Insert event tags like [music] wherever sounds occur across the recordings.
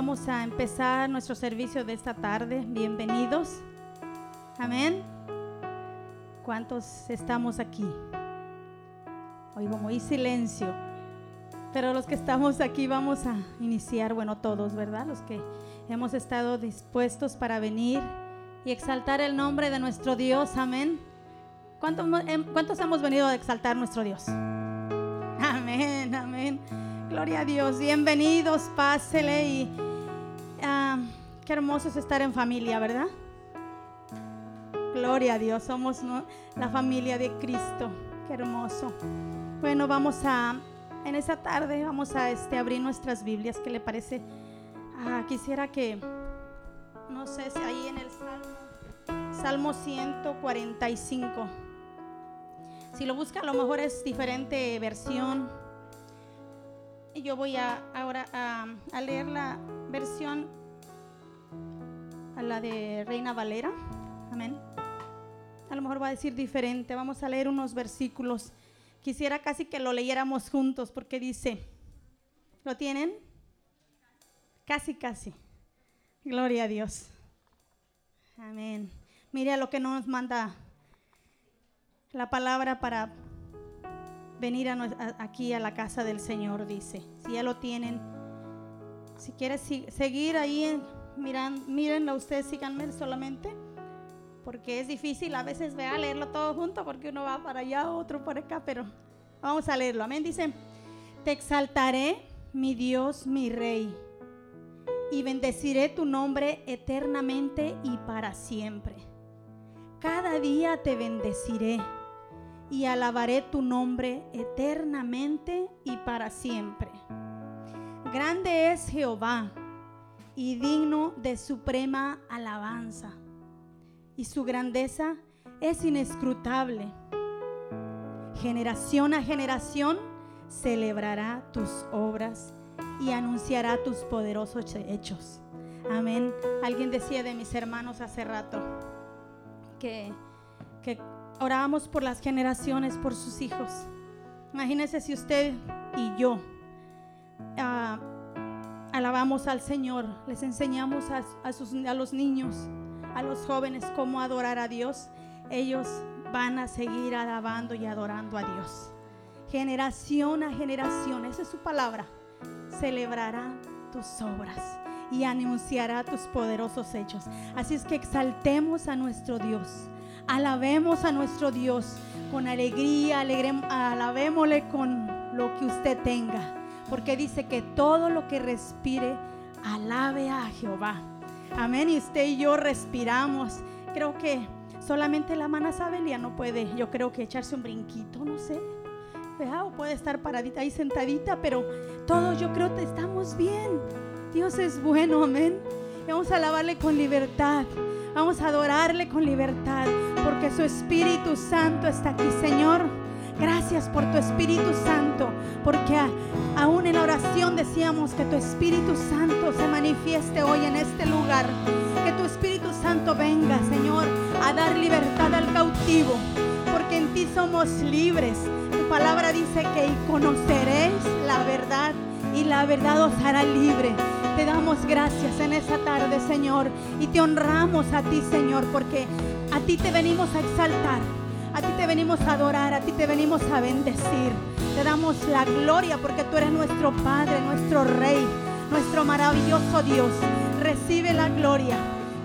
vamos a empezar nuestro servicio de esta tarde. Bienvenidos. Amén. ¿Cuántos estamos aquí? Oigo muy silencio. Pero los que estamos aquí vamos a iniciar, bueno, todos, ¿verdad? Los que hemos estado dispuestos para venir y exaltar el nombre de nuestro Dios. Amén. ¿Cuántos, cuántos hemos venido a exaltar nuestro Dios? Amén, amén. Gloria a Dios. Bienvenidos, pásele y qué hermoso es estar en familia, ¿verdad? Gloria a Dios, somos la familia de Cristo. Qué hermoso. Bueno, vamos a, en esta tarde vamos a este, abrir nuestras Biblias. ¿Qué le parece? Ah, quisiera que, no sé si ahí en el Salmo, Salmo 145. Si lo busca, a lo mejor es diferente versión y yo voy a, ahora a, leer la versión a la de Reina Valera. Amén. A lo mejor va a decir diferente. Vamos a leer unos versículos. Quisiera casi que lo leyéramos juntos porque dice, ¿lo tienen? Casi, casi. Gloria a Dios. Amén. Mire a lo que nos manda la palabra para venir aquí a la casa del Señor, dice. Si ya lo tienen, si quieres seguir ahí, miran, mírenlo ustedes, síganme solamente, porque es difícil a veces a leerlo todo junto, porque uno va para allá, otro por acá, pero vamos a leerlo. Amén. Dice, te exaltaré, mi Dios, mi Rey, y bendeciré tu nombre eternamente y para siempre. Cada día te bendeciré y alabaré tu nombre eternamente y para siempre. Grande es Jehová y digno de suprema alabanza, y su grandeza es inescrutable. Generación a generación celebrará tus obras y anunciará tus poderosos hechos. Amén. Alguien decía de mis hermanos hace rato que, que orábamos por las generaciones, por sus hijos. Imagínense si usted y yo ah, alabamos al Señor, les enseñamos a, sus, a los niños, a los jóvenes cómo adorar a Dios, ellos van a seguir alabando y adorando a Dios. Generación a generación, esa es su palabra, celebrará tus obras y anunciará tus poderosos hechos. Así es que exaltemos a nuestro Dios Alabemos a nuestro Dios con alegría, alabémosle con lo que usted tenga, porque dice que todo lo que respire, alabe a Jehová. Amén. Y usted y yo respiramos. Creo que solamente la mana Sabelia no puede, yo creo que echarse un brinquito, no sé. O puede estar paradita ahí sentadita, pero todos yo creo que estamos bien. Dios es bueno, amén. vamos a alabarle con libertad. Vamos a adorarle con libertad porque su Espíritu Santo está aquí, Señor. Gracias por tu Espíritu Santo, porque aún en la oración decíamos que tu Espíritu Santo se manifieste hoy en este lugar. Que tu Espíritu Santo venga, Señor, a dar libertad al cautivo, porque en ti somos libres. Tu palabra dice que conoceréis la verdad y la verdad os hará libre. Te damos gracias en esta tarde, Señor, y te honramos a ti, Señor, porque a ti te venimos a exaltar, a ti te venimos a adorar, a ti te venimos a bendecir. Te damos la gloria porque tú eres nuestro Padre, nuestro Rey, nuestro maravilloso Dios. Recibe la gloria,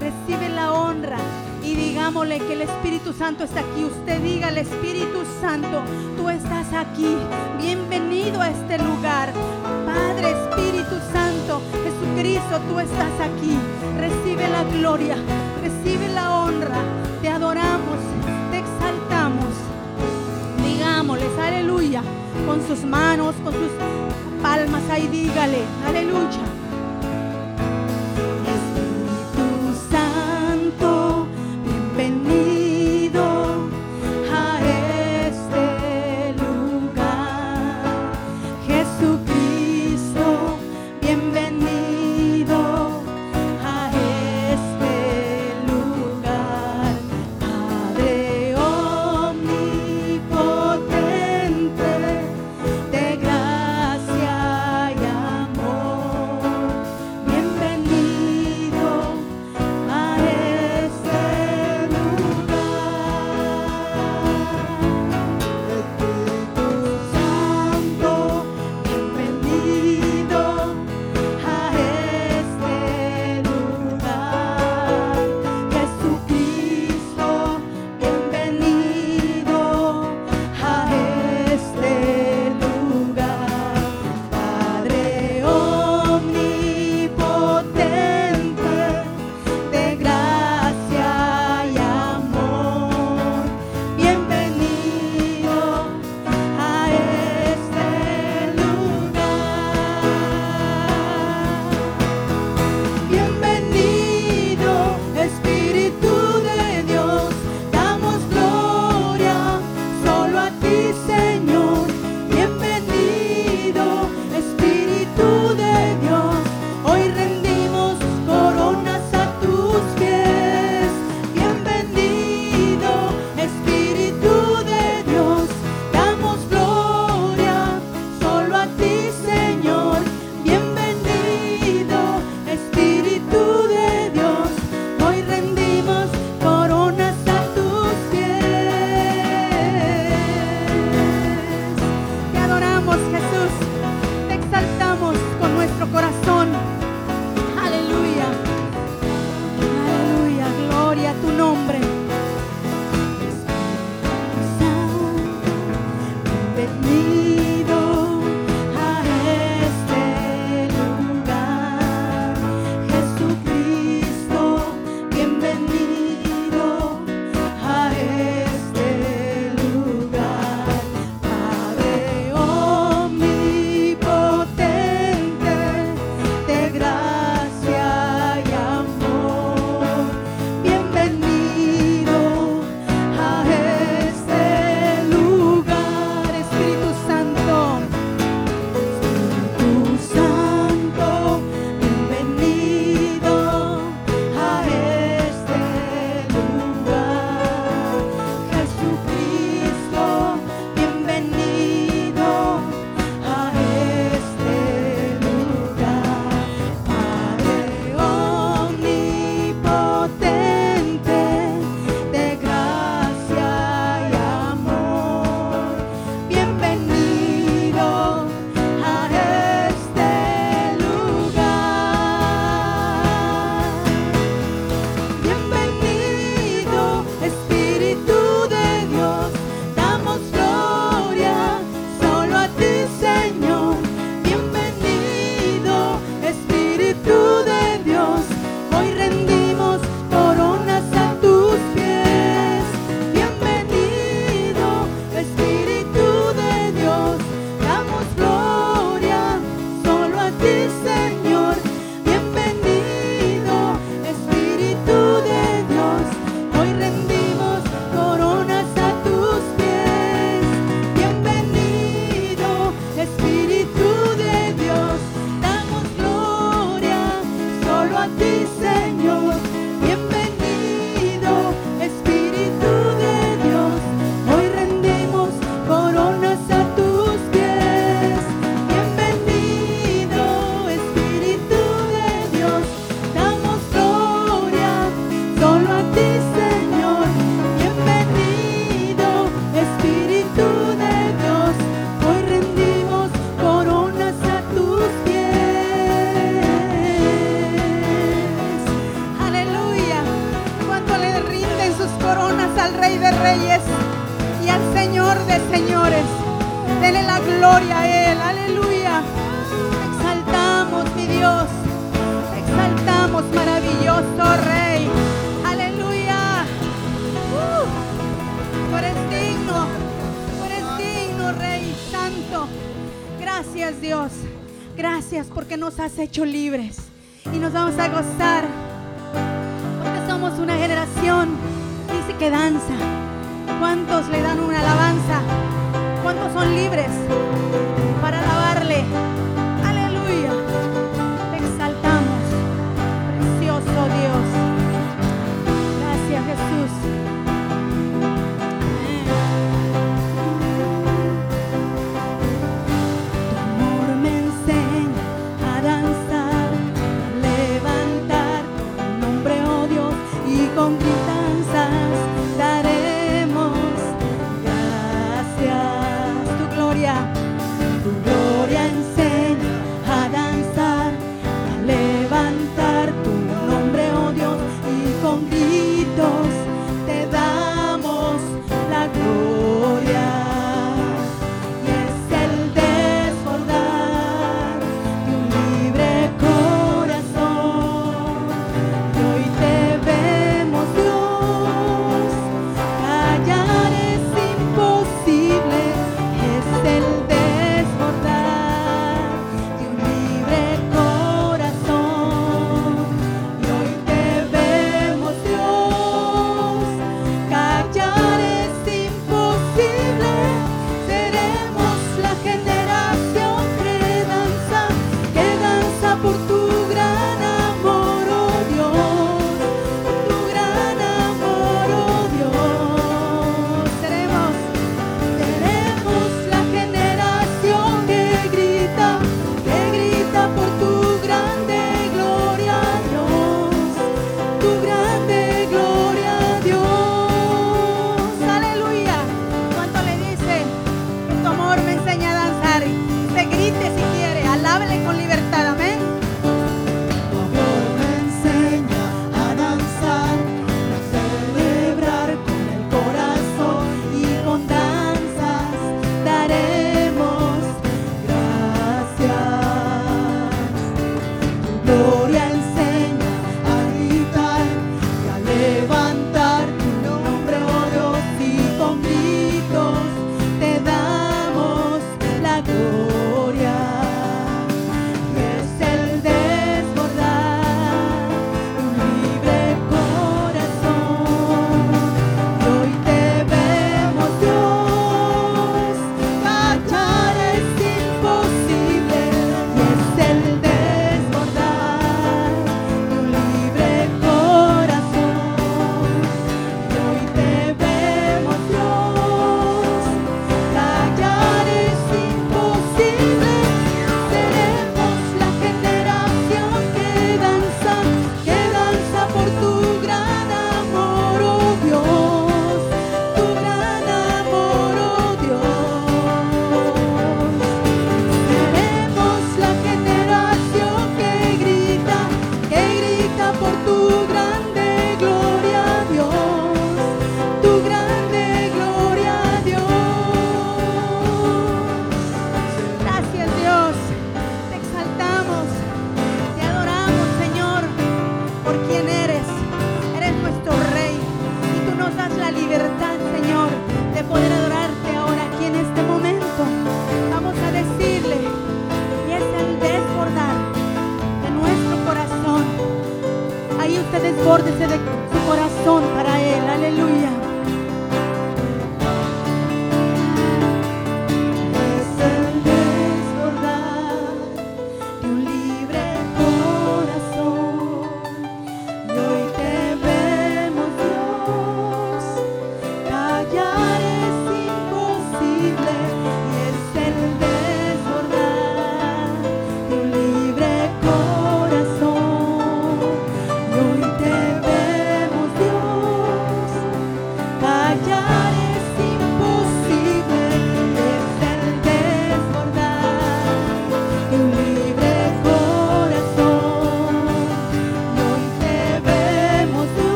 recibe la honra y digámosle que el Espíritu Santo está aquí. Usted diga al Espíritu Santo, tú estás aquí. Bienvenido a este lugar. Padre, Espíritu Santo, Jesucristo, tú estás aquí. Recibe la gloria, recibe la honra. Con sus manos, con sus palmas ahí, dígale, aleluya.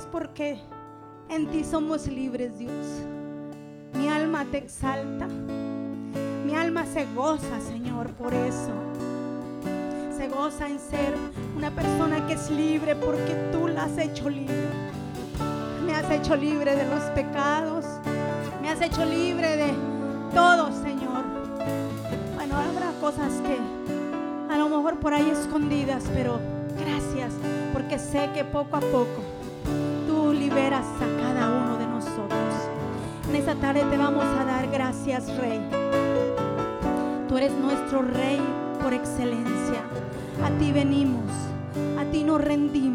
Gracias porque en ti somos libres Dios. Mi alma te exalta. Mi alma se goza, Señor, por eso. Se goza en ser una persona que es libre porque tú la has hecho libre me has hecho libre de los pecados, me has hecho libre de todo, Señor. Bueno, habrá cosas que a lo mejor por ahí escondidas, pero gracias, porque sé que poco a poco Rey. Tú eres nuestro Rey por excelencia. A ti venimos, a ti nos rendimos,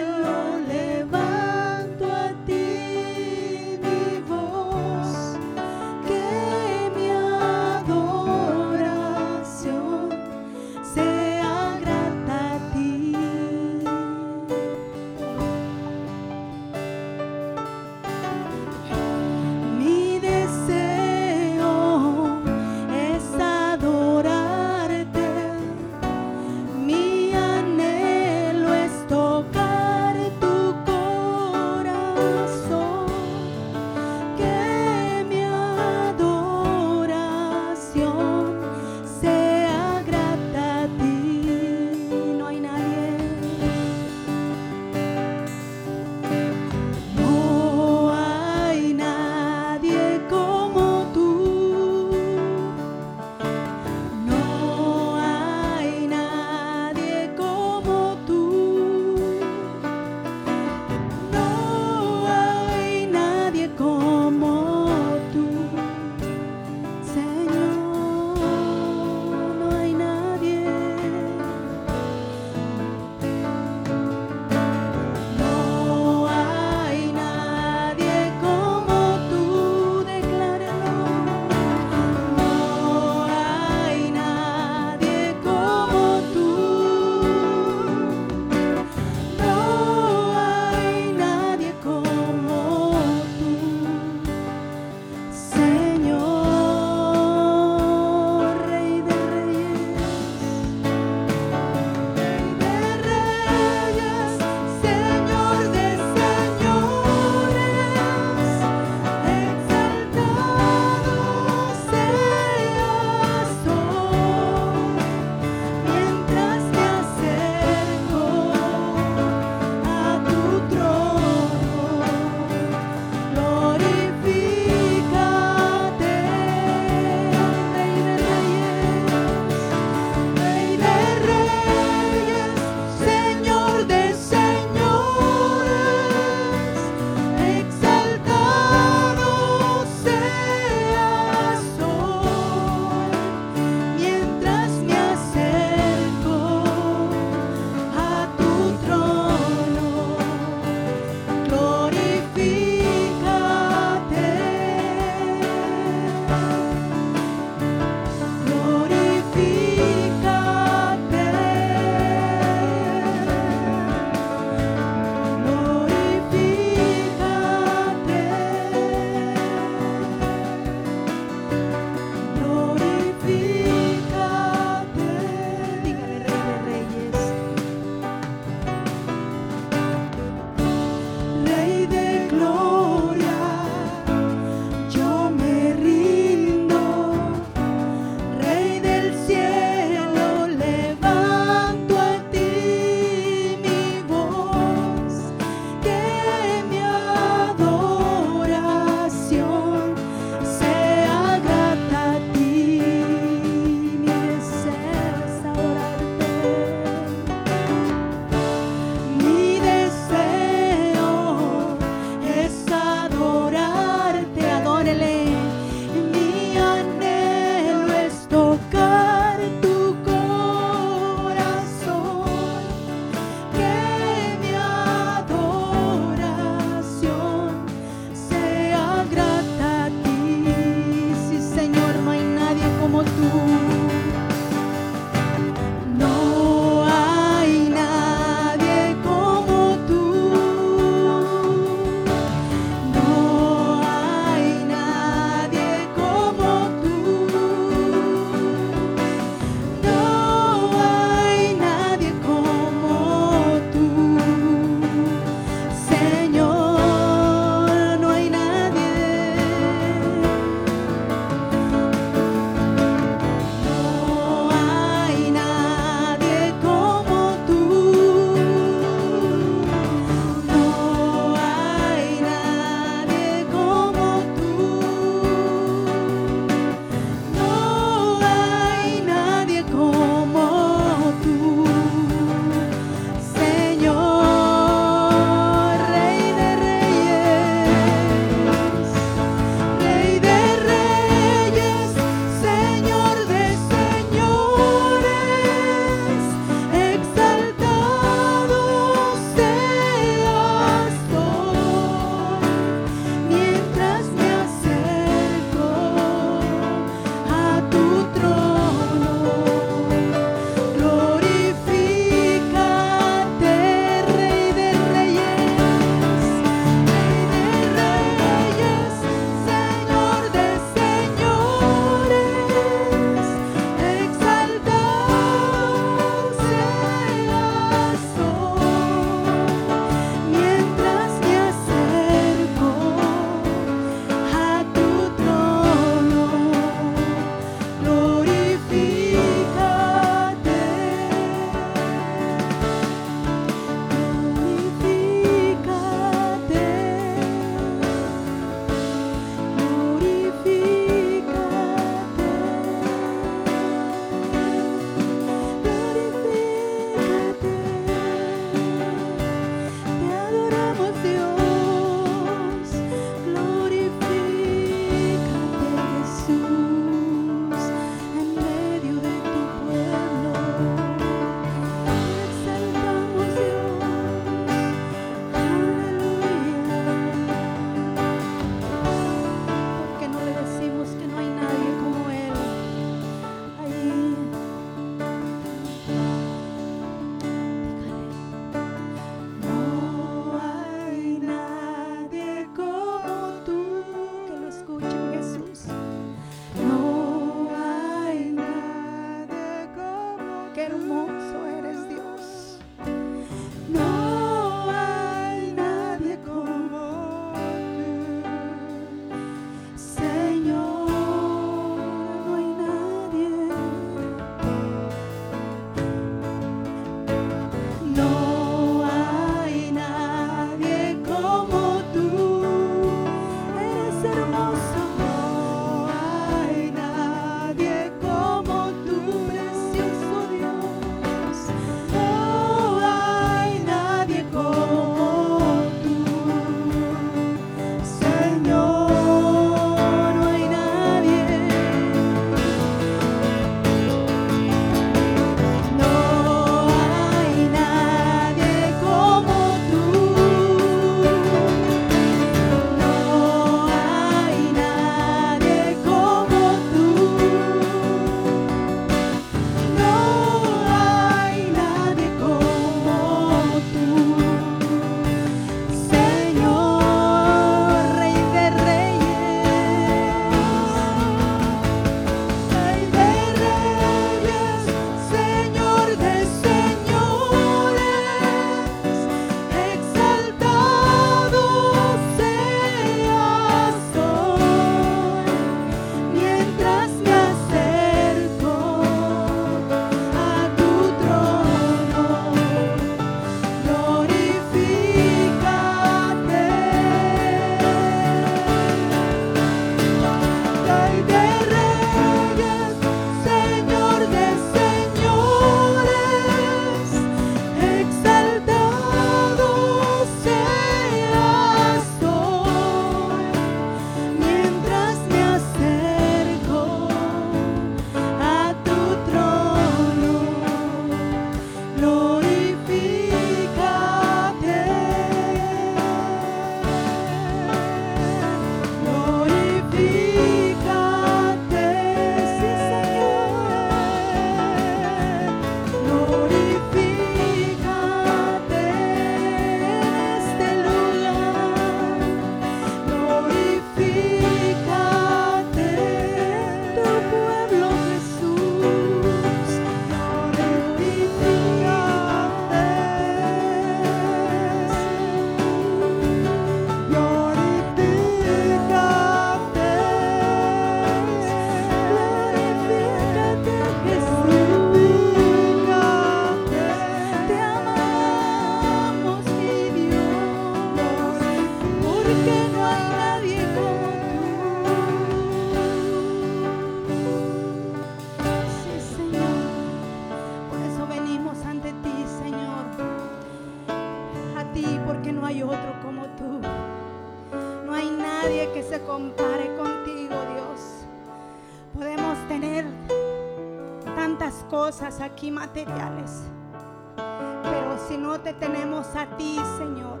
pero si no te tenemos a ti, Señor,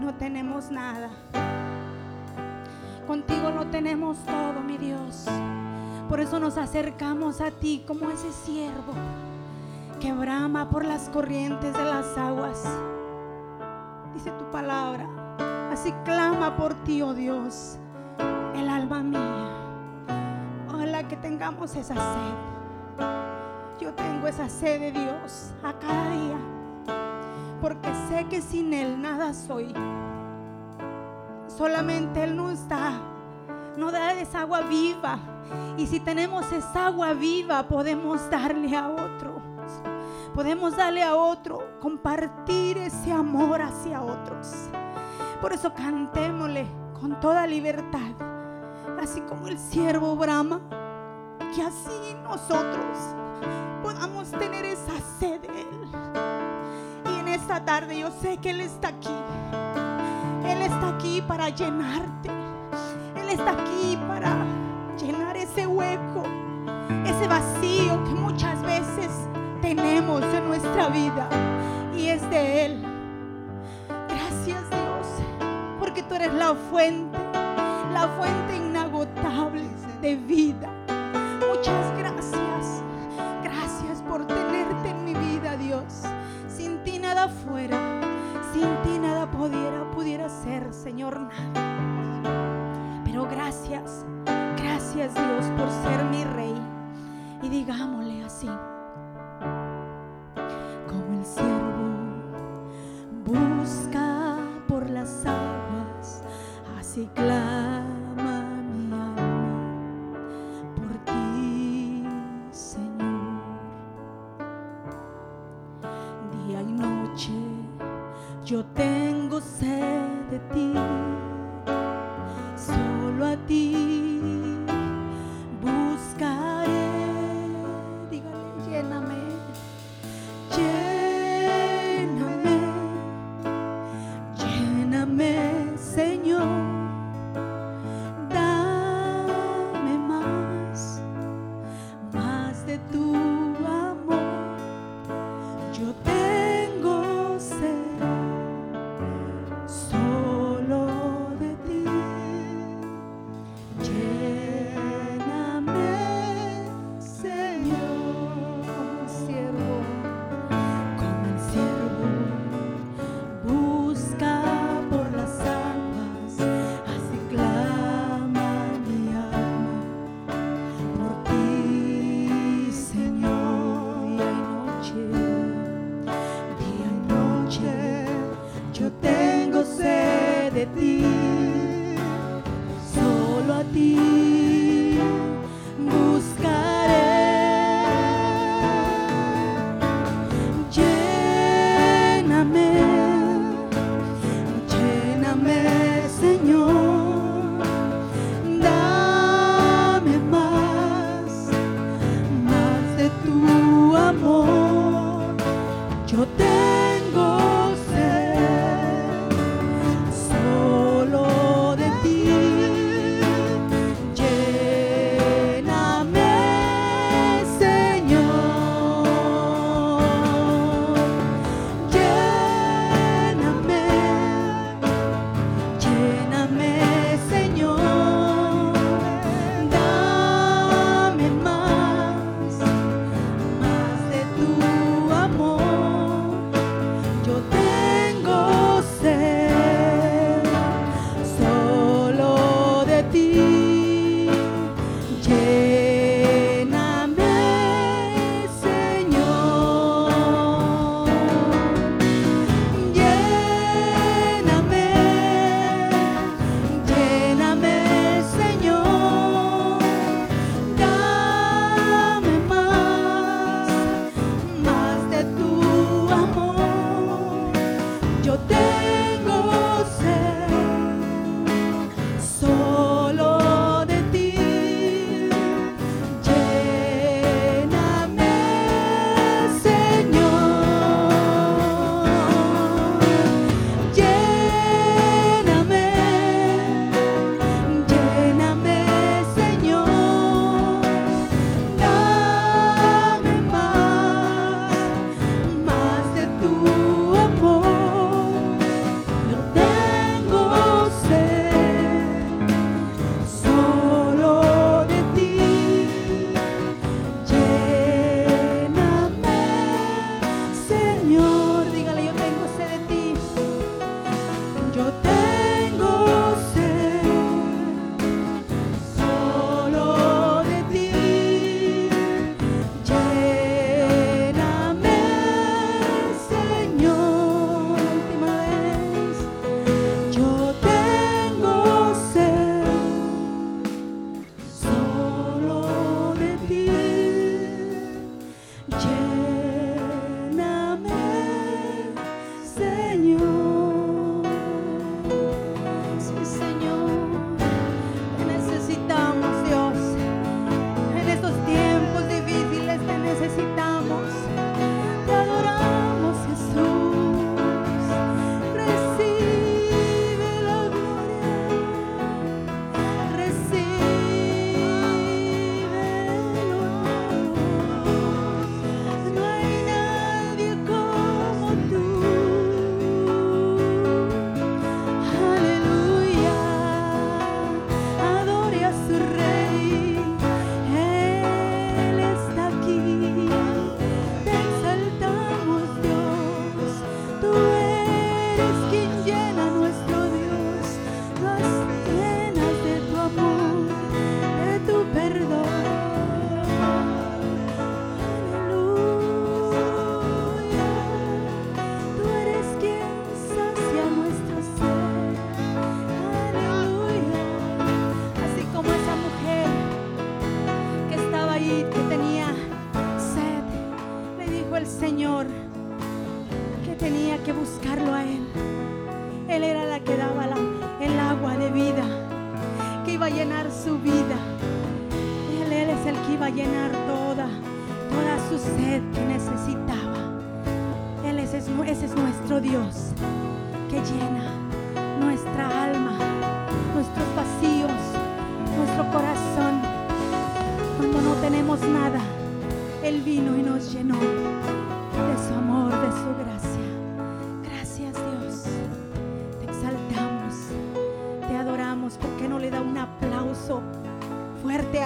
no tenemos nada. Contigo no tenemos todo, mi Dios. Por eso nos acercamos a ti como ese siervo que brama por las corrientes de las aguas. Dice tu palabra. Así clama por ti, oh Dios, el alma mía. Ojalá que tengamos esa sed. Tengo esa sed de Dios a cada día. Porque sé que sin Él nada soy. Solamente Él no está. No da esa agua viva. Y si tenemos esa agua viva, podemos darle a otro. Podemos darle a otro, compartir ese amor hacia otros. Por eso cantémosle con toda libertad, así como el siervo Brahma, que así nosotros podamos tener esa sed de Él. Y en esta tarde yo sé que Él está aquí. Él está aquí para llenarte. Él está aquí para llenar ese hueco, ese vacío que muchas veces tenemos en nuestra vida. Y es de Él. Gracias Dios, porque tú eres la fuente, la fuente inagotable de vida. Muchas gracias. Por tenerte en mi vida, Dios. Sin ti nada fuera, sin ti nada pudiera, pudiera ser, Señor, nada. Pero gracias, gracias Dios por ser mi rey. Y digámosle así, como el siervo busca por las aguas, así clama yo tengo sed de ti, solo a ti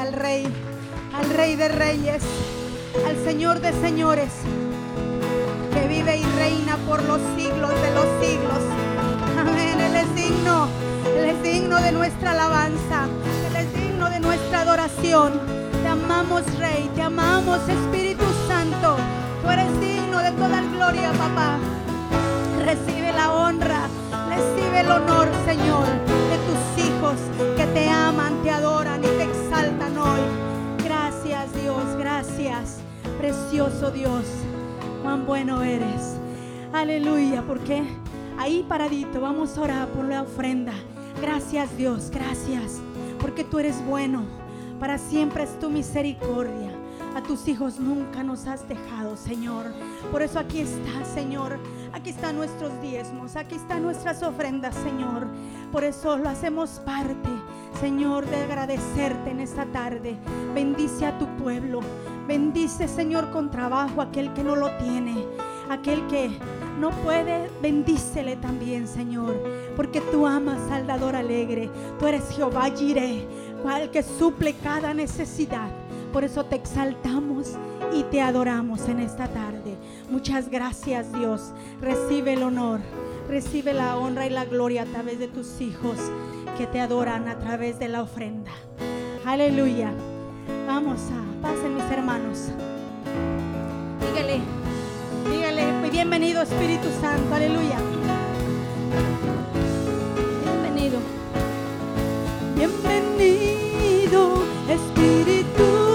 al Rey, al Rey de Reyes, al Señor de Señores, que vive y reina por los siglos de los siglos? Amén. Él es digno, Él es digno de nuestra alabanza, Él es digno de nuestra adoración. Te amamos, Rey, te amamos, Espíritu Santo. Tú eres digno de toda gloria, papá. Recibe la honra, recibe el honor, Señor, de tus hijos que te aman, te adoran precioso Dios. Cuán bueno eres. Aleluya, porque ahí paradito vamos a orar por la ofrenda. Gracias, Dios, gracias, porque tú eres bueno. Para siempre es tu misericordia. A tus hijos nunca nos has dejado, Señor. Por eso aquí está, Señor. Aquí están nuestros diezmos, aquí están nuestras ofrendas, Señor. Por eso lo hacemos parte, Señor, de agradecerte en esta tarde. Bendice a tu pueblo. Bendice, Señor, con trabajo aquel que no lo tiene. Aquel que no puede, bendícele también, Señor. Porque tú amas al dador alegre. Tú eres Jehová Jireh, cual que suple cada necesidad. Por eso te exaltamos y te adoramos en esta tarde. Muchas gracias Dios. Recibe el honor, recibe la honra y la gloria a través de tus hijos que te adoran a través de la ofrenda. Aleluya. Vamos a, pasen mis hermanos. Dígale, dígale, bienvenido Espíritu Santo. Aleluya. Bienvenido. Bienvenido Espíritu.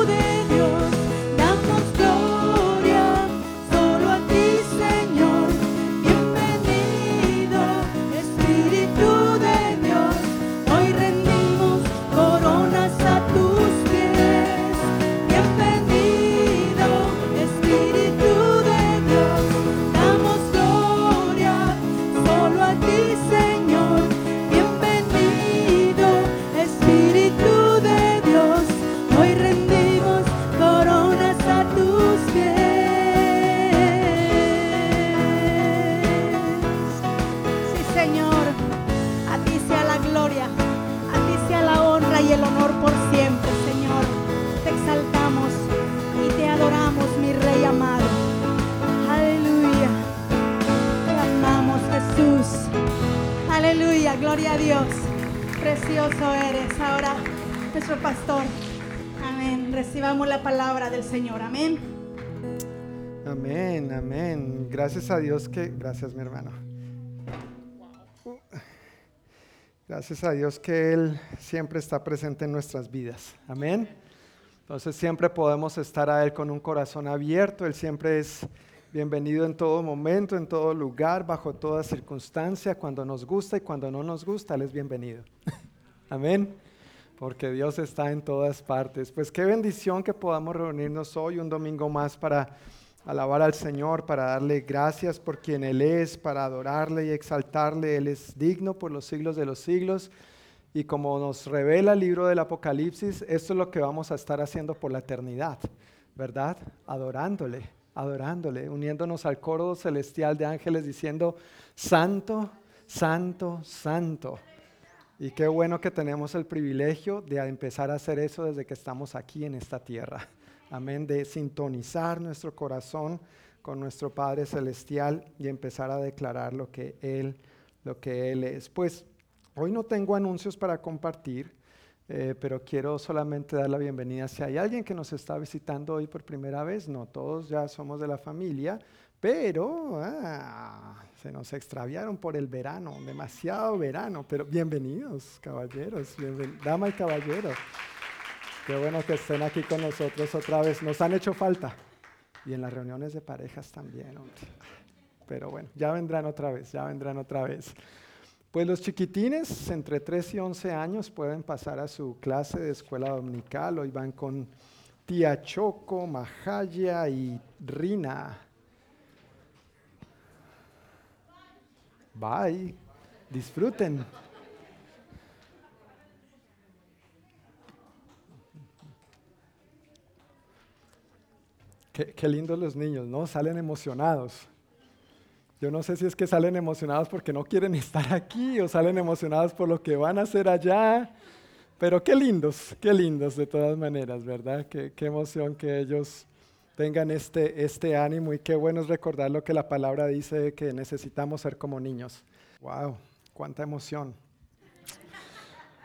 Gloria a Dios. Precioso eres. Ahora, nuestro pastor. Amén. Recibamos la palabra del Señor. Amén. Amén, amén. Gracias a Dios que... Gracias, mi hermano. Gracias a Dios que Él siempre está presente en nuestras vidas. Amén. Entonces siempre podemos estar a Él con un corazón abierto. Él siempre es Bienvenido en todo momento, en todo lugar, bajo toda circunstancia, cuando nos gusta y cuando no nos gusta, Él es bienvenido. [laughs] Amén. Porque Dios está en todas partes. Pues qué bendición que podamos reunirnos hoy, un domingo más, para alabar al Señor, para darle gracias por quien Él es, para adorarle y exaltarle. Él es digno por los siglos de los siglos. Y como nos revela el libro del Apocalipsis, esto es lo que vamos a estar haciendo por la eternidad, ¿verdad? Adorándole adorándole, uniéndonos al coro celestial de ángeles diciendo, Santo, Santo, Santo. Y qué bueno que tenemos el privilegio de empezar a hacer eso desde que estamos aquí en esta tierra. Amén, de sintonizar nuestro corazón con nuestro Padre Celestial y empezar a declarar lo que Él, lo que Él es. Pues hoy no tengo anuncios para compartir. Eh, pero quiero solamente dar la bienvenida. Si hay alguien que nos está visitando hoy por primera vez, no todos ya somos de la familia, pero ah, se nos extraviaron por el verano, demasiado verano, pero bienvenidos, caballeros, dama y caballero. Qué bueno que estén aquí con nosotros otra vez. Nos han hecho falta. Y en las reuniones de parejas también. Pero bueno, ya vendrán otra vez, ya vendrán otra vez. Pues los chiquitines entre 3 y 11 años pueden pasar a su clase de escuela dominical. Hoy van con tía Choco, Majaya y Rina. Bye. Disfruten. Qué, lindos los niños, ¿no? Salen emocionados. Yo no sé si es que salen emocionados porque no quieren [laughs] estar aquí o salen emocionados por lo que van a hacer allá. Pero qué lindos, qué lindos de todas maneras, ¿verdad? Qué, qué emoción que ellos tengan este, este ánimo y qué bueno es recordar lo que la palabra dice que necesitamos ser como niños. ¡Wow! ¡Cuánta emoción!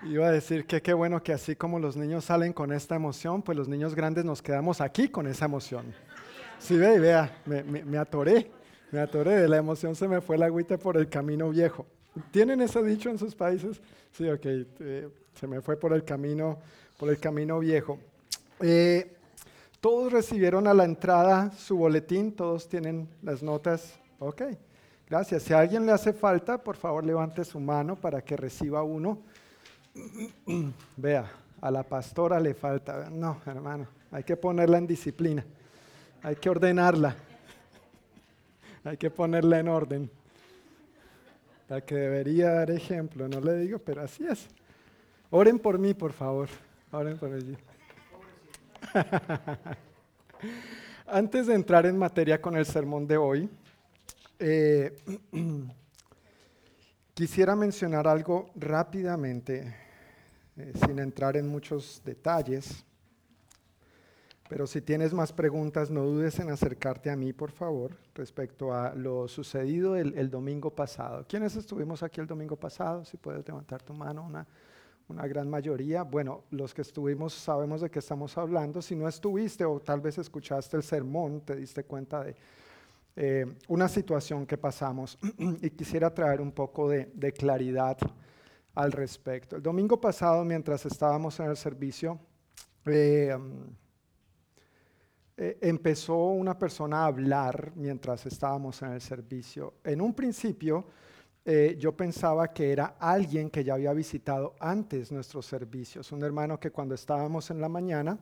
Iba a decir que qué bueno que así como los niños salen con esta emoción, pues los niños grandes nos quedamos aquí con esa emoción. Sí, ve, vea, me, me, atoré, me atoré, de la emoción se me fue la agüita por el camino viejo. ¿Tienen ese dicho en sus países? Sí, ok, eh, se me fue por el camino, por el camino viejo. Eh, todos recibieron a la entrada su boletín, todos tienen las notas. Ok, gracias. Si a alguien le hace falta, por favor levante su mano para que reciba uno. [clears throat] Vea, a la pastora le falta. No, hermano, hay que ponerla en disciplina. Hay que ordenarla. Hay que ponerla en orden. La que debería dar ejemplo, no le digo, pero así es. Oren por mí, por favor. Oren por mí. [laughs] Antes de entrar en materia con el sermón de hoy, eh, [clears throat] quisiera mencionar algo rápidamente eh, sin entrar en muchos detalles. Pero si tienes más preguntas, no dudes en acercarte a mí, por favor, respecto a lo sucedido el, domingo pasado. ¿Quiénes estuvimos aquí el domingo pasado? Si puedes levantar tu mano, una, una gran mayoría. Bueno, los que estuvimos sabemos de qué estamos hablando. Si no estuviste o tal vez escuchaste el sermón, te diste cuenta de eh, una situación que pasamos [clears throat] y quisiera traer un poco de, de claridad al respecto. El domingo pasado, mientras estábamos en el servicio, eh, eh, empezó una persona a hablar mientras estábamos en el servicio. En un principio, eh, yo pensaba que era alguien que ya había visitado antes nuestros servicios, un hermano que cuando estábamos en la mañana,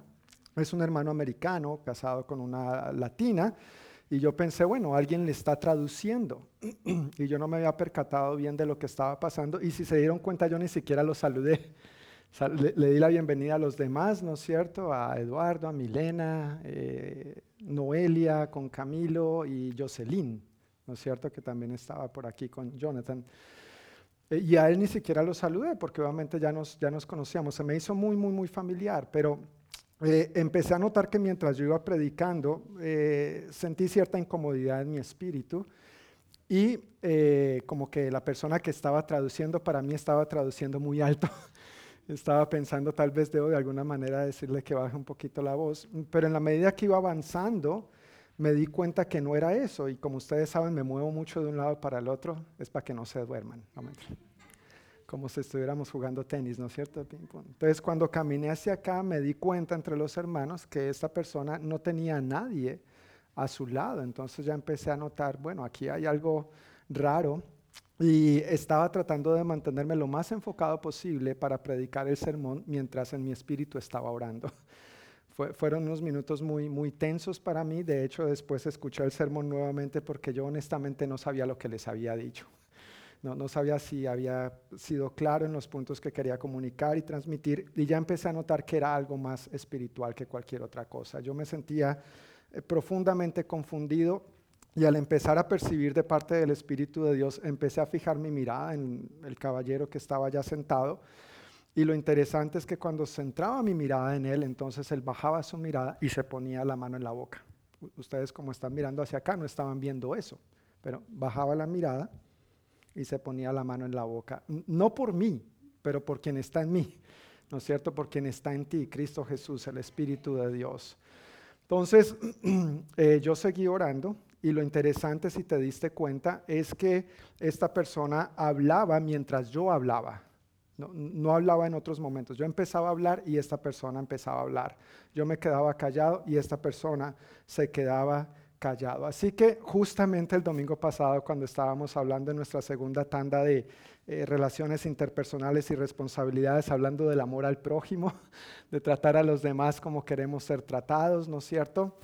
es un hermano americano casado con una latina, y yo pensé, bueno, alguien le está traduciendo. [clears throat] y yo no me había percatado bien de lo que estaba pasando. Y si se dieron cuenta, yo ni siquiera lo saludé. Le, di la bienvenida a los demás, ¿no es cierto? A Eduardo, a Milena, eh, Noelia, con Camilo y Jocelyn, ¿no es cierto? Que también estaba por aquí con Jonathan. Eh, y a él ni siquiera lo saludé porque obviamente ya nos, ya nos conocíamos. Se me hizo muy, muy, muy familiar, pero eh, empecé a notar que mientras yo iba predicando, sentí cierta incomodidad en mi espíritu y como que la persona que estaba traduciendo para mí estaba traduciendo muy alto. [laughs] estaba pensando tal vez debo de alguna manera decirle que baje un poquito la voz, pero en la medida que iba avanzando me di cuenta que no era eso y como ustedes saben me muevo mucho de un lado para el otro, es para que no se duerman. Como si estuviéramos jugando tenis, ¿no es cierto? Entonces, cuando caminé hacia acá, me di cuenta entre los hermanos que esta persona no tenía a nadie a su lado. Entonces ya empecé a notar, bueno, aquí hay algo raro. Y estaba tratando de mantenerme lo más enfocado posible para predicar el sermón mientras en mi espíritu estaba orando. [laughs] fueron unos minutos muy, muy tensos para mí. De hecho, después escuché el sermón nuevamente porque yo honestamente no sabía lo que les había dicho. No, sabía si había sido claro en los puntos que quería comunicar y transmitir y ya empecé a notar que era algo más espiritual que cualquier otra cosa. Yo me sentía eh, profundamente confundido y al empezar a percibir de parte del Espíritu de Dios, empecé a fijar mi mirada en el caballero que estaba ya sentado. Y lo interesante es que cuando centraba mi mirada en él, entonces él bajaba su mirada y se ponía la mano en la boca. Ustedes como están mirando hacia acá no estaban viendo eso, pero bajaba la mirada y se ponía la mano en la boca. No por mí, pero por quien está en mí, ¿no es cierto? Por quien está en ti, Cristo Jesús, el Espíritu de Dios. Entonces, [clears throat] eh, yo seguí orando y lo interesante, si te diste cuenta, es que esta persona hablaba mientras yo hablaba. No, no, hablaba en otros momentos. Yo empezaba a hablar y esta persona empezaba a hablar. Yo me quedaba callado y esta persona se quedaba callado. Así que justamente el domingo pasado, cuando estábamos hablando de nuestra segunda tanda de eh, relaciones interpersonales y responsabilidades, hablando del amor al prójimo, [laughs] de tratar a los demás como queremos ser tratados, ¿no es cierto?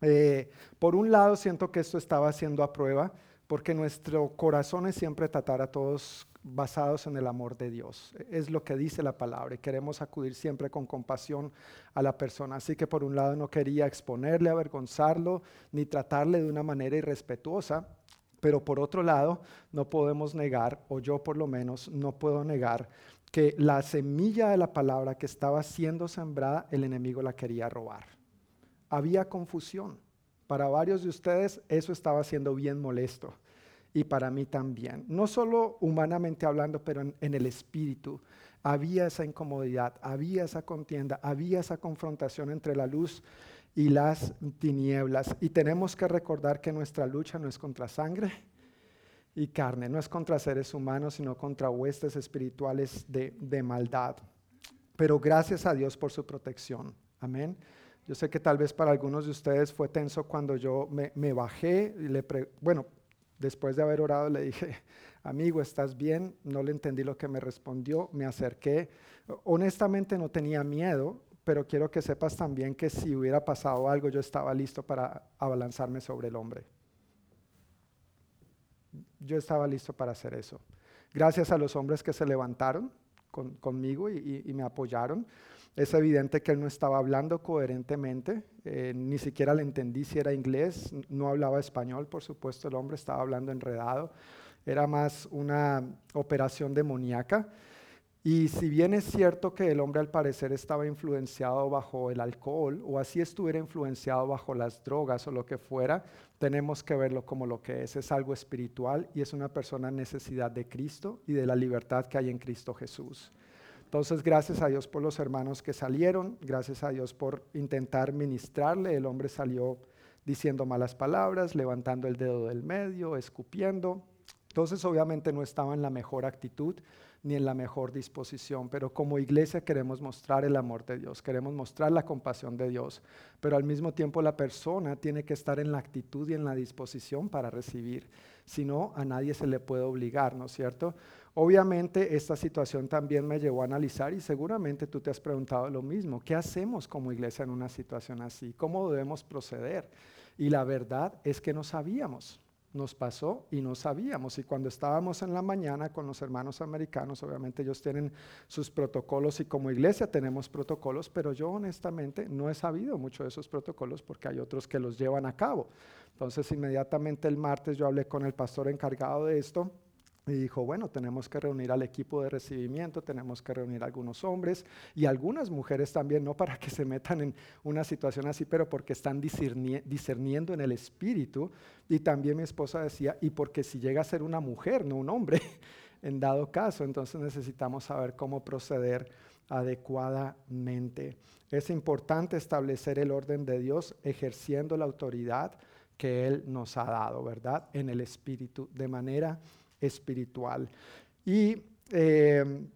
Eh, por un lado, siento que esto estaba siendo a prueba, porque nuestro corazón es siempre tratar a todos basados en el amor de Dios. Es lo que dice la palabra y queremos acudir siempre con compasión a la persona. Así que por un lado no quería exponerle, avergonzarlo, ni tratarle de una manera irrespetuosa, pero por otro lado no podemos negar, o yo por lo menos no puedo negar, que la semilla de la palabra que estaba siendo sembrada, el enemigo la quería robar. Había confusión. Para varios de ustedes eso estaba siendo bien molesto y para mí también. No solo humanamente hablando, pero en, el espíritu. Había esa incomodidad, había esa contienda, había esa confrontación entre la luz y las tinieblas. Y tenemos que recordar que nuestra lucha no es contra sangre y carne, no es contra seres humanos, sino contra huestes espirituales de, maldad. Pero gracias a Dios por su protección. Amén. Yo sé que tal vez para algunos de ustedes fue tenso cuando yo me, bajé y le, bueno, Después de haber orado le dije, [laughs] amigo, ¿estás bien? No le entendí lo que me respondió, me acerqué. Honestamente no tenía miedo, pero quiero que sepas también que si hubiera pasado algo, yo estaba listo para abalanzarme sobre el hombre. Yo estaba listo para hacer eso. Gracias a los hombres que se levantaron conmigo y me apoyaron. Es evidente que él no estaba hablando coherentemente, eh, ni siquiera le entendí si era inglés, no hablaba español, por supuesto, el hombre estaba hablando enredado, era más una operación demoníaca. Y si bien es cierto que el hombre al parecer estaba influenciado bajo el alcohol o así estuviera influenciado bajo las drogas o lo que fuera, tenemos que verlo como lo que es. Es algo espiritual y es una persona en necesidad de Cristo y de la libertad que hay en Cristo Jesús. Entonces, gracias a Dios por los hermanos que salieron, gracias a Dios por intentar ministrarle. El hombre salió diciendo malas palabras, levantando el dedo del medio, escupiendo. Entonces, obviamente no estaba en la mejor actitud ni en la mejor disposición, pero como iglesia queremos mostrar el amor de Dios, queremos mostrar la compasión de Dios, pero al mismo tiempo la persona tiene que estar en la actitud y en la disposición para recibir. Si no, a nadie se le puede obligar, ¿no es cierto? Obviamente esta situación también me llevó a analizar y seguramente tú te has preguntado lo mismo. ¿Qué hacemos como iglesia en una situación así? ¿Cómo debemos proceder? Y la verdad es que no sabíamos. Nos pasó y no sabíamos. Y cuando estábamos en la mañana con los hermanos americanos, obviamente ellos tienen sus protocolos y como iglesia tenemos protocolos, pero yo honestamente no he sabido mucho de esos protocolos porque hay otros que los llevan a cabo. Entonces inmediatamente el martes yo hablé con el pastor encargado de esto y dijo, bueno, tenemos que reunir al equipo de recibimiento, tenemos que reunir a algunos hombres y algunas mujeres también, no para que se metan en una situación así, pero porque están discerniendo en el espíritu. Y también mi esposa decía, y porque si llega a ser una mujer, no un hombre, [laughs] en dado caso, entonces necesitamos saber cómo proceder adecuadamente. Es importante establecer el orden de Dios ejerciendo la autoridad que Él nos ha dado, ¿verdad? En el espíritu, de manera espiritual. Y eh,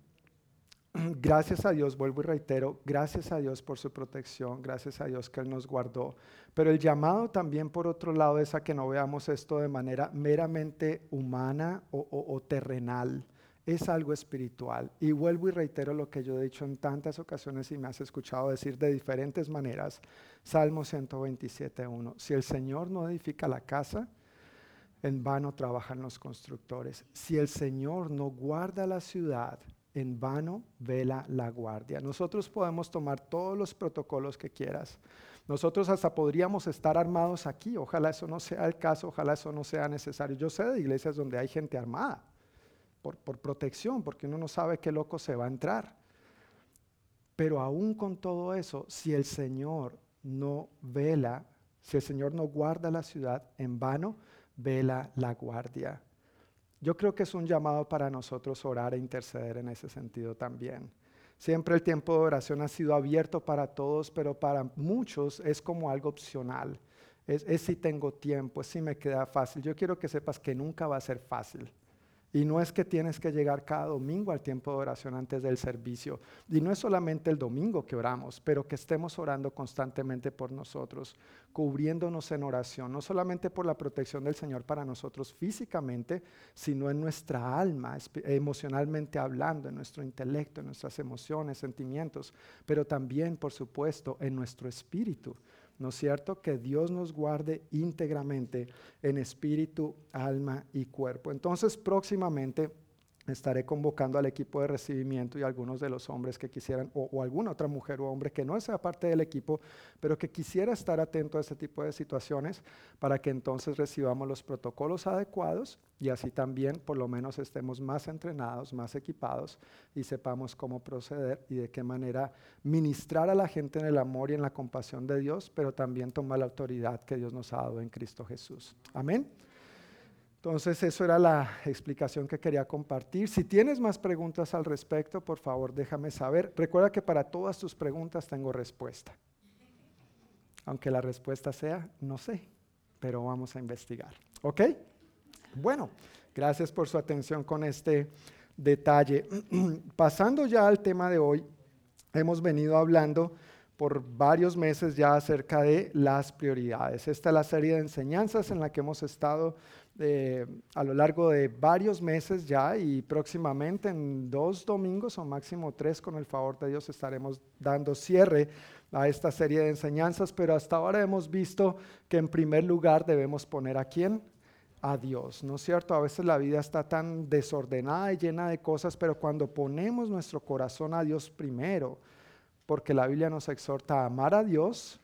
[clears throat] gracias a Dios, vuelvo y reitero, gracias a Dios por su protección, gracias a Dios que Él nos guardó. Pero el llamado también, por otro lado, es a que no veamos esto de manera meramente humana o terrenal es algo espiritual. Y vuelvo y reitero lo que yo he dicho en tantas ocasiones y me has escuchado decir de diferentes maneras. Salmo 127.1. Si el Señor no edifica la casa, en vano trabajan los constructores. Si el Señor no guarda la ciudad, en vano vela la guardia. Nosotros podemos tomar todos los protocolos que quieras. Nosotros hasta podríamos estar armados aquí. Ojalá eso no sea el caso, ojalá eso no sea necesario. Yo sé de iglesias donde hay gente armada por, por protección, porque uno no sabe qué loco se va a entrar. Pero aún con todo eso, si el Señor no vela, si el Señor no guarda la ciudad, en vano vela la guardia. Yo creo que es un llamado para nosotros orar e interceder en ese sentido también. Siempre el tiempo de oración ha sido abierto para todos, pero para muchos es como algo opcional. Es, es, si tengo tiempo, es si me queda fácil. Yo quiero que sepas que nunca va a ser fácil. Y no es que tienes que llegar cada domingo al tiempo de oración antes del servicio. Y no es solamente el domingo que oramos, pero que estemos orando constantemente por nosotros, cubriéndonos en oración, no solamente por la protección del Señor para nosotros físicamente, sino en nuestra alma, emocionalmente hablando, en nuestro intelecto, en nuestras emociones, sentimientos, pero también, por supuesto, en nuestro espíritu. ¿No es cierto? Que Dios nos guarde íntegramente en espíritu, alma y cuerpo. Entonces, próximamente estaré convocando al equipo de recibimiento y algunos de los hombres que quisieran, o, alguna otra mujer o hombre que no sea parte del equipo, pero que quisiera estar atento a este tipo de situaciones para que entonces recibamos los protocolos adecuados y así también por lo menos estemos más entrenados, más equipados y sepamos cómo proceder y de qué manera ministrar a la gente en el amor y en la compasión de Dios, pero también tomar la autoridad que Dios nos ha dado en Cristo Jesús. Amén. Entonces, eso era la explicación que quería compartir. Si tienes más preguntas al respecto, por favor, déjame saber. Recuerda que para todas tus preguntas tengo respuesta. Aunque la respuesta sea, no sé, pero vamos a investigar. ¿Ok? Bueno, gracias por su atención con este detalle. [clears throat] Pasando ya al tema de hoy, hemos venido hablando por varios meses ya acerca de las prioridades. Esta es la serie de enseñanzas en la que hemos estado a lo largo de varios meses ya y próximamente en dos domingos o máximo tres con el favor de Dios estaremos dando cierre a esta serie de enseñanzas, pero hasta ahora hemos visto que en primer lugar debemos poner a quién? A Dios, ¿no es cierto? A veces la vida está tan desordenada y llena de cosas, pero cuando ponemos nuestro corazón a Dios primero, porque la Biblia nos exhorta a amar a Dios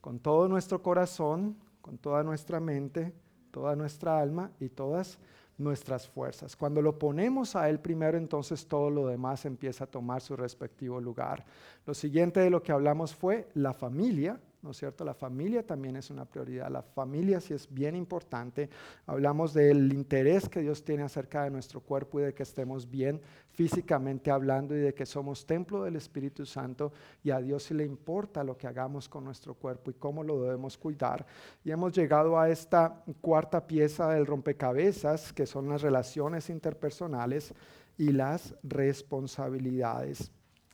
con todo nuestro corazón, con toda nuestra mente, toda nuestra alma y todas nuestras fuerzas. Cuando lo ponemos a Él primero, entonces todo lo demás empieza a tomar su respectivo lugar. Lo siguiente de lo que hablamos fue la familia, ¿no es cierto? La familia también es una prioridad. La familia sí es bien importante. Hablamos del interés que Dios tiene acerca de nuestro cuerpo y de que estemos bien físicamente hablando y de que somos templo del Espíritu Santo y a Dios sí le importa lo que hagamos con nuestro cuerpo y cómo lo debemos cuidar. Y hemos llegado a esta cuarta pieza del rompecabezas, que son las relaciones interpersonales y las responsabilidades.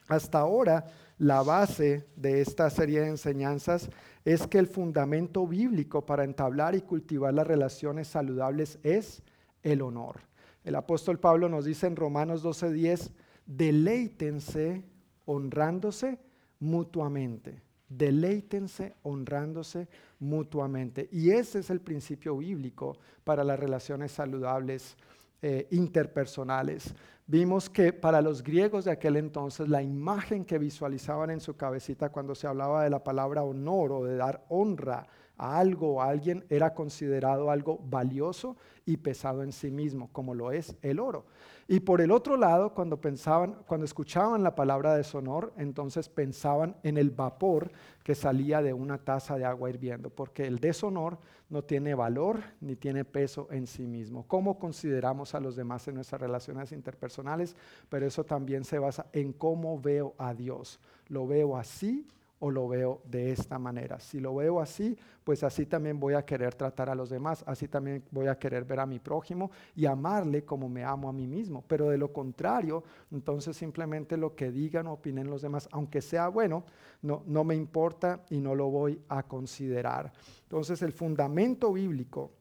Hasta ahora, la base de esta serie de enseñanzas es que el fundamento bíblico para entablar y cultivar las relaciones saludables es el honor. El apóstol Pablo nos dice en Romanos 12:10, deleítense honrándose mutuamente. Deleítense honrándose mutuamente. Y ese es el principio bíblico para las relaciones saludables eh, interpersonales. Vimos que para los griegos de aquel entonces la imagen que visualizaban en su cabecita cuando se hablaba de la palabra honor o de dar honra algo o alguien era considerado algo valioso y pesado en sí mismo, como lo es el oro. Y por el otro lado, cuando pensaban, cuando escuchaban la palabra deshonor, entonces pensaban en el vapor que salía de una taza de agua hirviendo, porque el deshonor no tiene valor ni tiene peso en sí mismo. ¿Cómo consideramos a los demás en nuestras relaciones interpersonales? Pero eso también se basa en cómo veo a Dios. ¿Lo veo así o lo veo de esta manera. Si lo veo así, pues así también voy a querer tratar a los demás, así también voy a querer ver a mi prójimo y amarle como me amo a mí mismo. Pero de lo contrario, entonces simplemente lo que digan o opinen los demás, aunque sea bueno, no, no me importa y no lo voy a considerar. Entonces el fundamento bíblico,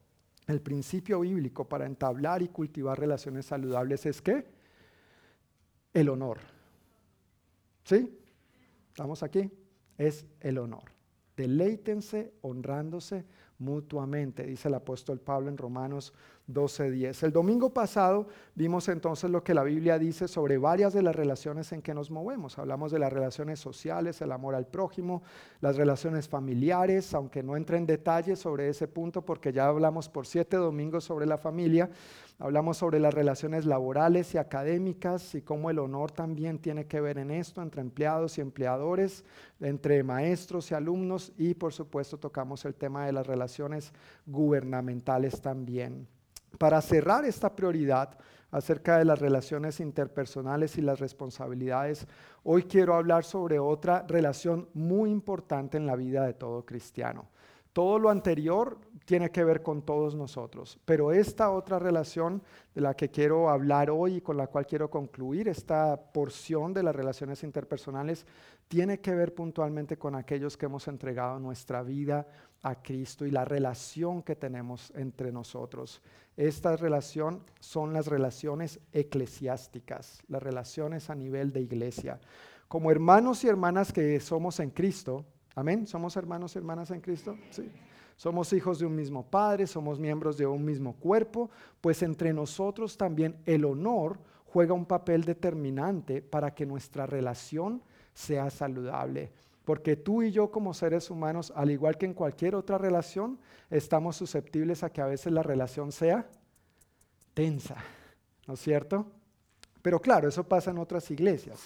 el principio bíblico para entablar y cultivar relaciones saludables es que el honor. ¿Sí? ¿Estamos aquí? Es el honor. Deleítense honrándose mutuamente, dice el apóstol Pablo en Romanos 12:10. El domingo pasado vimos entonces lo que la Biblia dice sobre varias de las relaciones en que nos movemos. Hablamos de las relaciones sociales, el amor al prójimo, las relaciones familiares, aunque no entre en detalles sobre ese punto porque ya hablamos por siete domingos sobre la familia. Hablamos sobre las relaciones laborales y académicas y cómo el honor también tiene que ver en esto entre empleados y empleadores, entre maestros y alumnos y por supuesto tocamos el tema de las relaciones gubernamentales también. Para cerrar esta prioridad acerca de las relaciones interpersonales y las responsabilidades, hoy quiero hablar sobre otra relación muy importante en la vida de todo cristiano. Todo lo anterior tiene que ver con todos nosotros. Pero esta otra relación de la que quiero hablar hoy y con la cual quiero concluir esta porción de las relaciones interpersonales tiene que ver puntualmente con aquellos que hemos entregado nuestra vida a Cristo y la relación que tenemos entre nosotros. Esta relación son las relaciones eclesiásticas, las relaciones a nivel de iglesia. Como hermanos y hermanas que somos en Cristo, amén, somos hermanos y hermanas en Cristo, sí. Somos hijos de un mismo Padre, somos miembros de un mismo cuerpo, pues entre nosotros también el honor juega un papel determinante para que nuestra relación sea saludable. Porque tú y yo como seres humanos, al igual que en cualquier otra relación, estamos susceptibles a que a veces la relación sea tensa, ¿no es cierto? Pero claro, eso pasa en otras iglesias.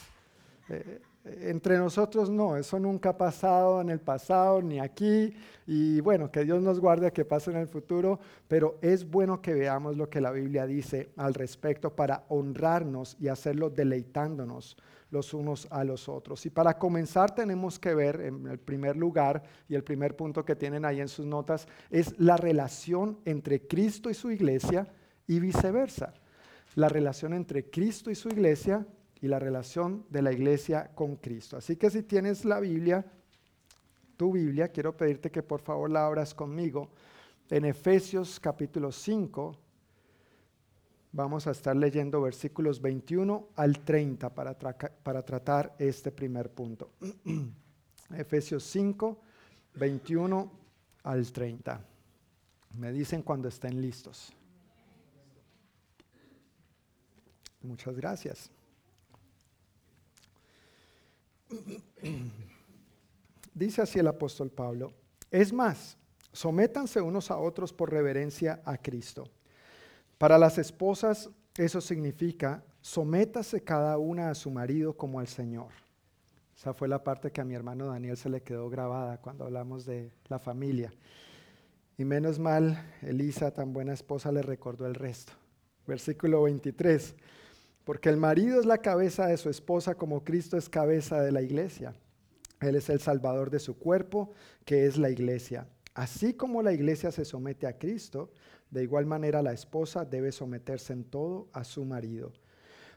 Eh, entre nosotros no, eso nunca ha pasado en el pasado ni aquí. Y bueno, que Dios nos guarde que pase en el futuro, pero es bueno que veamos lo que la Biblia dice al respecto para honrarnos y hacerlo deleitándonos los unos a los otros. Y para comenzar tenemos que ver en el primer lugar, y el primer punto que tienen ahí en sus notas, es la relación entre Cristo y su iglesia y viceversa. La relación entre Cristo y su iglesia y la relación de la iglesia con Cristo. Así que si tienes la Biblia, tu Biblia, quiero pedirte que por favor la abras conmigo en Efesios capítulo 5. Vamos a estar leyendo versículos 21 al 30 para, para tratar este primer punto. [clears throat] Efesios 5, 21 al 30. Me dicen cuando estén listos. Muchas gracias. [coughs] Dice así el apóstol Pablo, es más, sométanse unos a otros por reverencia a Cristo. Para las esposas eso significa, sométase cada una a su marido como al Señor. Esa fue la parte que a mi hermano Daniel se le quedó grabada cuando hablamos de la familia. Y menos mal, Elisa, tan buena esposa, le recordó el resto. Versículo 23 porque el marido es la cabeza de su esposa como Cristo es cabeza de la iglesia. Él es el salvador de su cuerpo, que es la iglesia. Así como la iglesia se somete a Cristo, de igual manera la esposa debe someterse en todo a su marido.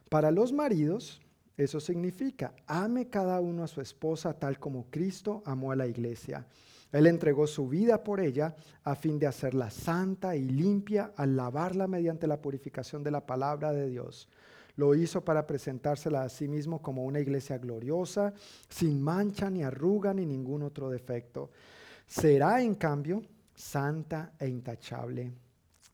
Para los maridos, eso significa, ame cada uno a su esposa tal como Cristo amó a la iglesia. Él entregó su vida por ella a fin de hacerla santa y limpia al lavarla mediante la purificación de la palabra de Dios lo hizo para presentársela a sí mismo como una iglesia gloriosa, sin mancha ni arruga ni ningún otro defecto. Será, en cambio, santa e intachable.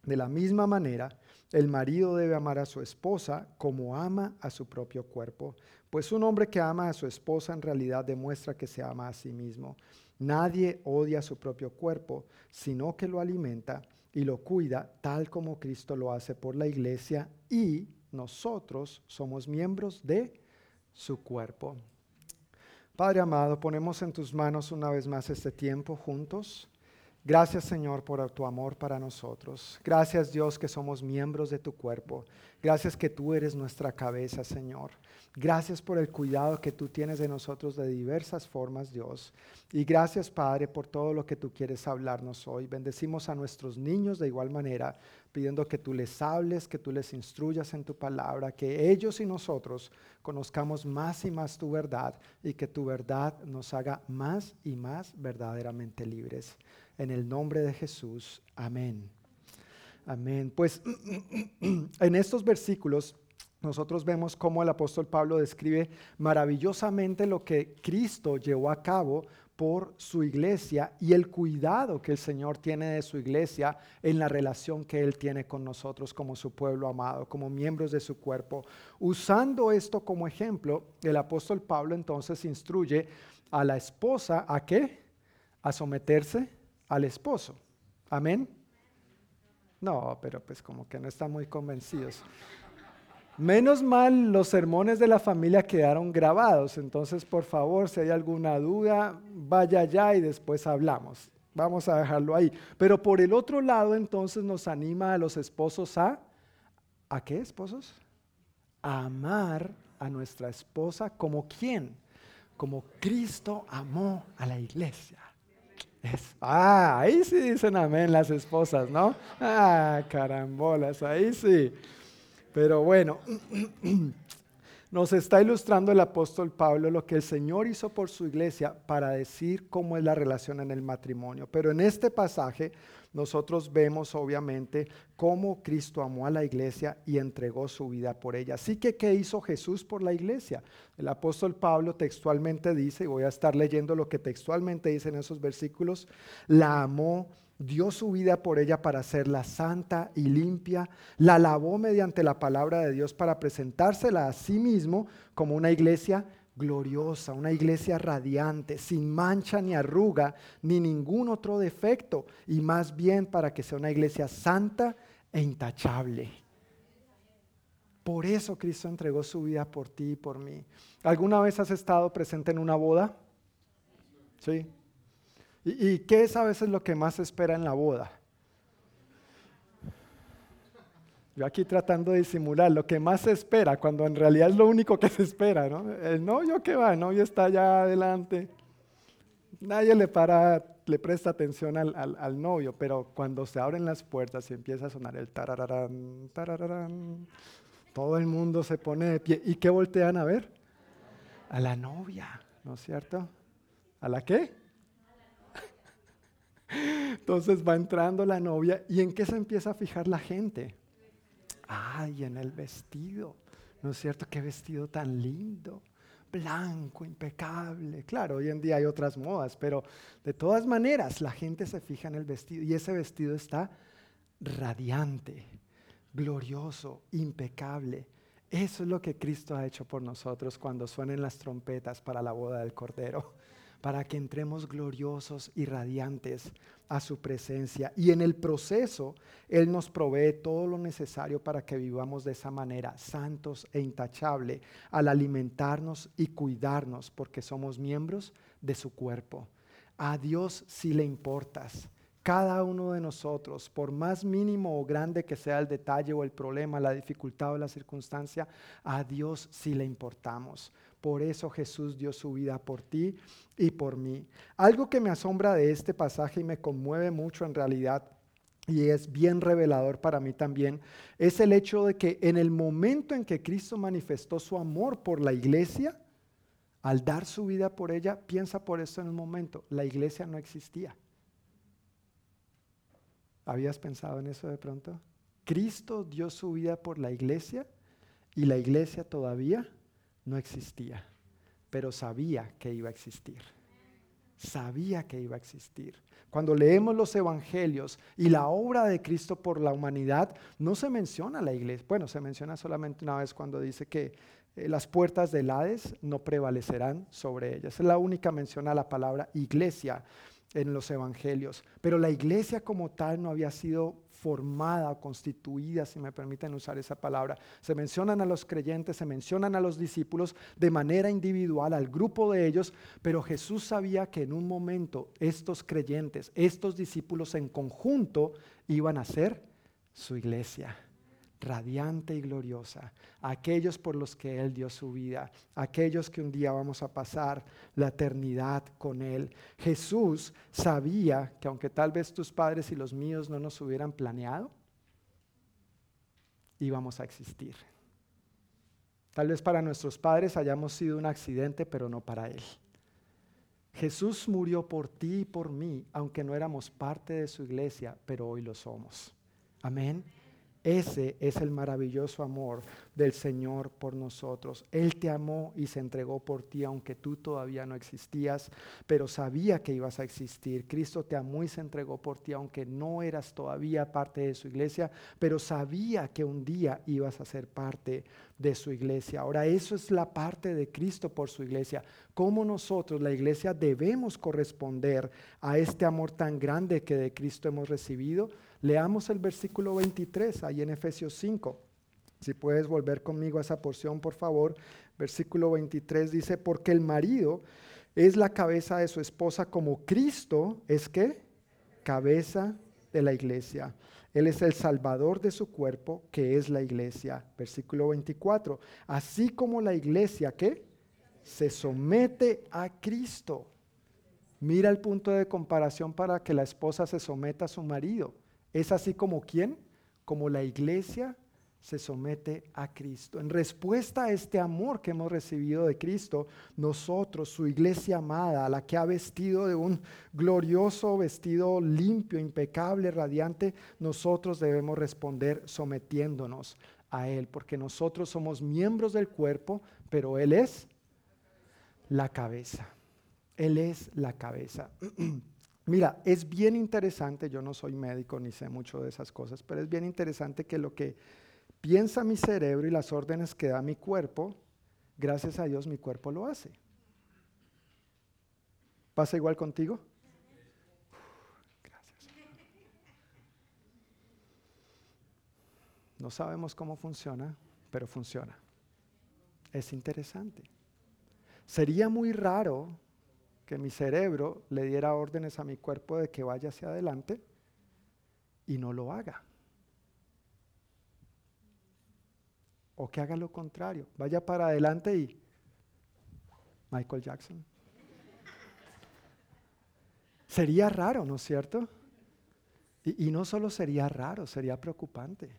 De la misma manera, el marido debe amar a su esposa como ama a su propio cuerpo, pues un hombre que ama a su esposa en realidad demuestra que se ama a sí mismo. Nadie odia su propio cuerpo, sino que lo alimenta y lo cuida tal como Cristo lo hace por la iglesia y nosotros somos miembros de su cuerpo. Padre amado, ponemos en tus manos una vez más este tiempo juntos. Gracias Señor por tu amor para nosotros. Gracias Dios que somos miembros de tu cuerpo. Gracias que tú eres nuestra cabeza Señor. Gracias por el cuidado que tú tienes de nosotros de diversas formas Dios. Y gracias Padre por todo lo que tú quieres hablarnos hoy. Bendecimos a nuestros niños de igual manera pidiendo que tú les hables, que tú les instruyas en tu palabra, que ellos y nosotros conozcamos más y más tu verdad y que tu verdad nos haga más y más verdaderamente libres. En el nombre de Jesús, amén. Amén. Pues [clears throat] en estos versículos nosotros vemos cómo el apóstol Pablo describe maravillosamente lo que Cristo llevó a cabo por su iglesia y el cuidado que el Señor tiene de su iglesia en la relación que Él tiene con nosotros como su pueblo amado, como miembros de su cuerpo. Usando esto como ejemplo, el apóstol Pablo entonces instruye a la esposa a qué? A someterse al esposo. Amén. No, pero pues como que no están muy convencidos. Menos mal los sermones de la familia quedaron grabados, entonces por favor, si hay alguna duda, vaya allá y después hablamos. Vamos a dejarlo ahí. Pero por el otro lado, entonces nos anima a los esposos a, ¿a qué esposos? A amar a nuestra esposa como quién? Como Cristo amó a la iglesia. ah, ahí sí dicen amén las esposas, ¿no? Ah, carambolas, ahí sí. Pero bueno, [clears throat] nos está ilustrando el apóstol Pablo lo que el Señor hizo por su iglesia para decir cómo es la relación en el matrimonio. Pero en este pasaje nosotros vemos obviamente cómo Cristo amó a la iglesia y entregó su vida por ella. Así que, ¿qué hizo Jesús por la iglesia? El apóstol Pablo textualmente dice, y voy a estar leyendo lo que textualmente dice en esos versículos, la amó dio su vida por ella para hacerla santa y limpia, la lavó mediante la palabra de Dios para presentársela a sí mismo como una iglesia gloriosa, una iglesia radiante, sin mancha ni arruga, ni ningún otro defecto, y más bien para que sea una iglesia santa e intachable. Por eso Cristo entregó su vida por ti y por mí. ¿Alguna vez has estado presente en una boda? Sí. ¿Y, qué es a veces lo que más se espera en la boda? Yo aquí tratando de disimular lo que más se espera, cuando en realidad es lo único que se espera, ¿no? El novio que va, el novio está allá adelante. Nadie le para, le presta atención al, novio, pero cuando se abren las puertas y empieza a sonar el tarararán, tarararán, todo el mundo se pone de pie. ¿Y qué voltean a ver? A la novia, ¿no es cierto? ¿A la qué? Entonces va entrando la novia y en qué se empieza a fijar la gente ay, en el vestido, ¿no es cierto? Qué vestido tan lindo, blanco, impecable. Claro, hoy en día hay otras modas, pero de todas maneras la gente se fija en el vestido y ese vestido está radiante, glorioso, impecable. Eso es lo que Cristo ha hecho por nosotros cuando suenen las trompetas para la boda del Cordero para que entremos gloriosos y radiantes a su presencia. Y en el proceso, Él nos provee todo lo necesario para que vivamos de esa manera, santos e intachable, al alimentarnos y cuidarnos, porque somos miembros de su cuerpo. A Dios sí le importas. Cada uno de nosotros, por más mínimo o grande que sea el detalle o el problema, la dificultad o la circunstancia, a Dios sí le importamos. Por eso Jesús dio su vida por ti y por mí. Algo que me asombra de este pasaje y me conmueve mucho en realidad y es bien revelador para mí también, es el hecho de que en el momento en que Cristo manifestó su amor por la iglesia, al dar su vida por ella, piensa por eso en un momento, la iglesia no existía. ¿Habías pensado en eso de pronto? Cristo dio su vida por la iglesia y la iglesia todavía no existía, pero sabía que iba a existir. Sabía que iba a existir. Cuando leemos los evangelios y la obra de Cristo por la humanidad, no se menciona la iglesia. Bueno, se menciona solamente una vez cuando dice que eh, las puertas del Hades no prevalecerán sobre ellas. Es la única mención a la palabra iglesia en los evangelios. Pero la iglesia como tal no había sido formada constituida, si me permiten usar esa palabra. Se mencionan a los creyentes, se mencionan a los discípulos de manera individual, al grupo de ellos, pero Jesús sabía que en un momento estos creyentes, estos discípulos en conjunto iban a ser su iglesia radiante y gloriosa, aquellos por los que Él dio su vida, aquellos que un día vamos a pasar la eternidad con Él. Jesús sabía que aunque tal vez tus padres y los míos no nos hubieran planeado, íbamos a existir. Tal vez para nuestros padres hayamos sido un accidente, pero no para Él. Jesús murió por ti y por mí, aunque no éramos parte de su iglesia, pero hoy lo somos. Amén. Ese es el maravilloso amor del Señor por nosotros. Él te amó y se entregó por ti, aunque tú todavía no existías, pero sabía que ibas a existir. Cristo te amó y se entregó por ti, aunque no eras todavía parte de su iglesia, pero sabía que un día ibas a ser parte de su iglesia. Ahora, eso es la parte de Cristo por su iglesia. ¿Cómo nosotros, la iglesia, debemos corresponder a este amor tan grande que de Cristo hemos recibido? Leamos el versículo 23 ahí en Efesios 5. Si puedes volver conmigo a esa porción, por favor. Versículo 23 dice, porque el marido es la cabeza de su esposa como Cristo es que cabeza de la iglesia. Él es el salvador de su cuerpo, que es la iglesia. Versículo 24. Así como la iglesia que se somete a Cristo Mira el punto de comparación para que la esposa se someta a su marido. Es así como quién? Como la iglesia se somete a Cristo. En respuesta a este amor que hemos recibido de Cristo, nosotros, su iglesia amada, a la que ha vestido de un glorioso vestido limpio, impecable, radiante, nosotros debemos responder sometiéndonos a Él, porque nosotros somos miembros del cuerpo, pero Él es la cabeza. Él es la cabeza. [clears throat] Mira, es bien interesante, yo no soy médico ni sé mucho de esas cosas, pero es bien interesante que lo que piensa mi cerebro y las órdenes que da mi cuerpo, gracias a Dios mi cuerpo lo hace. ¿Pasa igual contigo? Gracias. No sabemos cómo funciona, pero funciona. Es interesante. Sería muy raro que mi cerebro le diera órdenes a mi cuerpo de que vaya hacia adelante y no lo haga. O que haga lo contrario, vaya para adelante y Michael Jackson. Sería raro, ¿no es cierto? Y, no solo sería raro, sería preocupante.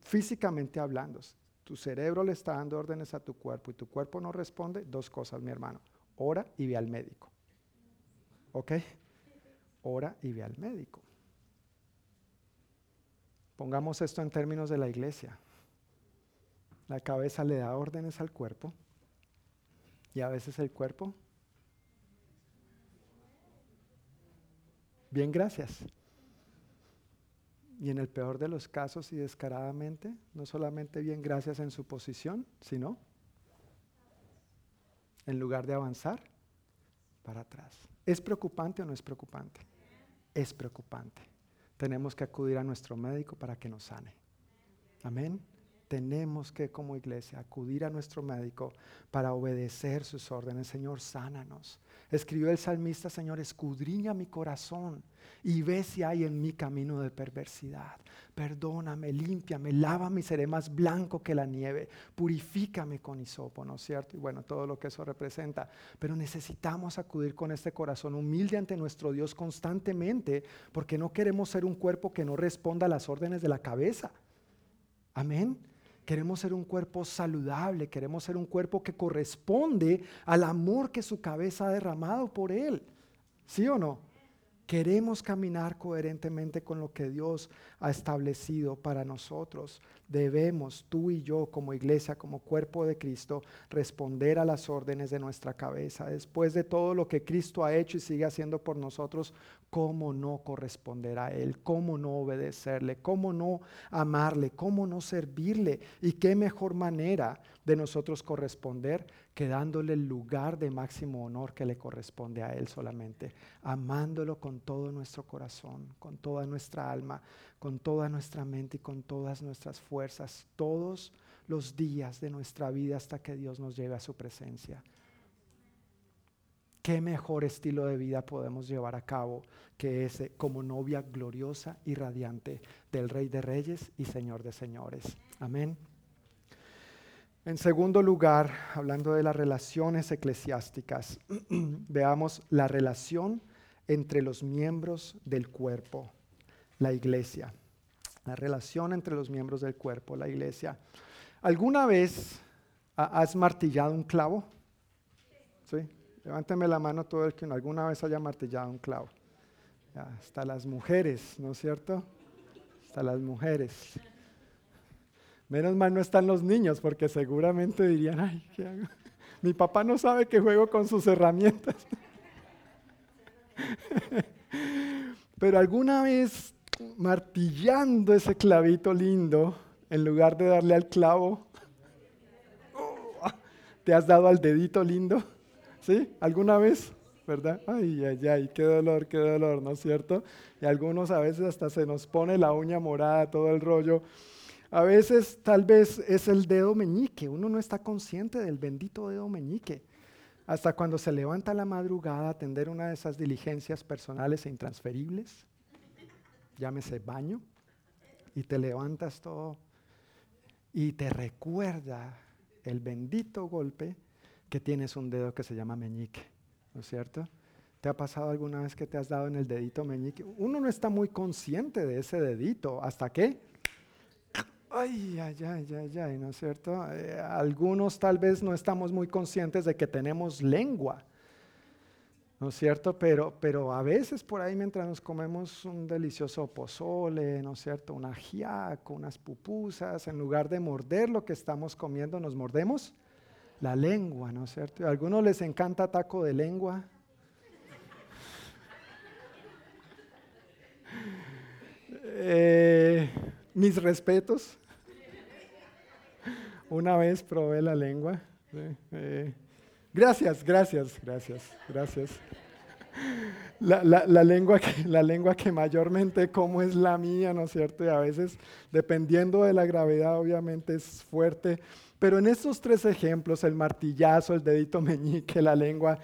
físicamente hablando, tu cerebro le está dando órdenes a tu cuerpo y tu cuerpo no responde, dos cosas, mi hermano. Ora y ve al médico. ¿Ok? Ora y ve al médico. Pongamos esto en términos de la iglesia. La cabeza le da órdenes al cuerpo y a veces el cuerpo. Bien, gracias. Y en el peor de los casos y descaradamente, no solamente bien gracias en su posición, sino en lugar de avanzar, para atrás. ¿Es preocupante o no es preocupante? Es preocupante. Tenemos que acudir a nuestro médico para que nos sane. Amén tenemos que como iglesia acudir a nuestro médico para obedecer sus órdenes. Señor, sánanos. Escribió el salmista, Señor, escudriña mi corazón y ve si hay en mi camino de perversidad. Perdóname, límpiame, lávame y seré más blanco que la nieve. Purifícame con hisopo, ¿no es cierto? Y bueno, todo lo que eso representa. Pero necesitamos acudir con este corazón humilde ante nuestro Dios constantemente porque no queremos ser un cuerpo que no responda a las órdenes de la cabeza. Amén. Queremos ser un cuerpo saludable, queremos ser un cuerpo que corresponde al amor que su cabeza ha derramado por Él. ¿Sí o no? Queremos caminar coherentemente con lo que Dios ha establecido para nosotros. Debemos, tú y yo como iglesia, como cuerpo de Cristo, responder a las órdenes de nuestra cabeza. Después de todo lo que Cristo ha hecho y sigue haciendo por nosotros, ¿cómo no corresponder a Él? ¿Cómo no obedecerle? ¿Cómo no amarle? ¿Cómo no servirle? ¿Y qué mejor manera de nosotros corresponder que dándole el lugar de máximo honor que le corresponde a Él solamente? Amándolo con todo nuestro corazón, con toda nuestra alma con toda nuestra mente y con todas nuestras fuerzas, todos los días de nuestra vida hasta que Dios nos lleve a su presencia. ¿Qué mejor estilo de vida podemos llevar a cabo que ese como novia gloriosa y radiante del Rey de Reyes y Señor de Señores? Amén. En segundo lugar, hablando de las relaciones eclesiásticas, [clears throat] veamos la relación entre los miembros del cuerpo la iglesia, la relación entre los miembros del cuerpo, la iglesia. ¿Alguna vez has martillado un clavo? ¿Sí? Levánteme la mano todo el que alguna vez haya martillado un clavo. hasta las mujeres, ¿no es cierto? Hasta las mujeres. Menos mal no están los niños, porque seguramente dirían, ay, ¿qué hago? [laughs] Mi papá no sabe que juego con sus herramientas. [laughs] Pero alguna vez martillando ese clavito lindo, en lugar de darle al clavo, [laughs] ¿te has dado al dedito lindo? ¿Sí? ¿Alguna vez? ¿Verdad? Ay, ay, ay, qué dolor, qué dolor, ¿no es cierto? Y algunos a veces hasta se nos pone la uña morada, todo el rollo. A veces tal vez es el dedo meñique, uno no está consciente del bendito dedo meñique. Hasta cuando se levanta la madrugada a atender una de esas diligencias personales e intransferibles llámese baño, y te levantas todo y te recuerda el bendito golpe que tienes un dedo que se llama meñique. ¿no es cierto? ¿Te ha pasado alguna vez que te has dado en el dedito meñique? Uno no está muy consciente de ese dedito. ¿Hasta qué? Ay, ay, ay, ay, ay, ¿no es cierto? Eh, algunos tal vez no estamos muy conscientes de que tenemos lengua. ¿no es cierto? Pero, pero a veces por ahí mientras nos comemos un delicioso pozole, ¿no es cierto? Un ajiaco, unas pupusas, en lugar de morder lo que estamos comiendo, nos mordemos la lengua, ¿no es cierto? a algunos les encanta taco de lengua. [laughs] Eh, mis respetos. Una vez probé la lengua. Eh, Gracias, gracias, gracias, gracias. La, lengua que, la lengua que mayormente como es la mía, ¿no es cierto? Y a veces, dependiendo de la gravedad, obviamente es fuerte. Pero en estos tres ejemplos, el martillazo, el dedito meñique, la lengua,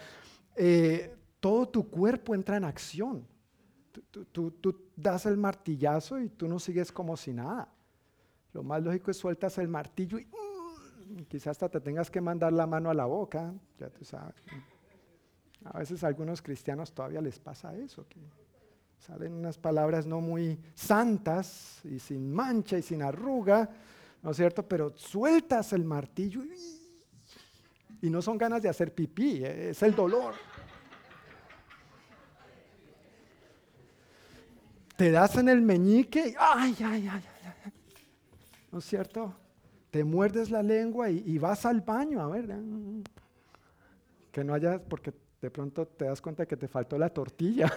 eh, todo tu cuerpo entra en acción. Tú, das el martillazo y tú no sigues como si nada. Lo más lógico es sueltas el martillo y quizás hasta te tengas que mandar la mano a la boca, ya tú sabes. A veces a algunos cristianos todavía les pasa eso, que salen unas palabras no muy santas y sin mancha y sin arruga, ¿no es cierto? Pero sueltas el martillo y, y no son ganas de hacer pipí, es el dolor. Te das en el meñique ay, ay, ay, ay. ¿No es cierto? te muerdes la lengua y, vas al baño, a ver, que no haya, porque de pronto te das cuenta que te faltó la tortilla,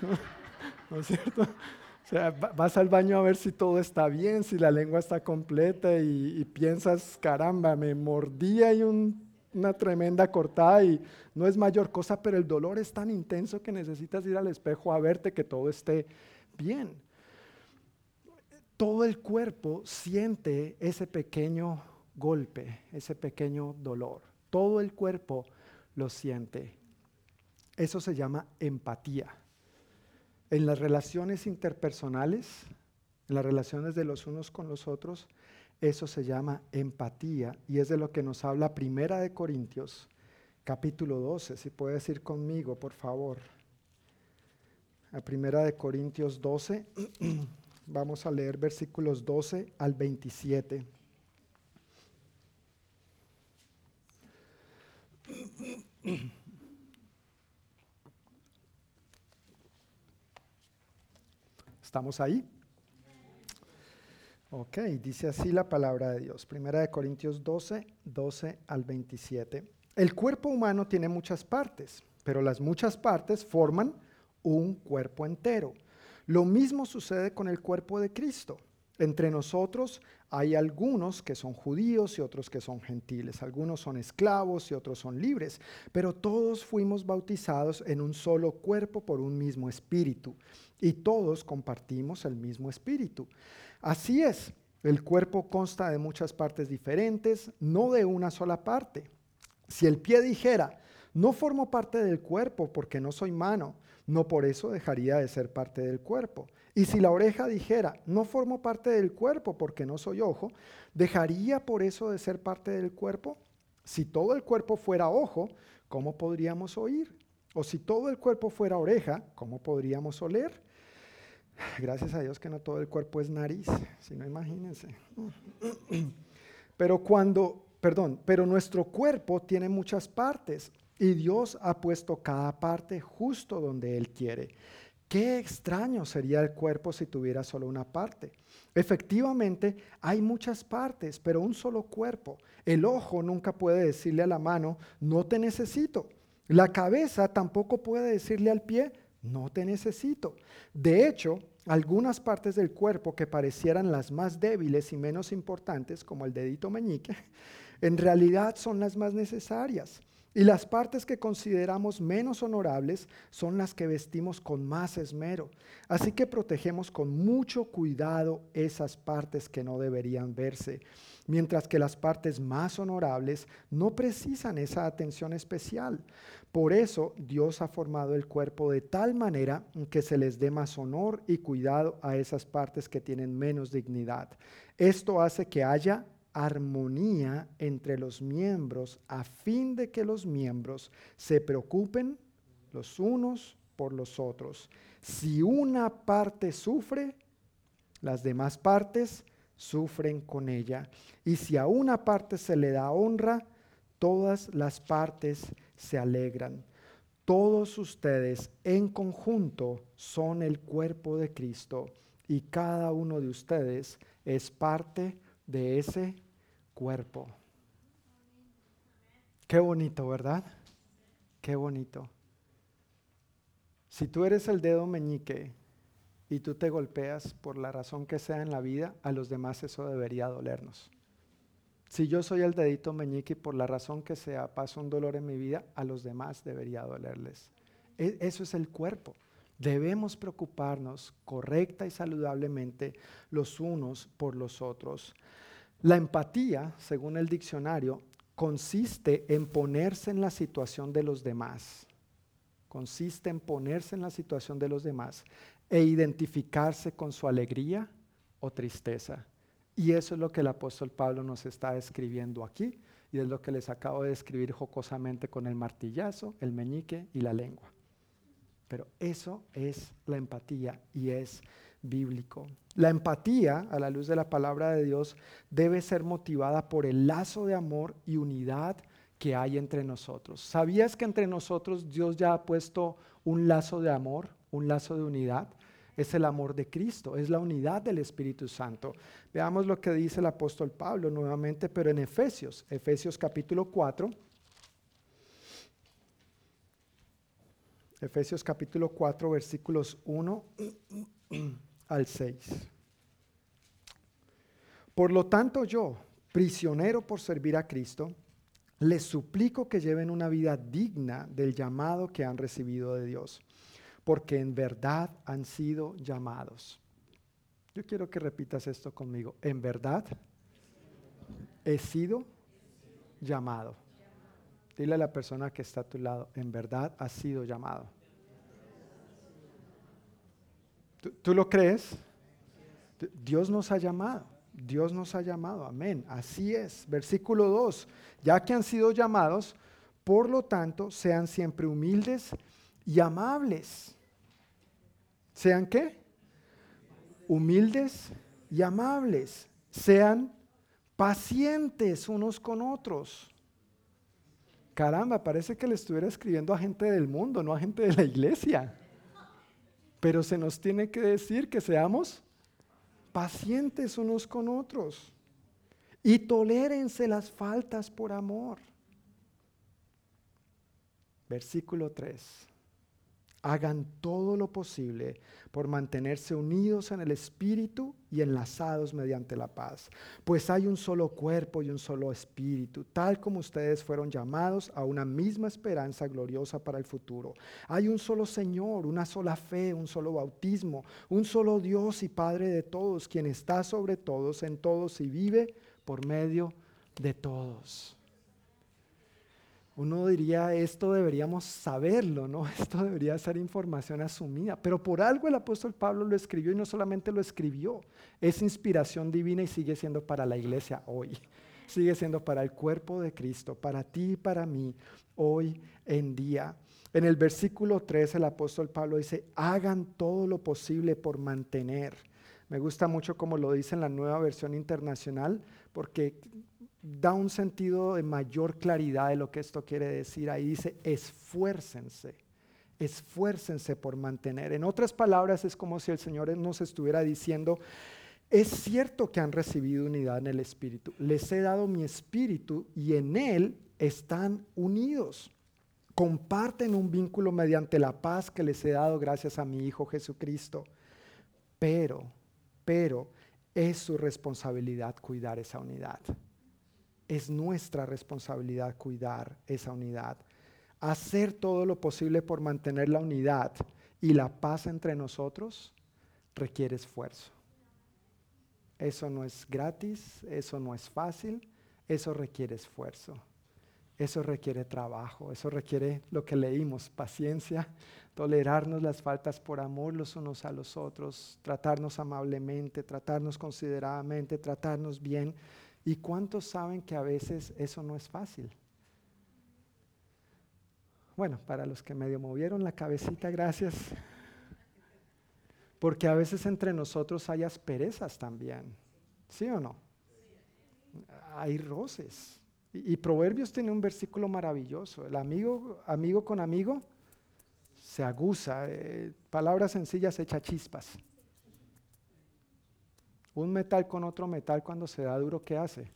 [laughs] ¿no es cierto? O sea, vas al baño a ver si todo está bien, si la lengua está completa y, piensas, caramba, me mordí y una tremenda cortada y no es mayor cosa, pero el dolor es tan intenso que necesitas ir al espejo a verte que todo esté bien todo el cuerpo siente ese pequeño golpe, ese pequeño dolor. Todo el cuerpo lo siente. Eso se llama empatía. En las relaciones interpersonales, en las relaciones de los unos con los otros, eso se llama empatía y es de lo que nos habla Primera de Corintios, capítulo 12. Si puedes ir conmigo, por favor. A Primera de Corintios 12. [clears throat] Vamos a leer versículos 12 al 27. [clears throat] ¿Estamos ahí? Ok, dice así la palabra de Dios. Primera de Corintios 12, 12 al 27. El cuerpo humano tiene muchas partes, pero las muchas partes forman un cuerpo entero. Lo mismo sucede con el cuerpo de Cristo. Entre nosotros hay algunos que son judíos y otros que son gentiles, algunos son esclavos y otros son libres, pero todos fuimos bautizados en un solo cuerpo por un mismo espíritu y todos compartimos el mismo espíritu. Así es, el cuerpo consta de muchas partes diferentes, no de una sola parte. Si el pie dijera, no formo parte del cuerpo porque no soy mano, no por eso dejaría de ser parte del cuerpo. Y si la oreja dijera, no formo parte del cuerpo porque no soy ojo, ¿dejaría por eso de ser parte del cuerpo? Si todo el cuerpo fuera ojo, ¿cómo podríamos oír? O si todo el cuerpo fuera oreja, ¿cómo podríamos oler? Gracias a Dios que no todo el cuerpo es nariz, si no imagínense. [clears throat] Pero cuando, perdón, pero nuestro cuerpo tiene muchas partes y Dios ha puesto cada parte justo donde Él quiere. Qué extraño sería el cuerpo si tuviera solo una parte. Efectivamente, hay muchas partes, pero un solo cuerpo. El ojo nunca puede decirle a la mano, no te necesito. La cabeza tampoco puede decirle al pie, no te necesito. De hecho, algunas partes del cuerpo que parecieran las más débiles y menos importantes, como el dedito meñique, [laughs] en realidad son las más necesarias. Y las partes que consideramos menos honorables son las que vestimos con más esmero. Así que protegemos con mucho cuidado esas partes que no deberían verse, mientras que las partes más honorables no precisan esa atención especial. Por eso Dios ha formado el cuerpo de tal manera que se les dé más honor y cuidado a esas partes que tienen menos dignidad. Esto hace que haya armonía entre los miembros a fin de que los miembros se preocupen los unos por los otros. Si una parte sufre, las demás partes sufren con ella. Y si a una parte se le da honra, todas las partes se alegran. Todos ustedes en conjunto son el cuerpo de Cristo y cada uno de ustedes es parte de ese cuerpo. Qué bonito, ¿verdad? Qué bonito. Si tú eres el dedo meñique y tú te golpeas por la razón que sea en la vida, a los demás eso debería dolernos. Si yo soy el dedito meñique y por la razón que sea paso un dolor en mi vida, a los demás debería dolerles. E, eso es el cuerpo. Debemos preocuparnos correcta y saludablemente los unos por los otros. La empatía, según el diccionario, consiste en ponerse en la situación de los demás. Consiste en ponerse en la situación de los demás e identificarse con su alegría o tristeza. Y eso es lo que el apóstol Pablo nos está escribiendo aquí y es lo que les acabo de escribir jocosamente con el martillazo, el meñique y la lengua. Pero eso es la empatía y es bíblico. La empatía, a la luz de la palabra de Dios, debe ser motivada por el lazo de amor y unidad que hay entre nosotros. ¿Sabías que entre nosotros Dios ya ha puesto un lazo de amor, un lazo de unidad? Es el amor de Cristo, es la unidad del Espíritu Santo. Veamos lo que dice el apóstol Pablo nuevamente, pero en Efesios, Efesios capítulo 4. Efesios capítulo 4, versículos 1 al 6. Por lo tanto yo, prisionero por servir a Cristo, les suplico que lleven una vida digna del llamado que han recibido de Dios, porque en verdad han sido llamados. Yo quiero que repitas esto conmigo. En verdad he sido llamado. Dile a la persona que está a tu lado, en verdad has sido llamado. ¿Tú, lo crees? Dios nos ha llamado. Dios nos ha llamado. Amén. Así es. Versículo 2. Ya que han sido llamados, por lo tanto, sean siempre humildes y amables. ¿Sean qué? Humildes y amables. Sean pacientes unos con otros. Caramba, parece que le estuviera escribiendo a gente del mundo, no a gente de la iglesia. Pero se nos tiene que decir que seamos pacientes unos con otros y tolérense las faltas por amor. Versículo 3 hagan todo lo posible por mantenerse unidos en el Espíritu y enlazados mediante la paz. Pues hay un solo cuerpo y un solo Espíritu, tal como ustedes fueron llamados a una misma esperanza gloriosa para el futuro. Hay un solo Señor, una sola fe, un solo bautismo, un solo Dios y Padre de todos, quien está sobre todos, en todos y vive por medio de todos uno diría, esto deberíamos saberlo, ¿no? [laughs] Esto debería ser información asumida. Pero por algo el apóstol Pablo lo escribió y no solamente lo escribió, es inspiración divina y sigue siendo para la iglesia hoy. Sigue siendo para el cuerpo de Cristo, para ti y para mí, hoy en día. En el versículo 3 el apóstol Pablo dice, hagan todo lo posible por mantener. Me gusta mucho como lo dice en la nueva versión internacional, porque da un sentido de mayor claridad de lo que esto quiere decir. Ahí dice, esfuércense, esfuércense por mantener. En otras palabras, es como si el Señor nos estuviera diciendo, es cierto que han recibido unidad en el Espíritu. Les he dado mi Espíritu y en Él están unidos. Comparten un vínculo mediante la paz que les he dado gracias a mi Hijo Jesucristo. Pero, pero, es su responsabilidad cuidar esa unidad. Es nuestra responsabilidad cuidar esa unidad. Hacer todo lo posible por mantener la unidad y la paz entre nosotros requiere esfuerzo. Eso no es gratis, eso no es fácil, eso requiere esfuerzo. Eso requiere trabajo, eso requiere lo que leímos, paciencia, tolerarnos las faltas por amor los unos a los otros, tratarnos amablemente, tratarnos consideradamente, tratarnos bien ¿Y cuántos saben que a veces eso no es fácil? Bueno, para los que medio movieron la cabecita, gracias. Porque a veces entre nosotros hay asperezas también. ¿Sí o no? Hay roces. Y, Proverbios tiene un versículo maravilloso. El amigo, amigo con amigo se aguza. Eh, palabras sencillas echa chispas. Un metal con otro metal cuando se da duro, ¿qué hace?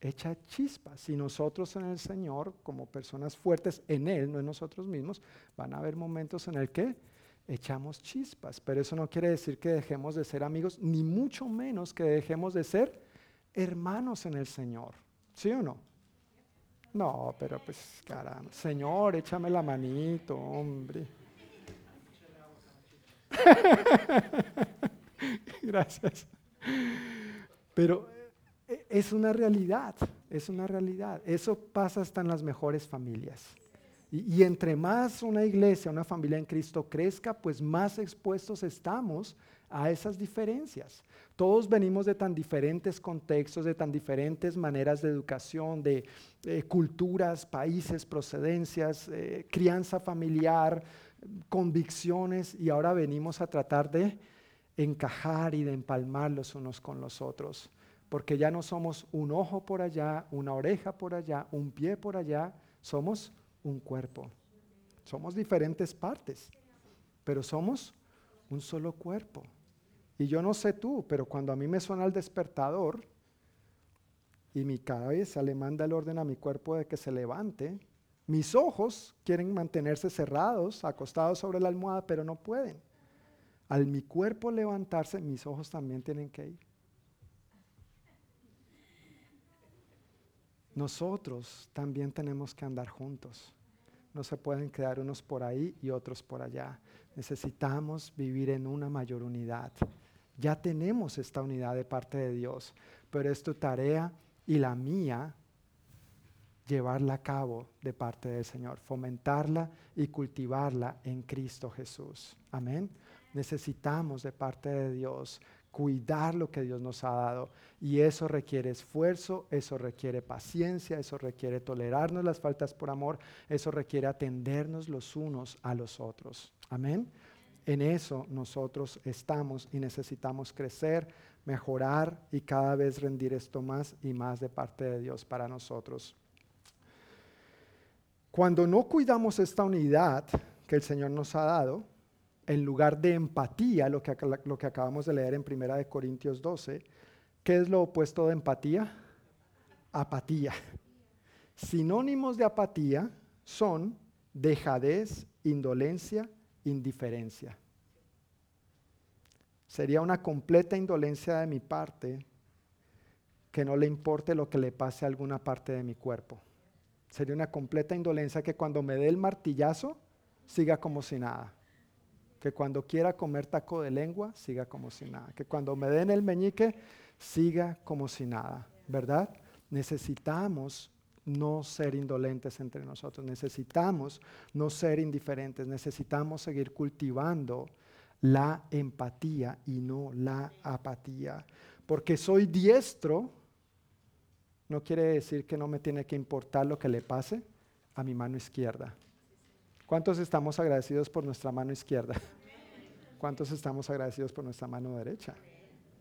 Echa chispas. Y nosotros en el Señor, como personas fuertes en Él, no en nosotros mismos, van a haber momentos en el que echamos chispas. Pero eso no quiere decir que dejemos de ser amigos, ni mucho menos que dejemos de ser hermanos en el Señor. ¿Sí o no? No, pero pues caramba, Señor, échame la manito, hombre. [laughs] Gracias. Pero eh, es una realidad, es una realidad. Eso pasa hasta en las mejores familias. Y, y, entre más una iglesia, una familia en Cristo crezca, pues más expuestos estamos a esas diferencias. Todos venimos de tan diferentes contextos, de tan diferentes maneras de educación, de culturas, países, procedencias, eh, crianza familiar, convicciones, y ahora venimos a tratar de encajar y de empalmar los unos con los otros, porque ya no somos un ojo por allá, una oreja por allá, un pie por allá, somos un cuerpo. Somos diferentes partes, pero somos un solo cuerpo. Y yo no sé tú, pero cuando a mí me suena el despertador y mi cabeza le manda el orden a mi cuerpo de que se levante, mis ojos quieren mantenerse cerrados, acostados sobre la almohada, pero no pueden. Al mi cuerpo levantarse, mis ojos también tienen que ir. Nosotros también tenemos que andar juntos. No se pueden quedar unos por ahí y otros por allá. Necesitamos vivir en una mayor unidad. Ya tenemos esta unidad de parte de Dios, pero es tu tarea y la mía llevarla a cabo de parte del Señor, fomentarla y cultivarla en Cristo Jesús. Amén. Necesitamos de parte de Dios cuidar lo que Dios nos ha dado. Y eso requiere esfuerzo, eso requiere paciencia, eso requiere tolerarnos las faltas por amor, eso requiere atendernos los unos a los otros. Amén. En eso nosotros estamos y necesitamos crecer, mejorar y cada vez rendir esto más y más de parte de Dios para nosotros. Cuando no cuidamos esta unidad que el Señor nos ha dado, en lugar de empatía, lo que, lo que acabamos de leer en 1 Corintios 12, ¿qué es lo opuesto de empatía? Apatía. Sinónimos de apatía son dejadez, indolencia, indiferencia. Sería una completa indolencia de mi parte que no le importe lo que le pase a alguna parte de mi cuerpo. Sería una completa indolencia que cuando me dé el martillazo siga como si nada. Que cuando quiera comer taco de lengua siga como si nada. Que cuando me den el meñique siga como si nada. ¿Verdad? Necesitamos no ser indolentes entre nosotros, necesitamos no ser indiferentes, necesitamos seguir cultivando la empatía y no la apatía. Porque soy diestro no quiere decir que no me tiene que importar lo que le pase a mi mano izquierda. ¿Cuántos estamos agradecidos por nuestra mano izquierda? [laughs] ¿Cuántos estamos agradecidos por nuestra mano derecha?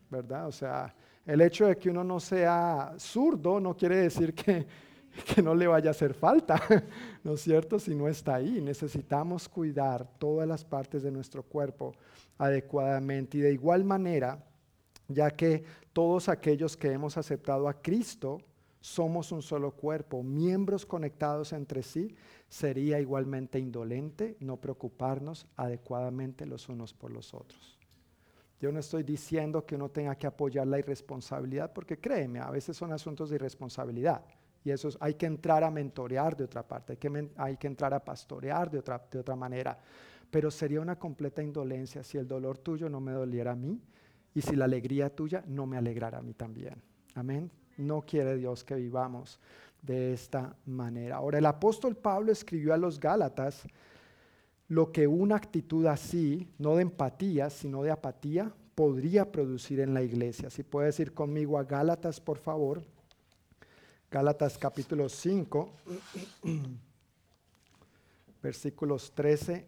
¿Verdad? O sea, el hecho de que uno no sea zurdo no quiere decir que, [laughs] que no le vaya a hacer falta, [laughs] ¿no es cierto? Si no está ahí, necesitamos cuidar todas las partes de nuestro cuerpo adecuadamente y de igual manera, ya que todos aquellos que hemos aceptado a Cristo somos un solo cuerpo, miembros conectados entre sí, sería igualmente indolente no preocuparnos adecuadamente los unos por los otros. Yo no estoy diciendo que uno tenga que apoyar la irresponsabilidad, porque créeme, a veces son asuntos de irresponsabilidad. Y eso hay que entrar a mentorear de otra parte, hay que, hay que entrar a pastorear de otra, de otra manera. Pero sería una completa indolencia si el dolor tuyo no me doliera a mí y si la alegría tuya no me alegrara a mí también. Amén. No quiere Dios que vivamos de esta manera. Ahora, el apóstol Pablo escribió a los Gálatas lo que una actitud así, no de empatía, sino de apatía, podría producir en la iglesia. Si puedes ir conmigo a Gálatas, por favor. Gálatas capítulo 5, [clears throat] versículos 13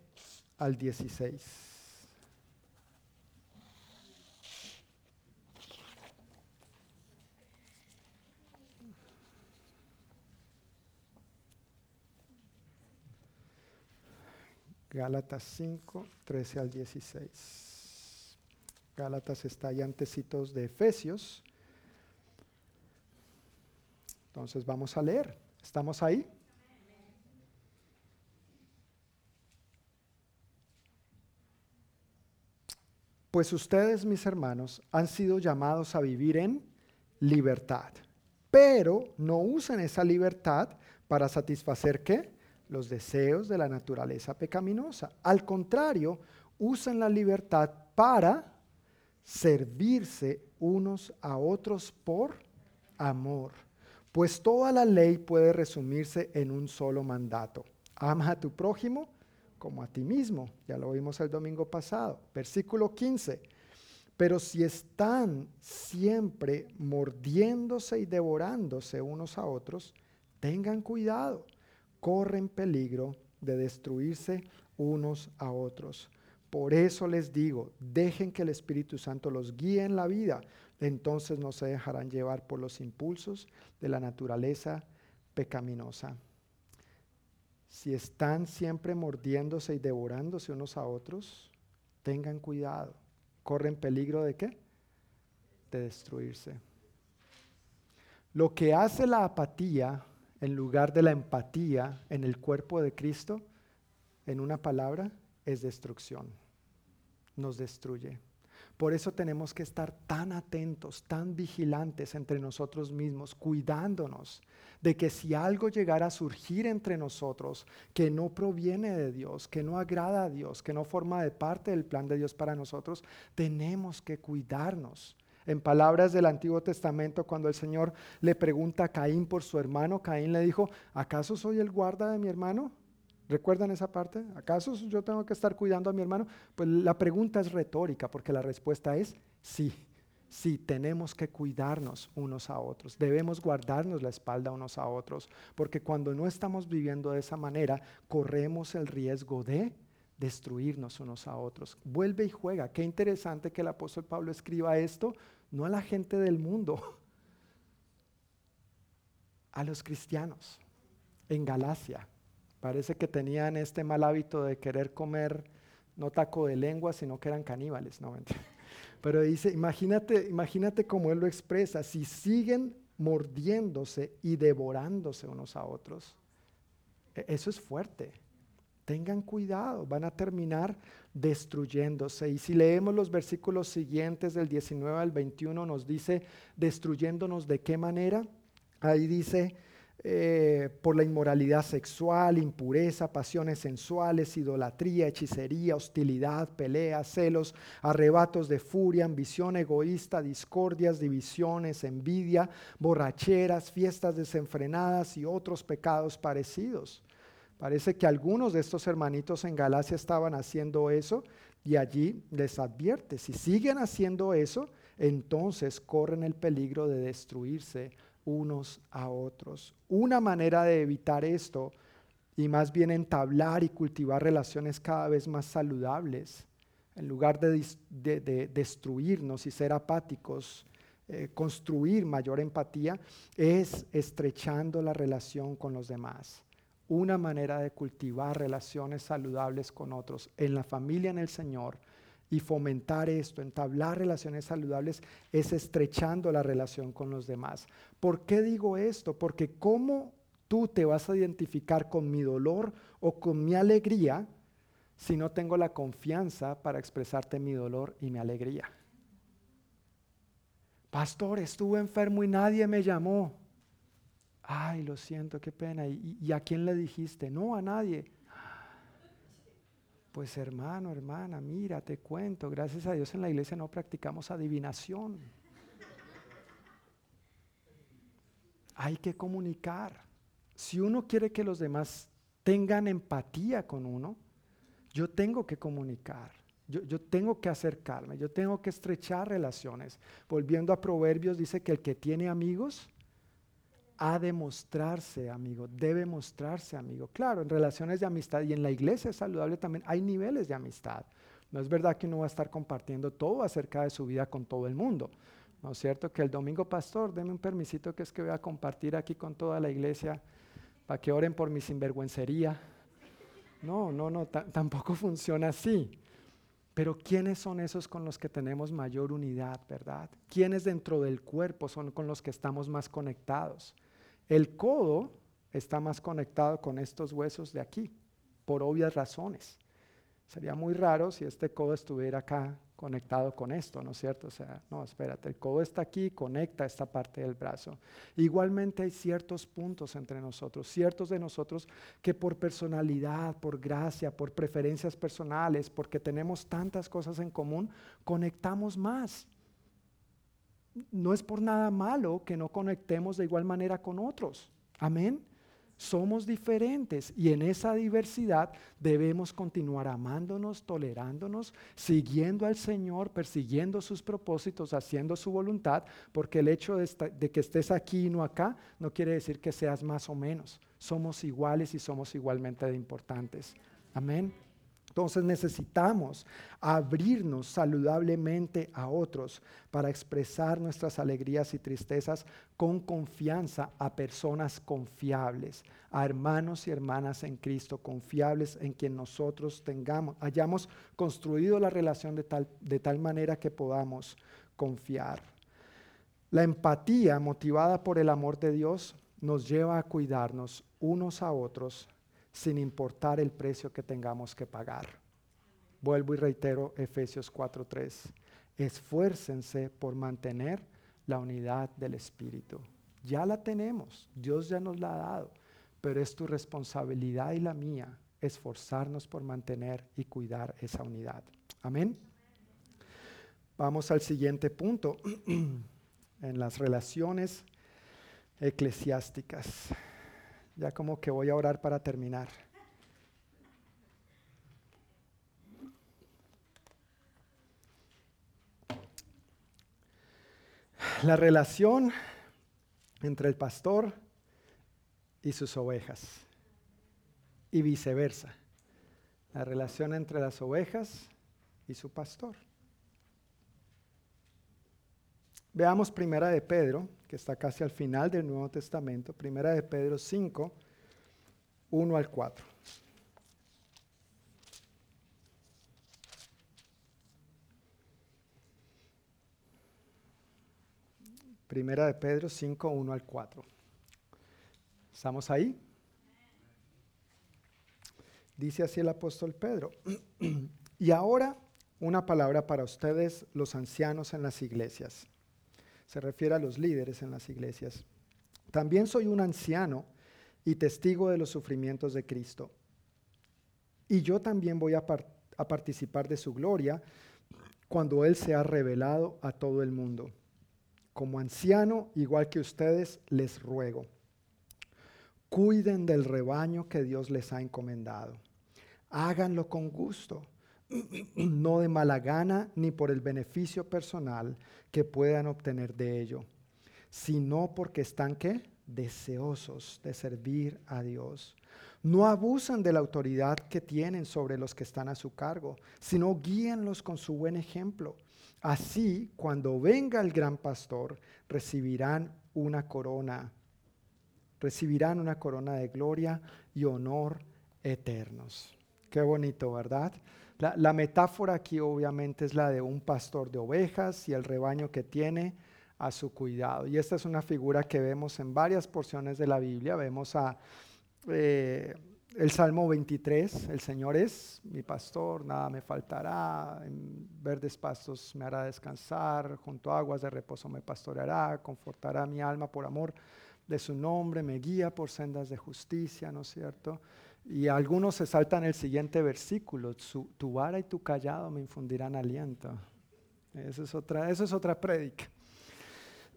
al 16. Gálatas 5, 13 al 16. Gálatas está ahí antecitos de Efesios. Entonces vamos a leer. ¿Estamos ahí? Pues ustedes, mis hermanos, han sido llamados a vivir en libertad, pero no usen esa libertad para satisfacer qué? Los deseos de la naturaleza pecaminosa. Al contrario, usan la libertad para servirse unos a otros por amor. Pues toda la ley puede resumirse en un solo mandato. Ama a tu prójimo como a ti mismo. Ya lo vimos el domingo pasado. Versículo 15. Pero si están siempre mordiéndose y devorándose unos a otros, tengan cuidado corren peligro de destruirse unos a otros. Por eso les digo, dejen que el Espíritu Santo los guíe en la vida, entonces no se dejarán llevar por los impulsos de la naturaleza pecaminosa. Si están siempre mordiéndose y devorándose unos a otros, tengan cuidado. ¿Corren peligro de qué? De destruirse. Lo que hace la apatía en lugar de la empatía en el cuerpo de Cristo, en una palabra, es destrucción. Nos destruye. Por eso tenemos que estar tan atentos, tan vigilantes entre nosotros mismos, cuidándonos de que si algo llegara a surgir entre nosotros que no proviene de Dios, que no agrada a Dios, que no forma de parte del plan de Dios para nosotros, tenemos que cuidarnos en palabras del Antiguo Testamento, cuando el Señor le pregunta a Caín por su hermano, Caín le dijo, ¿acaso soy el guarda de mi hermano? ¿Recuerdan esa parte? ¿Acaso yo tengo que estar cuidando a mi hermano? Pues la pregunta es retórica porque la respuesta es sí. Sí, tenemos que cuidarnos unos a otros, debemos guardarnos la espalda unos a otros, porque cuando no estamos viviendo de esa manera, corremos el riesgo de destruirnos unos a otros. Vuelve y juega. Qué interesante que el apóstol Pablo escriba esto no a la gente del mundo, [laughs] a los cristianos en Galacia. Parece que tenían este mal hábito de querer comer no taco de lengua, sino que eran caníbales, no [laughs] Pero dice, imagínate, imagínate cómo él lo expresa, si siguen mordiéndose y devorándose unos a otros. E, eso es fuerte. Tengan cuidado, van a terminar destruyéndose. Y si leemos los versículos siguientes del 19 al 21, nos dice, destruyéndonos de qué manera. Ahí dice, eh, por la inmoralidad sexual, impureza, pasiones sensuales, idolatría, hechicería, hostilidad, peleas, celos, arrebatos de furia, ambición egoísta, discordias, divisiones, envidia, borracheras, fiestas desenfrenadas y otros pecados parecidos Parece que algunos de estos hermanitos en Galacia estaban haciendo eso y allí les advierte, si siguen haciendo eso, entonces corren el peligro de destruirse unos a otros. Una manera de evitar esto y más bien entablar y cultivar relaciones cada vez más saludables, en lugar de, destruirnos y ser apáticos, eh, construir mayor empatía, es estrechando la relación con los demás una manera de cultivar relaciones saludables con otros en la familia, en el Señor, y fomentar esto, entablar relaciones saludables, es estrechando la relación con los demás. ¿Por qué digo esto? Porque ¿cómo tú te vas a identificar con mi dolor o con mi alegría si no tengo la confianza para expresarte mi dolor y mi alegría? Pastor, estuve enfermo y nadie me llamó. Ay, lo siento, qué pena. ¿Y, a quién le dijiste? No, a nadie. Pues hermano, hermana, mira, te cuento, gracias a Dios en la iglesia no practicamos adivinación. Hay que comunicar. Si uno quiere que los demás tengan empatía con uno, yo tengo que comunicar. Yo, yo, tengo que acercarme, yo tengo que estrechar relaciones. Volviendo a Proverbios, dice que el que tiene amigos ha de mostrarse, amigo, debe mostrarse, amigo. Claro, en relaciones de amistad y en la iglesia es saludable también hay niveles de amistad. No es verdad que uno va a estar compartiendo todo acerca de su vida con todo el mundo. ¿No es cierto? Que el domingo, pastor, deme un permisito que es que voy a compartir aquí con toda la iglesia para que oren por mi sinvergüencería. No, no, no, tampoco [laughs] funciona así. Pero ¿quiénes son esos con los que tenemos mayor unidad, verdad? ¿Quiénes dentro del cuerpo son con los que estamos más conectados? El codo está más conectado con estos huesos de aquí, por obvias razones. Sería muy raro si este codo estuviera acá conectado con esto, ¿no es cierto? O sea, no, espérate, el codo está aquí, conecta esta parte del brazo. Igualmente hay ciertos puntos entre nosotros, ciertos de nosotros que por personalidad, por gracia, por preferencias personales, porque tenemos tantas cosas en común, conectamos más. No es por nada malo que no conectemos de igual manera con otros. Amén. Somos diferentes y en esa diversidad debemos continuar amándonos, tolerándonos, siguiendo al Señor, persiguiendo sus propósitos, haciendo su voluntad, porque el hecho de, que estés aquí y no acá no quiere decir que seas más o menos. Somos iguales y somos igualmente importantes. Amén. Entonces necesitamos abrirnos saludablemente a otros para expresar nuestras alegrías y tristezas con confianza a personas confiables, a hermanos y hermanas en Cristo confiables en quien nosotros tengamos, hayamos construido la relación de tal, de tal manera que podamos confiar. La empatía motivada por el amor de Dios nos lleva a cuidarnos unos a otros sin importar el precio que tengamos que pagar. Vuelvo y reitero Efesios 4:3. Esfuércense por mantener la unidad del Espíritu. Ya la tenemos, Dios ya nos la ha dado, pero es tu responsabilidad y la mía esforzarnos por mantener y cuidar esa unidad. Amén. Vamos al siguiente punto, [clears throat] en las relaciones eclesiásticas. Ya como que voy a orar para terminar. La relación entre el pastor y sus ovejas y viceversa. La relación entre las ovejas y su pastor. Veamos primera de Pedro, que está casi al final del Nuevo Testamento, primera de Pedro 5, 1 al 4. Primera de Pedro 5, 1 al 4. ¿Estamos ahí? Dice así el apóstol Pedro. [clears throat] y ahora una palabra para ustedes, los ancianos en las iglesias se refiere a los líderes en las iglesias. También soy un anciano y testigo de los sufrimientos de Cristo. Y yo también voy a, participar de su gloria cuando Él se ha revelado a todo el mundo. Como anciano, igual que ustedes, les ruego, cuiden del rebaño que Dios les ha encomendado. Háganlo con gusto no de mala gana ni por el beneficio personal que puedan obtener de ello, sino porque están ¿qué? deseosos de servir a Dios. No abusan de la autoridad que tienen sobre los que están a su cargo, sino guíenlos con su buen ejemplo. Así, cuando venga el gran pastor, recibirán una corona, recibirán una corona de gloria y honor eternos. Qué bonito, ¿verdad? La, metáfora aquí obviamente es la de un pastor de ovejas y el rebaño que tiene a su cuidado. Y esta es una figura que vemos en varias porciones de la Biblia. Vemos a eh, el Salmo 23, el Señor es mi pastor, nada me faltará, en verdes pastos me hará descansar, junto a aguas de reposo me pastoreará, confortará mi alma por amor de su nombre, me guía por sendas de justicia, ¿no es cierto? Y algunos se saltan el siguiente versículo, tu vara y tu callado me infundirán aliento. Eso es otra, eso es otra prédica.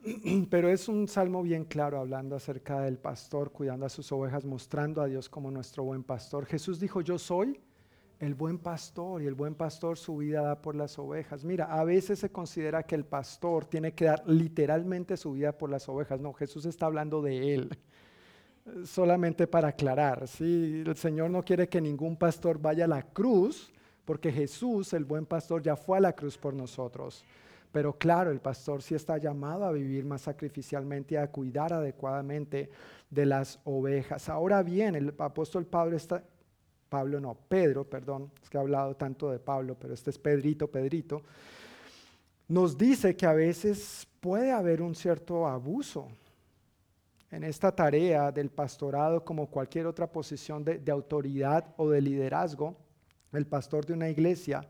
[clears throat] Pero es un salmo bien claro hablando acerca del pastor cuidando a sus ovejas, mostrando a Dios como nuestro buen pastor. Jesús dijo, yo soy el buen pastor y el buen pastor su vida da por las ovejas. Mira, a veces se considera que el pastor tiene que dar literalmente su vida por las ovejas. No, Jesús está hablando de él. Solamente para aclarar, ¿sí? el Señor no quiere que ningún pastor vaya a la cruz, porque Jesús, el buen pastor, ya fue a la cruz por nosotros. Pero claro, el pastor sí está llamado a vivir más sacrificialmente y a cuidar adecuadamente de las ovejas. Ahora bien, el apóstol Pablo está, Pablo no, Pedro, perdón, es que he hablado tanto de Pablo, pero este es Pedrito, Pedrito, nos dice que a veces puede haber un cierto abuso en esta tarea del pastorado como cualquier otra posición de, de autoridad o de liderazgo. El pastor de una iglesia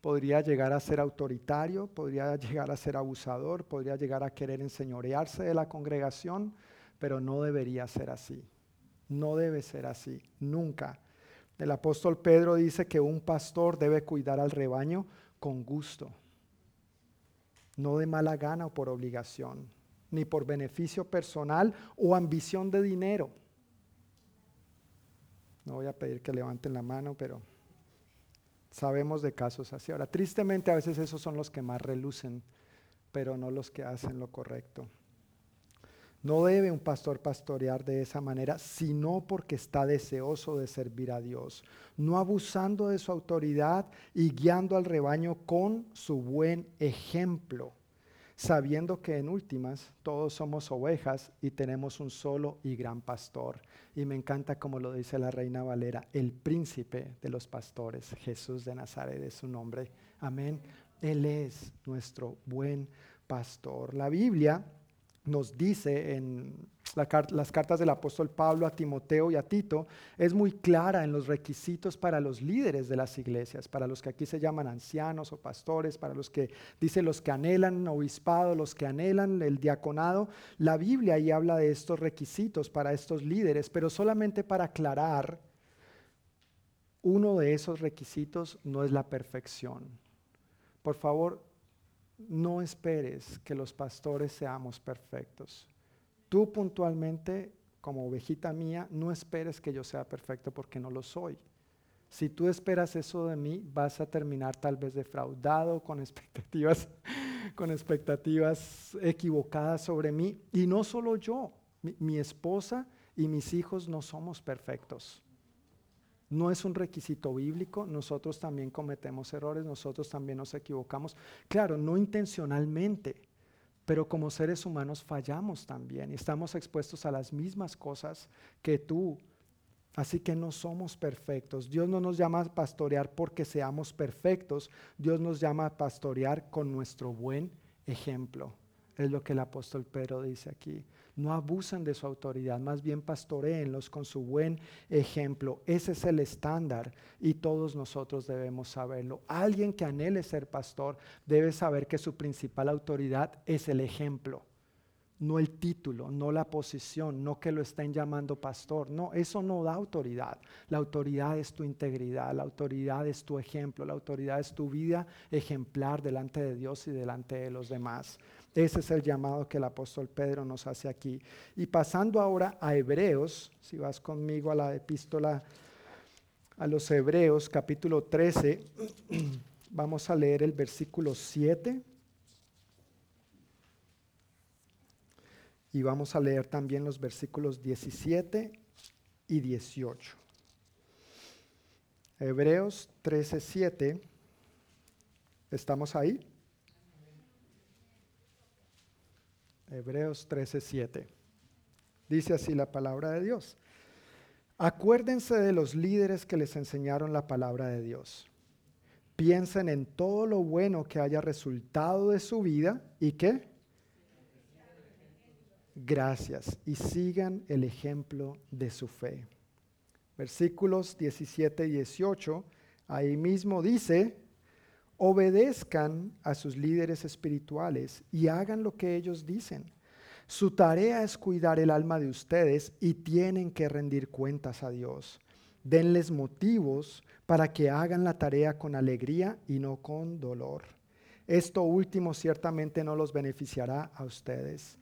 podría llegar a ser autoritario, podría llegar a ser abusador, podría llegar a querer enseñorearse de la congregación, pero no debería ser así. No debe ser así, nunca. El apóstol Pedro dice que un pastor debe cuidar al rebaño con gusto, no de mala gana o por obligación, ni por beneficio personal o ambición de dinero. No voy a pedir que levanten la mano, pero sabemos de casos así. Ahora, tristemente a veces esos son los que más relucen, pero no los que hacen lo correcto. No debe un pastor pastorear de esa manera, sino porque está deseoso de servir a Dios, no abusando de su autoridad y guiando al rebaño con su buen ejemplo, sabiendo que en últimas todos somos ovejas y tenemos un solo y gran pastor. Y me encanta como lo dice la reina Valera, el príncipe de los pastores, Jesús de Nazaret es su nombre. Amén. Él es nuestro buen pastor. La Biblia nos dice en las cartas del apóstol Pablo a Timoteo y a Tito, es muy clara en los requisitos para los líderes de las iglesias, para los que aquí se llaman ancianos o pastores, para los que dice los que anhelan obispado, los que anhelan el diaconado. La Biblia ahí habla de estos requisitos para estos líderes, pero solamente para aclarar, uno de esos requisitos no es la perfección. Por favor, no esperes que los pastores seamos perfectos. Tú puntualmente, como ovejita mía, no esperes que yo sea perfecto porque no lo soy. Si tú esperas eso de mí, vas a terminar tal vez defraudado, con expectativas, [laughs] con expectativas equivocadas sobre mí. Y no solo yo, mi esposa y mis hijos no somos perfectos. No es un requisito bíblico, nosotros también cometemos errores, nosotros también nos equivocamos. Claro, no intencionalmente, pero como seres humanos fallamos también y estamos expuestos a las mismas cosas que tú. Así que no somos perfectos. Dios no nos llama a pastorear porque seamos perfectos, Dios nos llama a pastorear con nuestro buen ejemplo. Es lo que el apóstol Pedro dice aquí no abusen de su autoridad, más bien pastoreenlos con su buen ejemplo. Ese es el estándar y todos nosotros debemos saberlo. Alguien que anhele ser pastor debe saber que su principal autoridad es el ejemplo no el título, no la posición, no que lo estén llamando pastor. No, eso no da autoridad. La autoridad es tu integridad, la autoridad es tu ejemplo, la autoridad es tu vida ejemplar delante de Dios y delante de los demás. Ese es el llamado que el apóstol Pedro nos hace aquí. Y pasando ahora a Hebreos, si vas conmigo a la epístola a los Hebreos, capítulo 13, [clears throat] vamos a leer el versículo 7. Y vamos a leer también los versículos 17 y 18. Hebreos 13, 7. ¿Estamos ahí? Hebreos 13:7. Dice así la palabra de Dios. Acuérdense de los líderes que les enseñaron la palabra de Dios. Piensen en todo lo bueno que haya resultado de su vida y qué. Gracias. Y sigan el ejemplo de su fe. Versículos 17 y 18. Ahí mismo dice, obedezcan a sus líderes espirituales y hagan lo que ellos dicen. Su tarea es cuidar el alma de ustedes y tienen que rendir cuentas a Dios. Denles motivos para que hagan la tarea con alegría y no con dolor. Esto último ciertamente no los beneficiará a ustedes.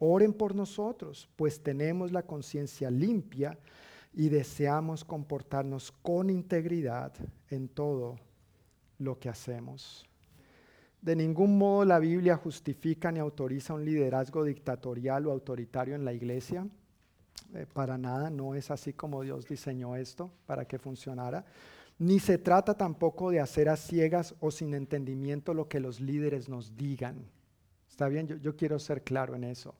Oren por nosotros, pues tenemos la conciencia limpia y deseamos comportarnos con integridad en todo lo que hacemos. De ningún modo la Biblia justifica ni autoriza un liderazgo dictatorial o autoritario en la iglesia. Eh, para nada, no es así como Dios diseñó esto para que funcionara. Ni se trata tampoco de hacer a ciegas o sin entendimiento lo que los líderes nos digan. ¿Está bien? yo quiero ser claro en eso.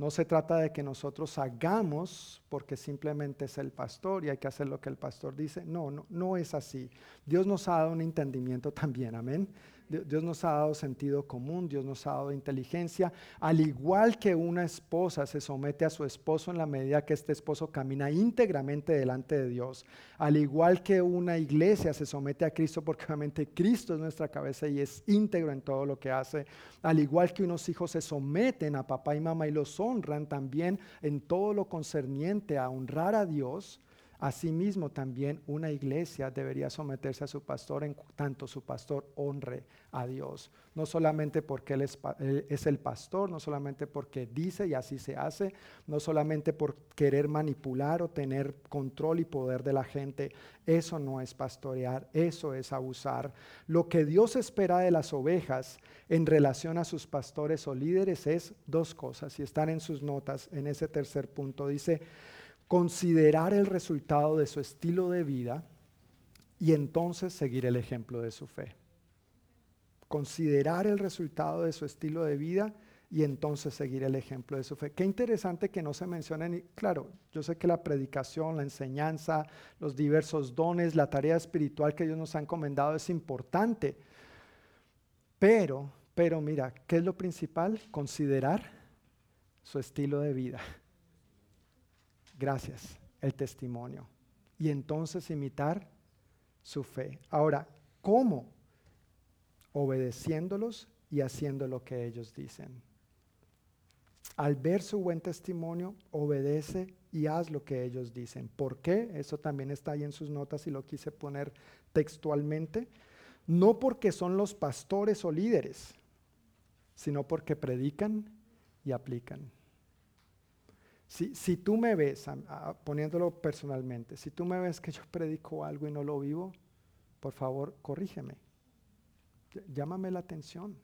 No se trata de que nosotros hagamos porque simplemente es el pastor y hay que hacer lo que el pastor dice. No, no, no es así. Dios nos ha dado un entendimiento también, amén. Dios nos ha dado sentido común, Dios nos ha dado inteligencia, al igual que una esposa se somete a su esposo en la medida que este esposo camina íntegramente delante de Dios, al igual que una iglesia se somete a Cristo porque obviamente Cristo es nuestra cabeza y es íntegro en todo lo que hace, al igual que unos hijos se someten a papá y mamá y los honran también en todo lo concerniente a honrar a Dios, Asimismo, también una iglesia debería someterse a su pastor en tanto su pastor honre a Dios. No solamente porque él es, el pastor, no solamente porque dice y así se hace, no solamente por querer manipular o tener control y poder de la gente. Eso no es pastorear, eso es abusar. Lo que Dios espera de las ovejas en relación a sus pastores o líderes es dos cosas. Y están en sus notas en ese tercer punto. Dice, considerar el resultado de su estilo de vida y entonces seguir el ejemplo de su fe. Considerar el resultado de su estilo de vida y entonces seguir el ejemplo de su fe. Qué interesante que no se mencionen, claro, yo sé que la predicación, la enseñanza, los diversos dones, la tarea espiritual que Dios nos ha encomendado es importante, pero, pero mira, ¿qué es lo principal? Considerar su estilo de vida gracias, el testimonio. Y entonces imitar su fe. Ahora, ¿cómo? Obedeciéndolos y haciendo lo que ellos dicen. Al ver su buen testimonio, obedece y haz lo que ellos dicen. ¿Por qué? Eso también está ahí en sus notas y lo quise poner textualmente. No porque son los pastores o líderes, sino porque predican y aplican. Si, tú me ves, poniéndolo personalmente, si tú me ves que yo predico algo y no lo vivo, por favor, corrígeme. Llámame la atención.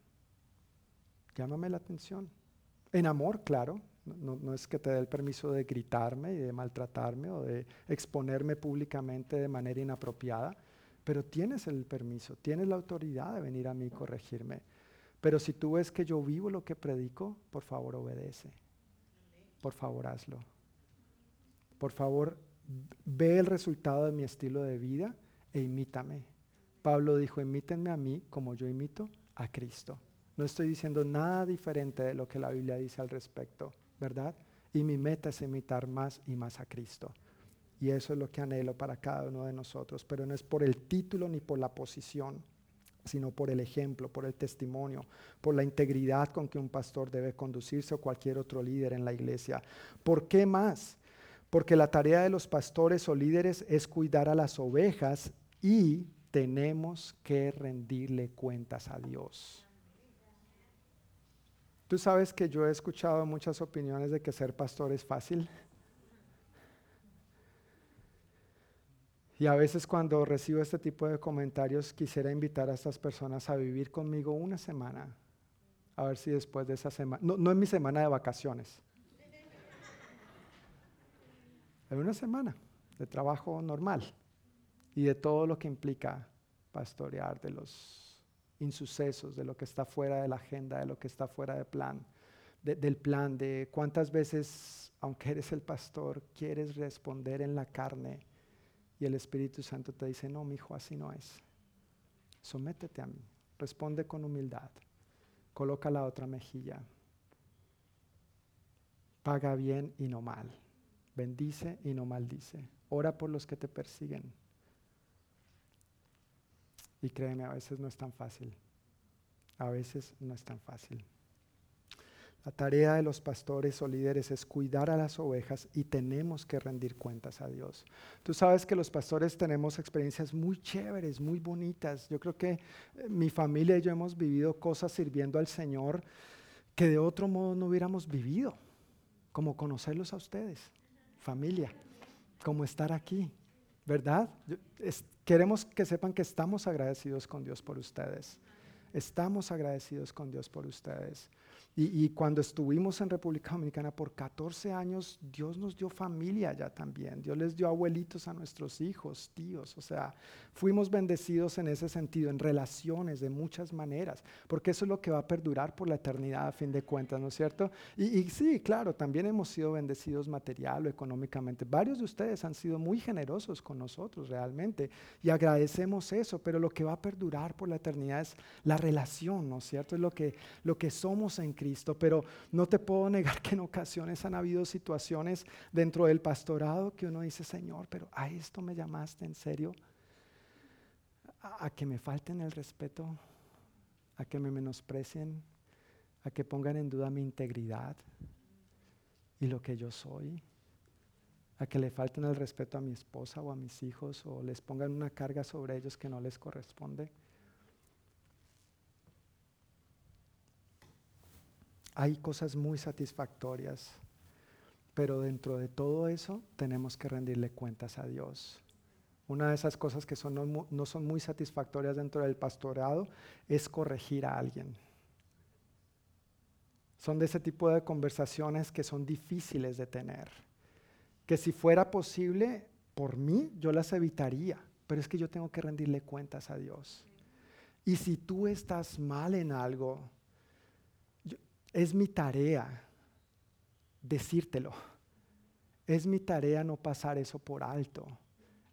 Llámame la atención. En amor, claro. No, no, es que te dé el permiso de gritarme y de maltratarme o de exponerme públicamente de manera inapropiada, pero tienes el permiso, tienes la autoridad de venir a mí y corregirme. Pero si tú ves que yo vivo lo que predico, por favor obedece por favor hazlo. Por favor, ve el resultado de mi estilo de vida e imítame. Pablo dijo, imítenme a mí como yo imito a Cristo. No estoy diciendo nada diferente de lo que la Biblia dice al respecto, ¿verdad? Y mi meta es imitar más y más a Cristo. Y eso es lo que anhelo para cada uno de nosotros, pero no es por el título ni por la posición sino por el ejemplo, por el testimonio, por la integridad con que un pastor debe conducirse o cualquier otro líder en la iglesia. ¿Por qué más? Porque la tarea de los pastores o líderes es cuidar a las ovejas y tenemos que rendirle cuentas a Dios. Tú sabes que yo he escuchado muchas opiniones de que ser pastor es fácil. Y a veces cuando recibo este tipo de comentarios quisiera invitar a estas personas a vivir conmigo una semana. A ver si después de esa semana, no, no es mi semana de vacaciones, es una semana de trabajo normal y de todo lo que implica pastorear, de los insucesos, de lo que está fuera de la agenda, de lo que está fuera de plan, del plan, de cuántas veces, aunque eres el pastor, quieres responder en la carne y el Espíritu Santo te dice, no, mi hijo, así no es. Sométete a mí, responde con humildad, coloca la otra mejilla, paga bien y no mal, bendice y no maldice, ora por los que te persiguen. Y créeme, a veces no es tan fácil, a veces no es tan fácil. La tarea de los pastores o líderes es cuidar a las ovejas y tenemos que rendir cuentas a Dios. Tú sabes que los pastores tenemos experiencias muy chéveres, muy bonitas. Yo creo que eh, mi familia y yo hemos vivido cosas sirviendo al Señor que de otro modo no hubiéramos vivido, como conocerlos a ustedes, familia. como estar aquí, ¿verdad? queremos que sepan que estamos agradecidos con Dios por ustedes. Estamos agradecidos con Dios por ustedes. Y, cuando estuvimos en República Dominicana por 14 años, Dios nos dio familia allá también. Dios les dio abuelitos a nuestros hijos, tíos. O sea, fuimos bendecidos en ese sentido, en relaciones de muchas maneras, porque eso es lo que va a perdurar por la eternidad a fin de cuentas, ¿no es cierto? Y, y sí, claro, también hemos sido bendecidos material o económicamente. Varios de ustedes han sido muy generosos con nosotros realmente y agradecemos eso, pero lo que va a perdurar por la eternidad es la relación, ¿no es cierto? Es lo que, lo que somos en Cristo pero no te puedo negar que en ocasiones han habido situaciones dentro del pastorado que uno dice, Señor, pero a esto me llamaste en serio, a, que me falten el respeto, a que me menosprecien, a que pongan en duda mi integridad y lo que yo soy, a que le falten el respeto a mi esposa o a mis hijos o les pongan una carga sobre ellos que no les corresponde. Hay cosas muy satisfactorias, pero dentro de todo eso tenemos que rendirle cuentas a Dios. Una de esas cosas que no, son muy satisfactorias dentro del pastorado es corregir a alguien. Son de ese tipo de conversaciones que son difíciles de tener. Que si fuera posible, por mí, yo las evitaría. Pero es que yo tengo que rendirle cuentas a Dios. Y si tú estás mal en algo, es mi tarea decírtelo. Es mi tarea no pasar eso por alto.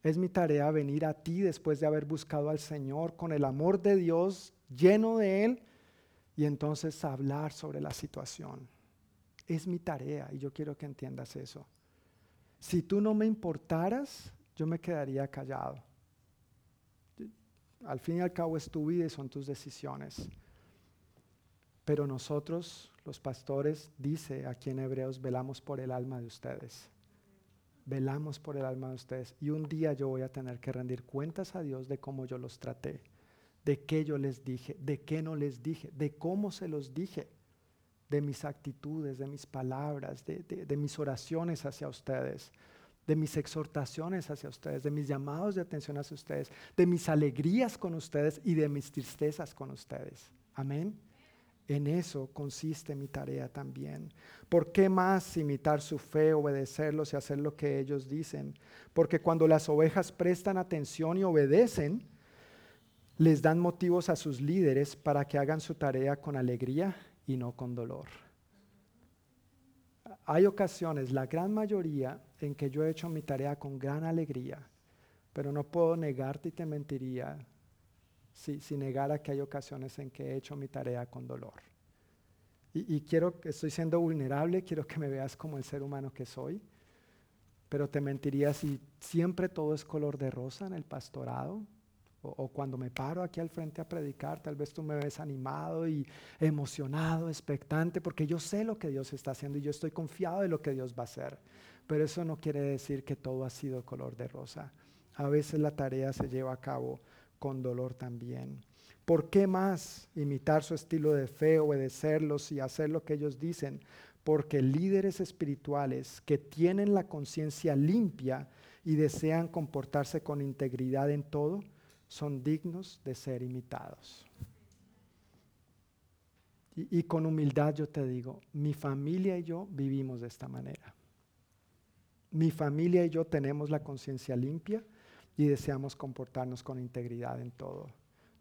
Es mi tarea venir a ti después de haber buscado al Señor con el amor de Dios lleno de Él y entonces hablar sobre la situación. Es mi tarea y yo quiero que entiendas eso. Si tú no me importaras, yo me quedaría callado. Al fin y al cabo es tu vida y son tus decisiones. Pero nosotros los pastores, dice aquí en Hebreos, velamos por el alma de ustedes. Velamos por el alma de ustedes. Y un día yo voy a tener que rendir cuentas a Dios de cómo yo los traté, de qué yo les dije, de qué no les dije, de cómo se los dije, de mis actitudes, de mis palabras, de, de mis oraciones hacia ustedes de mis exhortaciones hacia ustedes, de mis llamados de atención hacia ustedes, de mis alegrías con ustedes y de mis tristezas con ustedes. Amén. En eso consiste mi tarea también. ¿Por qué más imitar su fe, obedecerlos y hacer lo que ellos dicen? Porque cuando las ovejas prestan atención y obedecen, les dan motivos a sus líderes para que hagan su tarea con alegría y no con dolor. Hay ocasiones, la gran mayoría, en que yo he hecho mi tarea con gran alegría, pero no puedo negarte y te mentiría si, si negara que hay ocasiones en que he hecho mi tarea con dolor. Y, y quiero, estoy siendo vulnerable, quiero que me veas como el ser humano que soy, pero te mentiría si siempre todo es color de rosa en el pastorado, o, cuando me paro aquí al frente a predicar, tal vez tú me ves animado y emocionado, expectante, porque yo sé lo que Dios está haciendo y yo estoy confiado de lo que Dios va a hacer. Pero eso no quiere decir que todo ha sido color de rosa. A veces la tarea se lleva a cabo con dolor también. ¿Por qué más imitar su estilo de fe, obedecerlos y hacer lo que ellos dicen? Porque líderes espirituales que tienen la conciencia limpia y desean comportarse con integridad en todo, son dignos de ser imitados. Y, y, con humildad yo te digo, mi familia y yo vivimos de esta manera. Mi familia y yo tenemos la conciencia limpia y deseamos comportarnos con integridad en todo.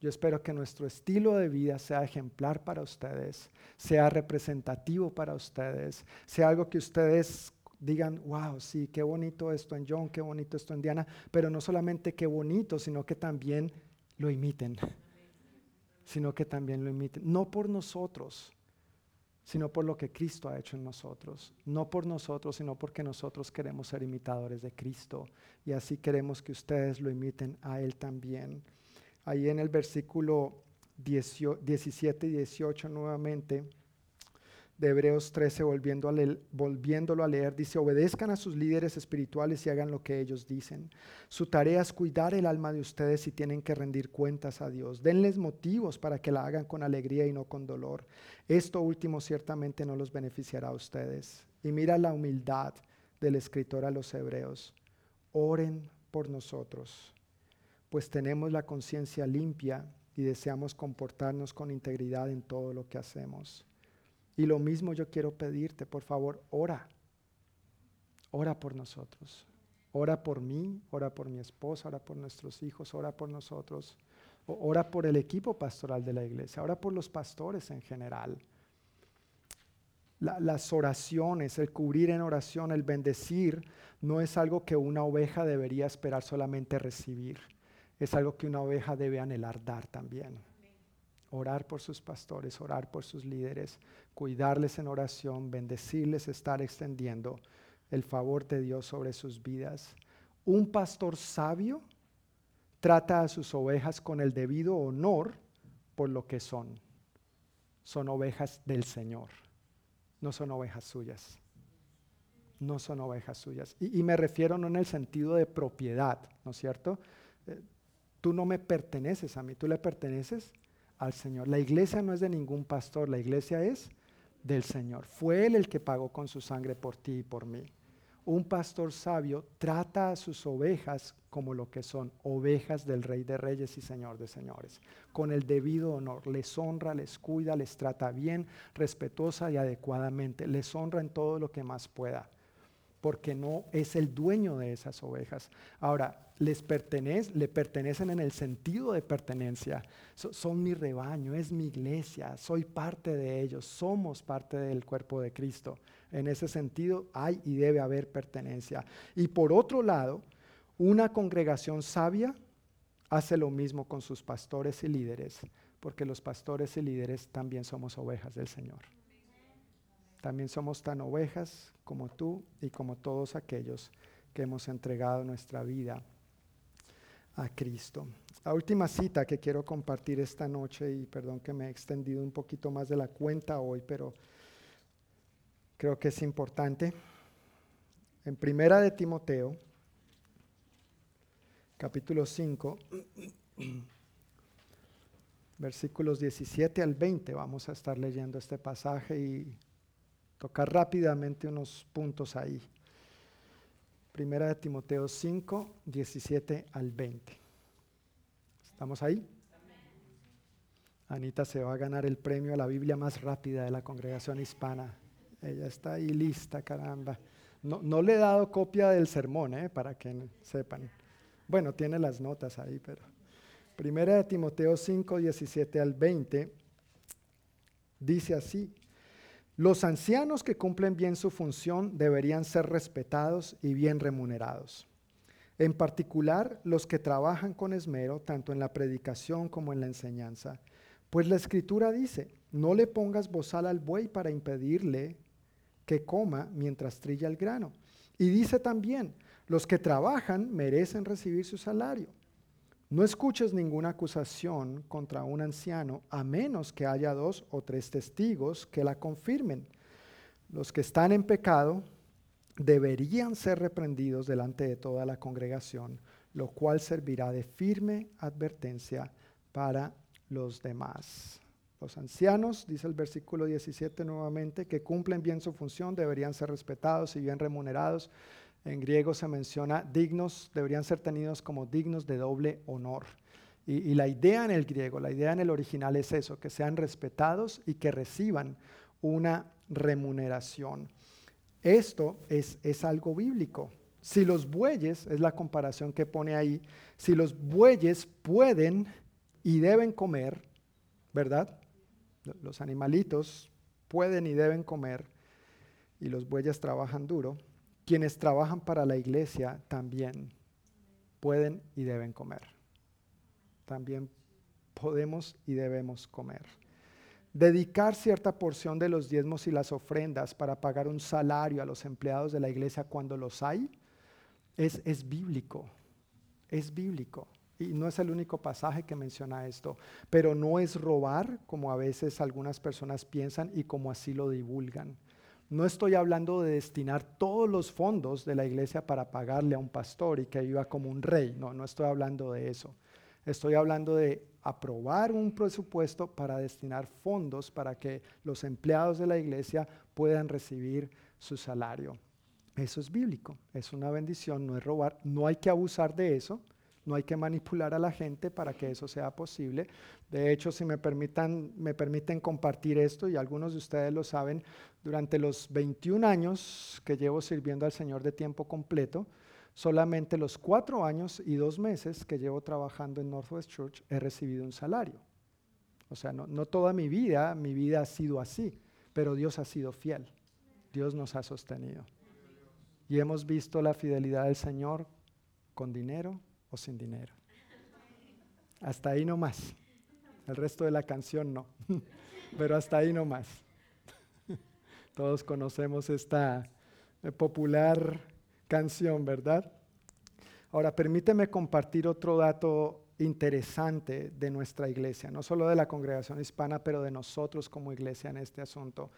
Yo espero que nuestro estilo de vida sea ejemplar para ustedes, sea representativo para ustedes, sea algo que ustedes digan, wow, sí, qué bonito esto en John, qué bonito esto en Diana, pero no solamente qué bonito, sino que también lo imiten, sino que también lo imiten, no por nosotros, sino por lo que Cristo ha hecho en nosotros. No por nosotros, sino porque nosotros queremos ser imitadores de Cristo y así queremos que ustedes lo imiten a Él también. Ahí en el versículo 17 y 18 nuevamente Hebreos 13, volviendo a volviéndolo a leer, dice, obedezcan a sus líderes espirituales y hagan lo que ellos dicen. Su tarea es cuidar el alma de ustedes y tienen que rendir cuentas a Dios. Denles motivos para que la hagan con alegría y no con dolor. Esto último ciertamente no los beneficiará a ustedes. Y mira la humildad del escritor a los hebreos. oren por nosotros, pues tenemos la conciencia limpia y deseamos comportarnos con integridad en todo lo que hacemos. Y lo mismo yo quiero pedirte, por favor, ora. Ora por nosotros. Ora por mí, ora por mi esposa, ora por nuestros hijos, ora por nosotros. Ora por el equipo pastoral de la iglesia, ora por los pastores en general. las oraciones, el cubrir en oración, el bendecir, no es algo que una oveja debería esperar solamente recibir. Es algo que una oveja debe anhelar dar también. Orar por sus pastores, orar por sus líderes, cuidarles en oración, bendecirles, estar extendiendo el favor de Dios sobre sus vidas. Un pastor sabio trata a sus ovejas con el debido honor por lo que son. Son ovejas del Señor, no son ovejas suyas. No son ovejas suyas. Y, me refiero no en el sentido de propiedad, ¿no es cierto? Eh, tú no me perteneces a mí, tú le perteneces al Señor. La iglesia no es de ningún pastor, la iglesia es del Señor. Fue Él el que pagó con su sangre por ti y por mí un pastor sabio trata a sus ovejas como lo que son, ovejas del Rey de Reyes y Señor de Señores, con el debido honor, les honra, les cuida, les trata bien, respetuosa y adecuadamente, les honra en todo lo que más pueda, porque no es el dueño de esas ovejas. Ahora, les pertenece, le pertenecen en el sentido de pertenencia, son mi rebaño, es mi iglesia, soy parte de ellos, somos parte del cuerpo de Cristo. En ese sentido, hay y debe haber pertenencia. Y por otro lado, una congregación sabia hace lo mismo con sus pastores y líderes, porque los pastores y líderes también somos ovejas del Señor. También somos tan ovejas como tú y como todos aquellos que hemos entregado nuestra vida a Cristo. La última cita que quiero compartir esta noche, y perdón que me he extendido un poquito más de la cuenta hoy, pero creo que es importante. En Primera de Timoteo, capítulo 5, [clears throat] versículos 17 al 20, vamos a estar leyendo este pasaje y tocar rápidamente unos puntos ahí. Primera de Timoteo 5, 17 al 20. ¿Estamos ahí? Anita se va a ganar el premio a la Biblia más rápida de la congregación hispana. Ella está ahí lista, caramba. No, le he dado copia del sermón, ¿eh? para que sepan. Bueno, tiene las notas ahí, pero. Primera de Timoteo 5, 17 al 20, dice así. Los ancianos que cumplen bien su función deberían ser respetados y bien remunerados. En particular, los que trabajan con esmero, tanto en la predicación como en la enseñanza. Pues la escritura dice, no le pongas bozal al buey para impedirle que coma mientras trilla el grano. Y dice también, los que trabajan merecen recibir su salario. No escuches ninguna acusación contra un anciano a menos que haya dos o tres testigos que la confirmen. Los que están en pecado deberían ser reprendidos delante de toda la congregación, lo cual servirá de firme advertencia para los demás. Los ancianos, dice el versículo 17 nuevamente, que cumplen bien su función, deberían ser respetados y bien remunerados. En griego se menciona dignos, deberían ser tenidos como dignos de doble honor. Y, la idea en el griego, la idea en el original es eso, que sean respetados y que reciban una remuneración. Esto es, es algo bíblico. Si los bueyes, es la comparación que pone ahí, si los bueyes pueden y deben comer, ¿verdad? Los animalitos pueden y deben comer y los bueyes trabajan duro. Quienes trabajan para la iglesia también pueden y deben comer. También podemos y debemos comer. Dedicar cierta porción de los diezmos y las ofrendas para pagar un salario a los empleados de la iglesia cuando los hay es, es bíblico. Es bíblico. Y no es el único pasaje que menciona esto, pero no es robar como a veces algunas personas piensan y como así lo divulgan. No estoy hablando de destinar todos los fondos de la iglesia para pagarle a un pastor y que viva como un rey. No, no estoy hablando de eso. Estoy hablando de aprobar un presupuesto para destinar fondos para que los empleados de la iglesia puedan recibir su salario. Eso es bíblico, es una bendición, no es robar, no hay que abusar de eso, no hay que manipular a la gente para que eso sea posible. De hecho, si me, permiten compartir esto, y algunos de ustedes lo saben, durante los 21 años que llevo sirviendo al Señor de tiempo completo, solamente los cuatro años y dos meses que llevo trabajando en Northwest Church he recibido un salario. O sea, no toda mi vida, mi vida ha sido así, pero Dios ha sido fiel. Dios nos ha sostenido. Y hemos visto la fidelidad del Señor con dinero o sin dinero. Hasta ahí no más. El resto de la canción no, [laughs] pero hasta ahí no más. [laughs] Todos conocemos esta eh, popular canción, ¿verdad? Ahora, permíteme compartir otro dato interesante de nuestra iglesia, no solo de la congregación hispana, pero de nosotros como iglesia en este asunto.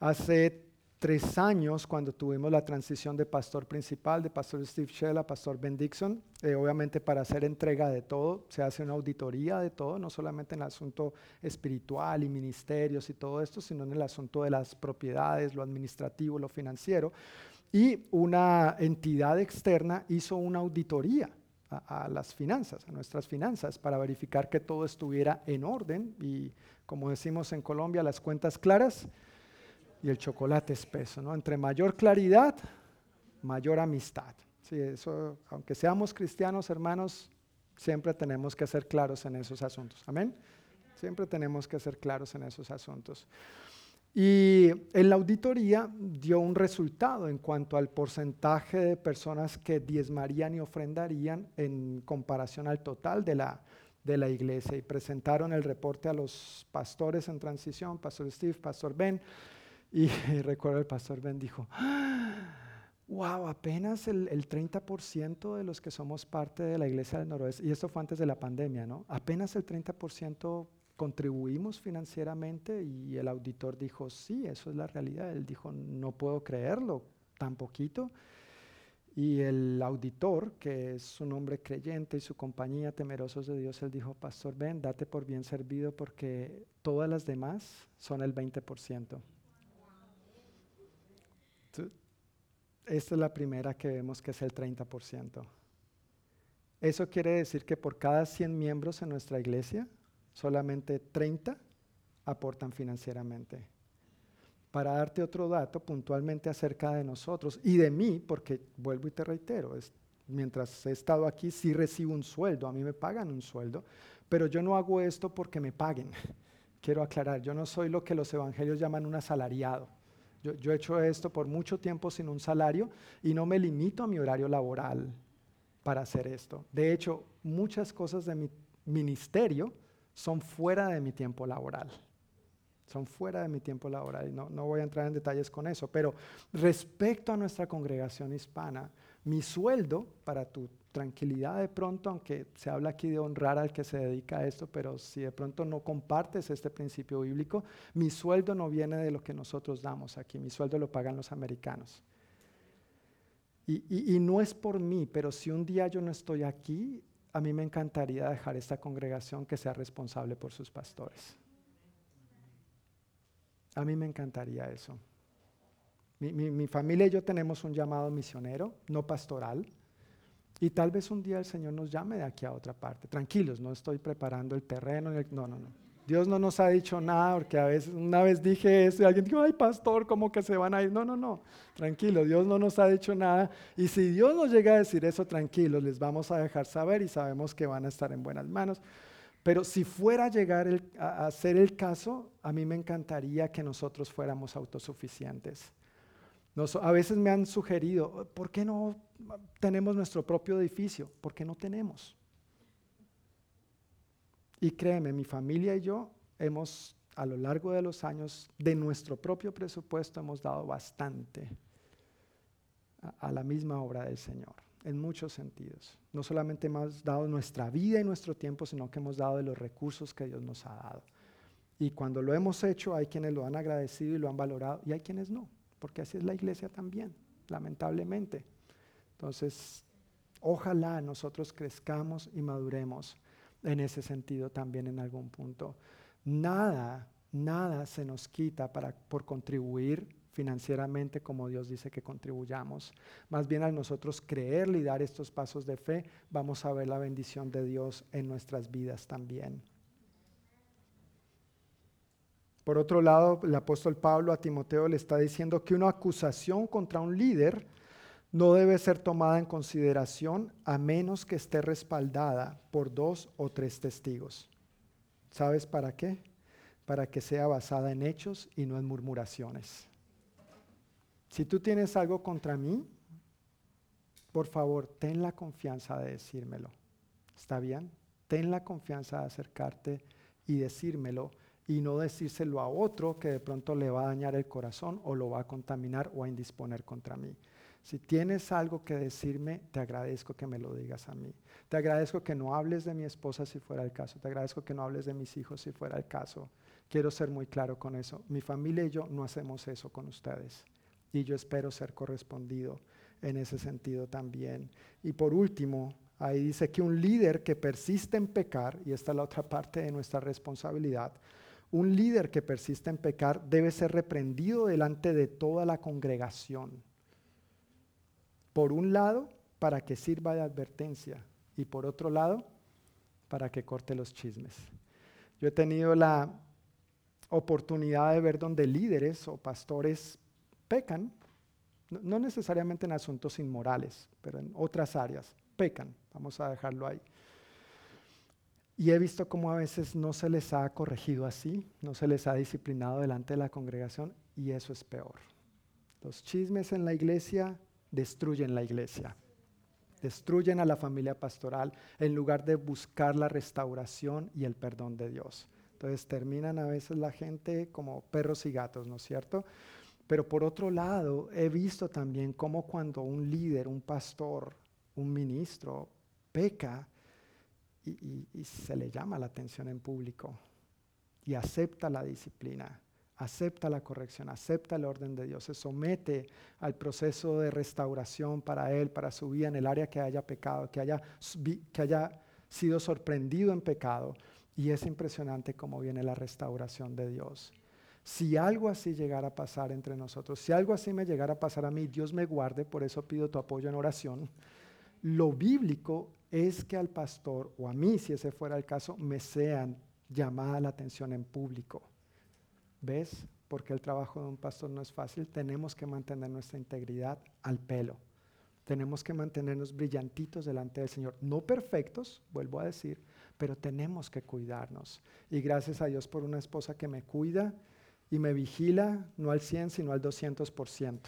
Hace tres años cuando tuvimos la transición de pastor principal, de pastor Steve Shell a pastor Ben Dixon. Eh, obviamente para hacer entrega de todo, se hace una auditoría de todo, no solamente en el asunto espiritual y ministerios y todo esto, sino en el asunto de las propiedades, lo administrativo, lo financiero. Y una entidad externa hizo una auditoría a, a las finanzas, a nuestras finanzas, para verificar que todo estuviera en orden y, como decimos en Colombia, las cuentas claras y el chocolate espeso, ¿no? Entre mayor claridad, mayor amistad. Sí, eso, aunque seamos cristianos, hermanos, siempre tenemos que ser claros en esos asuntos. Amén. Siempre tenemos que ser claros en esos asuntos. Y en la auditoría dio un resultado en cuanto al porcentaje de personas que diezmarían y ofrendarían en comparación al total de la, de la iglesia. Y presentaron el reporte a los pastores en transición, Pastor Steve, Pastor Ben, y [laughs] recuerdo el pastor Ben dijo, wow, apenas el, el 30% de los que somos parte de la iglesia del noroeste, y esto fue antes de la pandemia, ¿no? Apenas el 30% contribuimos financieramente y el auditor dijo, sí, eso es la realidad. Él dijo, no puedo creerlo, tan poquito. Y el auditor, que es un hombre creyente y su compañía temerosos de Dios, él dijo, Pastor Ben, date por bien servido porque todas las demás son el 20%. Esta es la primera que vemos que es el 30%. Eso quiere decir que por cada 100 miembros en nuestra iglesia, solamente 30 aportan financieramente. Para darte otro dato puntualmente acerca de nosotros y de mí, porque vuelvo y te reitero, mientras he estado aquí sí recibo un sueldo, a mí me pagan un sueldo, pero yo no hago esto porque me paguen. [laughs] Quiero aclarar, yo no soy lo que los evangelios llaman un asalariado. Yo, he hecho esto por mucho tiempo sin un salario y no me limito a mi horario laboral para hacer esto. De hecho, muchas cosas de mi ministerio son fuera de mi tiempo laboral. Son fuera de mi tiempo laboral y no, no voy a entrar en detalles con eso. Pero respecto a nuestra congregación hispana, mi sueldo para tu tranquilidad de pronto, aunque se habla aquí de honrar al que se dedica a esto, pero si de pronto no compartes este principio bíblico, mi sueldo no viene de lo que nosotros damos aquí, mi sueldo lo pagan los americanos. Y, y no es por mí, pero si un día yo no estoy aquí, a mí me encantaría dejar esta congregación que sea responsable por sus pastores. A mí me encantaría eso. Mi, mi, familia y yo tenemos un llamado misionero, no pastoral, y tal vez un día el Señor nos llame de aquí a otra parte. Tranquilos, no estoy preparando el terreno. no, no, no. Dios no nos ha dicho nada, porque a veces, una vez dije eso y alguien dijo, ay pastor, ¿cómo que se van a ir? No, no, no, tranquilo, Dios no nos ha dicho nada. Y si Dios nos llega a decir eso, tranquilos, les vamos a dejar saber y sabemos que van a estar en buenas manos. Pero si fuera a llegar a, a ser el caso, a mí me encantaría que nosotros fuéramos autosuficientes a veces me han sugerido, ¿por qué no tenemos nuestro propio edificio? ¿Por qué no tenemos? Y créeme, mi familia y yo hemos, a lo largo de los años, de nuestro propio presupuesto, hemos dado bastante a, a la misma obra del Señor, en muchos sentidos. No solamente hemos dado nuestra vida y nuestro tiempo, sino que hemos dado de los recursos que Dios nos ha dado. Y cuando lo hemos hecho, hay quienes lo han agradecido y lo han valorado, y hay quienes no porque así es la iglesia también, lamentablemente. Entonces, ojalá nosotros crezcamos y maduremos en ese sentido también en algún punto. Nada, nada se nos quita para, por contribuir financieramente como Dios dice que contribuyamos. Más bien al nosotros creerle y dar estos pasos de fe, vamos a ver la bendición de Dios en nuestras vidas también. Por otro lado, el apóstol Pablo a Timoteo le está diciendo que una acusación contra un líder no debe ser tomada en consideración a menos que esté respaldada por dos o tres testigos. ¿Sabes para qué? Para que sea basada en hechos y no en murmuraciones. Si tú tienes algo contra mí, por favor, ten la confianza de decírmelo. ¿Está bien? Ten la confianza de acercarte y decírmelo y no decírselo a otro que de pronto le va a dañar el corazón o lo va a contaminar o a indisponer contra mí. Si tienes algo que decirme, te agradezco que me lo digas a mí. Te agradezco que no hables de mi esposa si fuera el caso. Te agradezco que no hables de mis hijos si fuera el caso. Quiero ser muy claro con eso. Mi familia y yo no hacemos eso con ustedes y yo espero ser correspondido en ese sentido también. Y por último, ahí dice que un líder que persiste en pecar, y esta es la otra parte de nuestra responsabilidad, un líder que persiste en pecar debe ser reprendido delante de toda la congregación. Por un lado, para que sirva de advertencia, y por otro lado, para que corte los chismes. Yo he tenido la oportunidad de ver donde líderes o pastores pecan, no necesariamente en asuntos inmorales, pero en otras áreas, pecan, vamos a dejarlo ahí. Y he visto cómo a veces no se les ha corregido así, no se les ha disciplinado delante de la congregación y eso es peor. Los chismes en la iglesia destruyen la iglesia, destruyen a la familia pastoral en lugar de buscar la restauración y el perdón de Dios. Entonces terminan a veces la gente como perros y gatos, ¿no es cierto? Pero por otro lado, he visto también cómo cuando un líder, un pastor, un ministro peca y, se le llama la atención en público y acepta la disciplina, acepta la corrección, acepta el orden de Dios, se somete al proceso de restauración para él, para su vida en el área que haya pecado, que haya, que haya sido sorprendido en pecado. Y es impresionante cómo viene la restauración de Dios. Si algo así llegara a pasar entre nosotros, si algo así me llegara a pasar a mí, Dios me guarde, por eso pido tu apoyo en oración. Lo bíblico es que al pastor, o a mí, si ese fuera el caso, me sean llamada la atención en público. ¿Ves? Porque el trabajo de un pastor no es fácil. Tenemos que mantener nuestra integridad al pelo. Tenemos que mantenernos brillantitos delante del Señor. No perfectos, vuelvo a decir, pero tenemos que cuidarnos. Y gracias a Dios por una esposa que me cuida y me vigila no al 100, sino al 200%.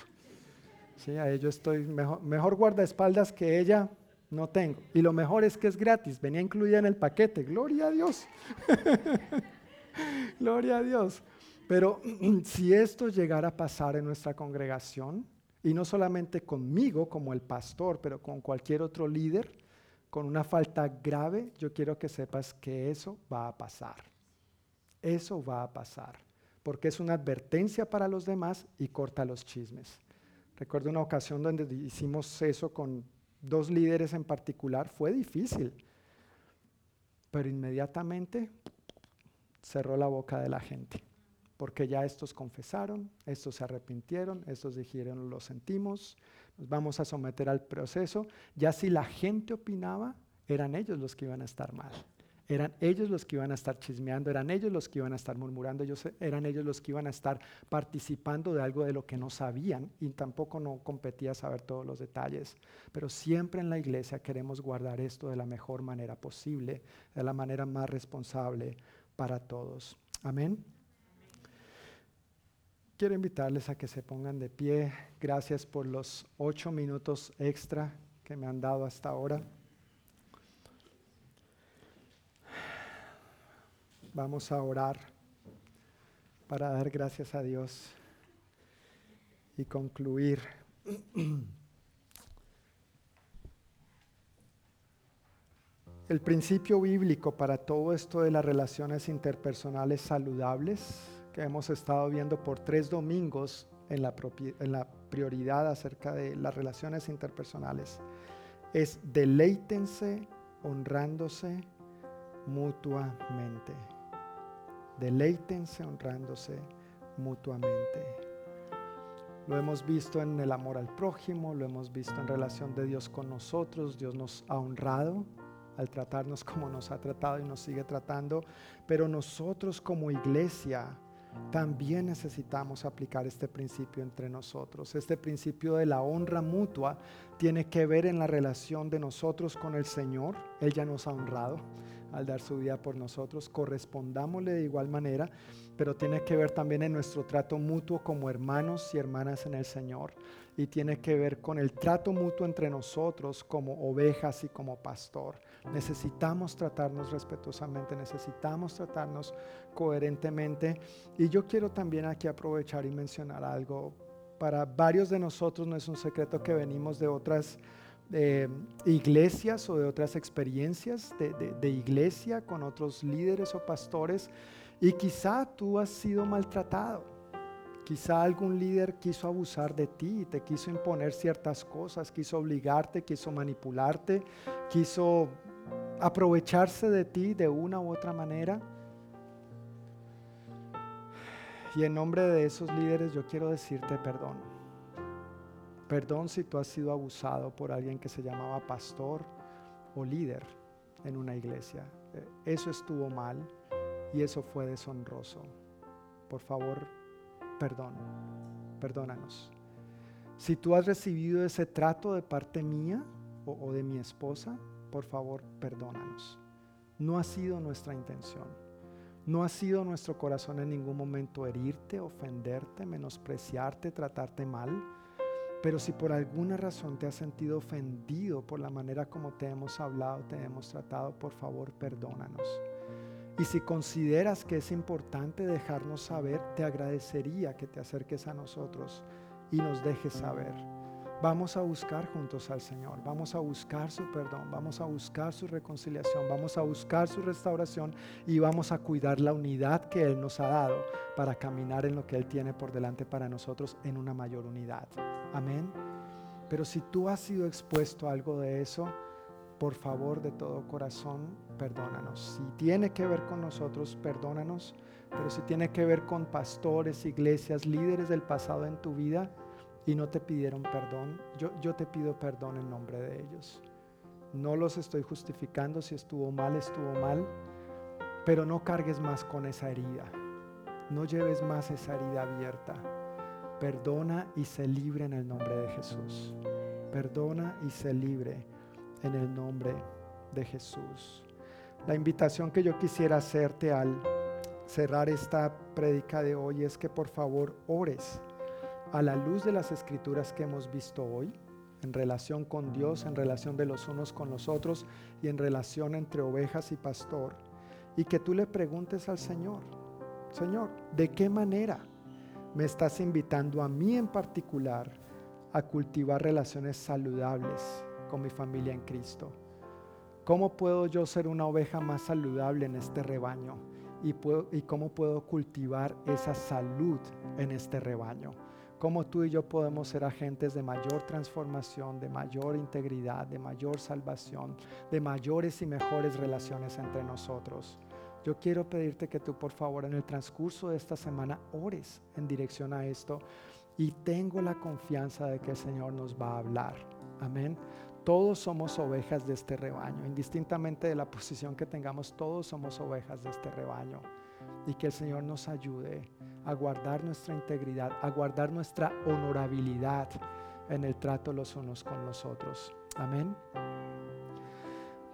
Sí, a ello estoy mejor, mejor guardaespaldas que ella no tengo. Y lo mejor es que es gratis, venía incluida en el paquete. Gloria a Dios. [laughs] Gloria a Dios. Pero [clears throat] si esto llegara a pasar en nuestra congregación, y no solamente conmigo como el pastor, pero con cualquier otro líder, con una falta grave, yo quiero que sepas que eso va a pasar. Eso va a pasar porque es una advertencia para los demás y corta los chismes. Recuerdo una ocasión donde hicimos eso con dos líderes en particular, fue difícil, pero inmediatamente cerró la boca de la gente, porque ya estos confesaron, estos se arrepintieron, estos dijeron lo sentimos, nos vamos a someter al proceso, ya si la gente opinaba, eran ellos los que iban a estar mal. Eran ellos los que iban a estar chismeando, eran ellos los que iban a estar murmurando, ellos, eran ellos los que iban a estar participando de algo de lo que no sabían y tampoco no competía saber todos los detalles. Pero siempre en la iglesia queremos guardar esto de la mejor manera posible, de la manera más responsable para todos. Amén. Quiero invitarles a que se pongan de pie. Gracias por los ocho minutos extra que me han dado hasta ahora. Vamos a orar para dar gracias a Dios y concluir. El principio bíblico para todo esto de las relaciones interpersonales saludables que hemos estado viendo por tres domingos en la, prioridad acerca de las relaciones interpersonales es deleítense honrándose mutuamente deleítense honrándose mutuamente. Lo hemos visto en el amor al prójimo, lo hemos visto en relación de Dios con nosotros. Dios nos ha honrado al tratarnos como nos ha tratado y nos sigue tratando. Pero nosotros como iglesia también necesitamos aplicar este principio entre nosotros. Este principio de la honra mutua tiene que ver en la relación de nosotros con el Señor. Él ya nos ha honrado al dar su vida por nosotros. Correspondámosle de igual manera pero tiene que ver también en nuestro trato mutuo como hermanos y hermanas en el Señor. Y tiene que ver con el trato mutuo entre nosotros como ovejas y como pastor. Necesitamos tratarnos respetuosamente, necesitamos tratarnos coherentemente. Y yo quiero también aquí aprovechar y mencionar algo. Para varios de nosotros no es un secreto que venimos de otras eh, iglesias o de otras experiencias de, de iglesia con otros líderes o pastores y quizá tú has sido maltratado. Quizá algún líder quiso abusar de ti, te quiso imponer ciertas cosas, quiso obligarte, quiso manipularte, quiso aprovecharse de ti de una u otra manera. Y en nombre de esos líderes yo quiero decirte perdón. Perdón si tú has sido abusado por alguien que se llamaba pastor o líder en una iglesia. Eso estuvo mal y eso fue deshonroso. Por favor, perdón, perdónanos. Si tú has recibido ese trato de parte mía o, de mi esposa, por favor, perdónanos. No ha sido nuestra intención. No ha sido nuestro corazón en ningún momento herirte, ofenderte, menospreciarte, tratarte mal. Pero si por alguna razón te has sentido ofendido por la manera como te hemos hablado, te hemos tratado, por favor, perdónanos. Y si consideras que es importante dejarnos saber, te agradecería que te acerques a nosotros y nos dejes saber. Vamos a buscar juntos al Señor, vamos a buscar su perdón, vamos a buscar su reconciliación, vamos a buscar su restauración y vamos a cuidar la unidad que Él nos ha dado para caminar en lo que Él tiene por delante para nosotros en una mayor unidad. Amén. Pero si tú has sido expuesto a algo de eso, por favor de todo corazón, perdónanos. Si tiene que ver con nosotros, perdónanos. Pero si tiene que ver con pastores, iglesias, líderes del pasado en tu vida y no te pidieron perdón, yo, yo te pido perdón en nombre de ellos. No los estoy justificando, si estuvo mal, estuvo mal, pero no cargues más con esa herida. No lleves más esa herida abierta. Perdona y se libre en el nombre de Jesús. Perdona y se libre en el nombre de Jesús. La invitación que yo quisiera hacerte al cerrar esta prédica de hoy es que por favor ores a la luz de las escrituras que hemos visto hoy, en relación con Dios, en relación de los unos con los otros y en relación entre ovejas y pastor, y que tú le preguntes al Señor, Señor, ¿de qué manera me estás invitando a mí en particular a cultivar relaciones saludables con mi familia en Cristo? ¿Cómo puedo yo ser una oveja más saludable en este rebaño? Y, cómo puedo cultivar esa salud en este rebaño. Cómo tú y yo podemos ser agentes de mayor transformación, de mayor integridad, de mayor salvación, de mayores y mejores relaciones entre nosotros. Yo quiero pedirte que tú por favor en el transcurso de esta semana ores en dirección a esto y tengo la confianza de que el Señor nos va a hablar. Amén. Todos somos ovejas de este rebaño, indistintamente de la posición que tengamos, todos somos ovejas de este rebaño. Y que el Señor nos ayude a guardar nuestra integridad, a guardar nuestra honorabilidad en el trato los unos con los otros. Amén.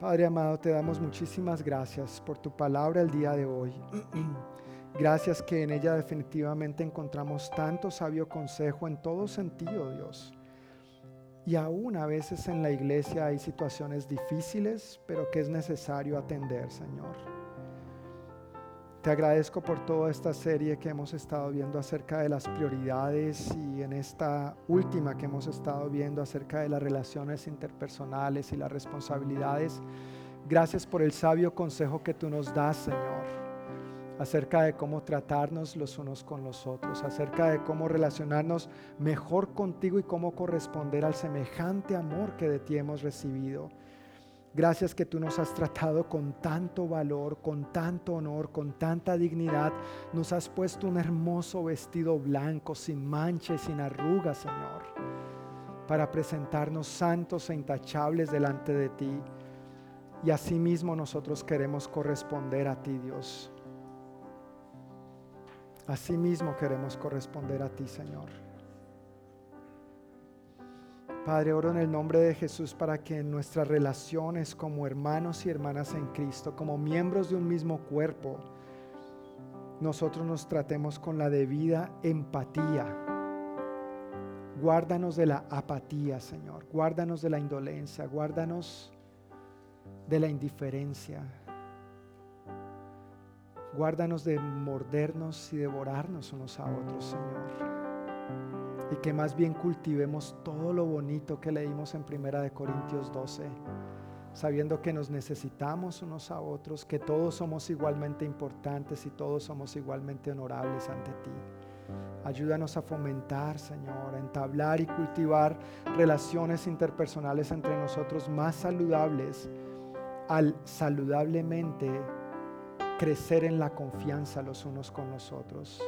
Padre amado, te damos muchísimas gracias por tu palabra el día de hoy. [clears throat] Gracias que en ella definitivamente encontramos tanto sabio consejo en todo sentido, Dios. Y aún a veces en la iglesia hay situaciones difíciles, pero que es necesario atender, Señor. Te agradezco por toda esta serie que hemos estado viendo acerca de las prioridades y en esta última que hemos estado viendo acerca de las relaciones interpersonales y las responsabilidades. Gracias por el sabio consejo que tú nos das, Señor acerca de cómo tratarnos los unos con los otros, acerca de cómo relacionarnos mejor contigo y cómo corresponder al semejante amor que de ti hemos recibido. Gracias que tú nos has tratado con tanto valor, con tanto honor, con tanta dignidad. Nos has puesto un hermoso vestido blanco, sin mancha y sin arrugas, Señor, para presentarnos santos e intachables delante de ti. Y asimismo nosotros queremos corresponder a ti, Dios. Asimismo queremos corresponder a ti, Señor. Padre, oro en el nombre de Jesús para que en nuestras relaciones como hermanos y hermanas en Cristo, como miembros de un mismo cuerpo, nosotros nos tratemos con la debida empatía. Guárdanos de la apatía, Señor. Guárdanos de la indolencia. Guárdanos de la indiferencia. Guárdanos de mordernos y devorarnos unos a otros, Señor y que más bien cultivemos todo lo bonito que leímos en Primera de Corintios 12, sabiendo que nos necesitamos unos a otros, que todos somos igualmente importantes y todos somos igualmente honorables ante ti. Ayúdanos a fomentar, Señor, a entablar y cultivar relaciones interpersonales entre nosotros más saludables al saludablemente crecer en la confianza los unos con los otros.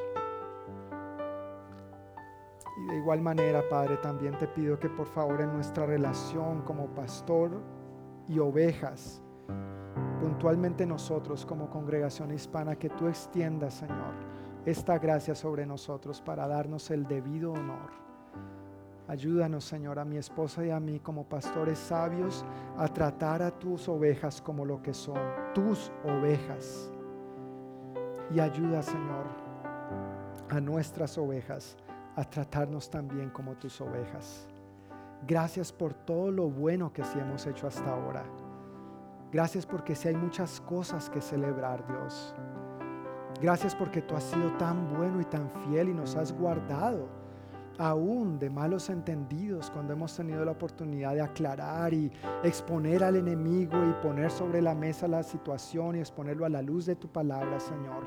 Y de igual manera, Padre, también te pido que por favor en nuestra relación como pastor y ovejas, puntualmente nosotros como congregación hispana, que tú extiendas, Señor, esta gracia sobre nosotros para darnos el debido honor. Ayúdanos, Señor, a mi esposa y a mí como pastores sabios a tratar a tus ovejas como lo que son, tus ovejas. Y ayuda, Señor, a nuestras ovejas a tratarnos también como tus ovejas. Gracias por todo lo bueno que sí hemos hecho hasta ahora. Gracias porque si hay muchas cosas que celebrar, Dios. Gracias porque tú has sido tan bueno y tan fiel y nos has guardado aún de malos entendidos cuando hemos tenido la oportunidad de aclarar y exponer al enemigo y poner sobre la mesa la situación y exponerlo a la luz de tu palabra, Señor.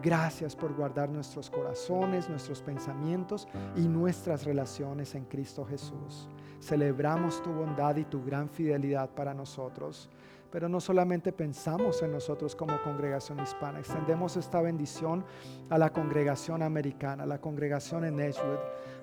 Gracias por guardar nuestros corazones, nuestros pensamientos y nuestras relaciones en Cristo Jesús. Celebramos tu bondad y tu gran fidelidad para nosotros. Pero no solamente pensamos en nosotros como congregación hispana, extendemos esta bendición a la congregación americana, a la congregación en Edgewood,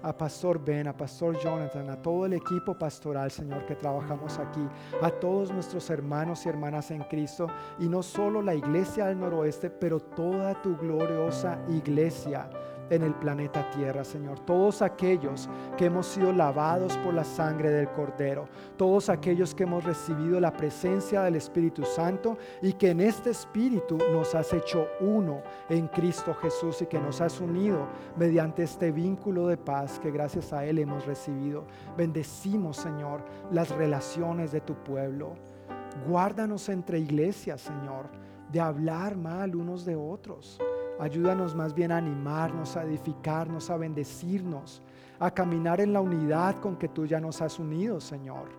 a Pastor Ben, a Pastor Jonathan, a todo el equipo pastoral, Señor, que trabajamos aquí, a todos nuestros hermanos y hermanas en Cristo, y no solo la iglesia del noroeste, pero toda tu gloriosa iglesia en el planeta Tierra, Señor. Todos aquellos que hemos sido lavados por la sangre del Cordero, todos aquellos que hemos recibido la presencia del Espíritu Santo y que en este Espíritu nos has hecho uno en Cristo Jesús y que nos has unido mediante este vínculo de paz que gracias a Él hemos recibido. Bendecimos, Señor, las relaciones de tu pueblo. Guárdanos entre iglesias, Señor, de hablar mal unos de otros Ayúdanos más bien a animarnos, a edificarnos, a bendecirnos, a caminar en la unidad con que tú ya nos has unido, Señor.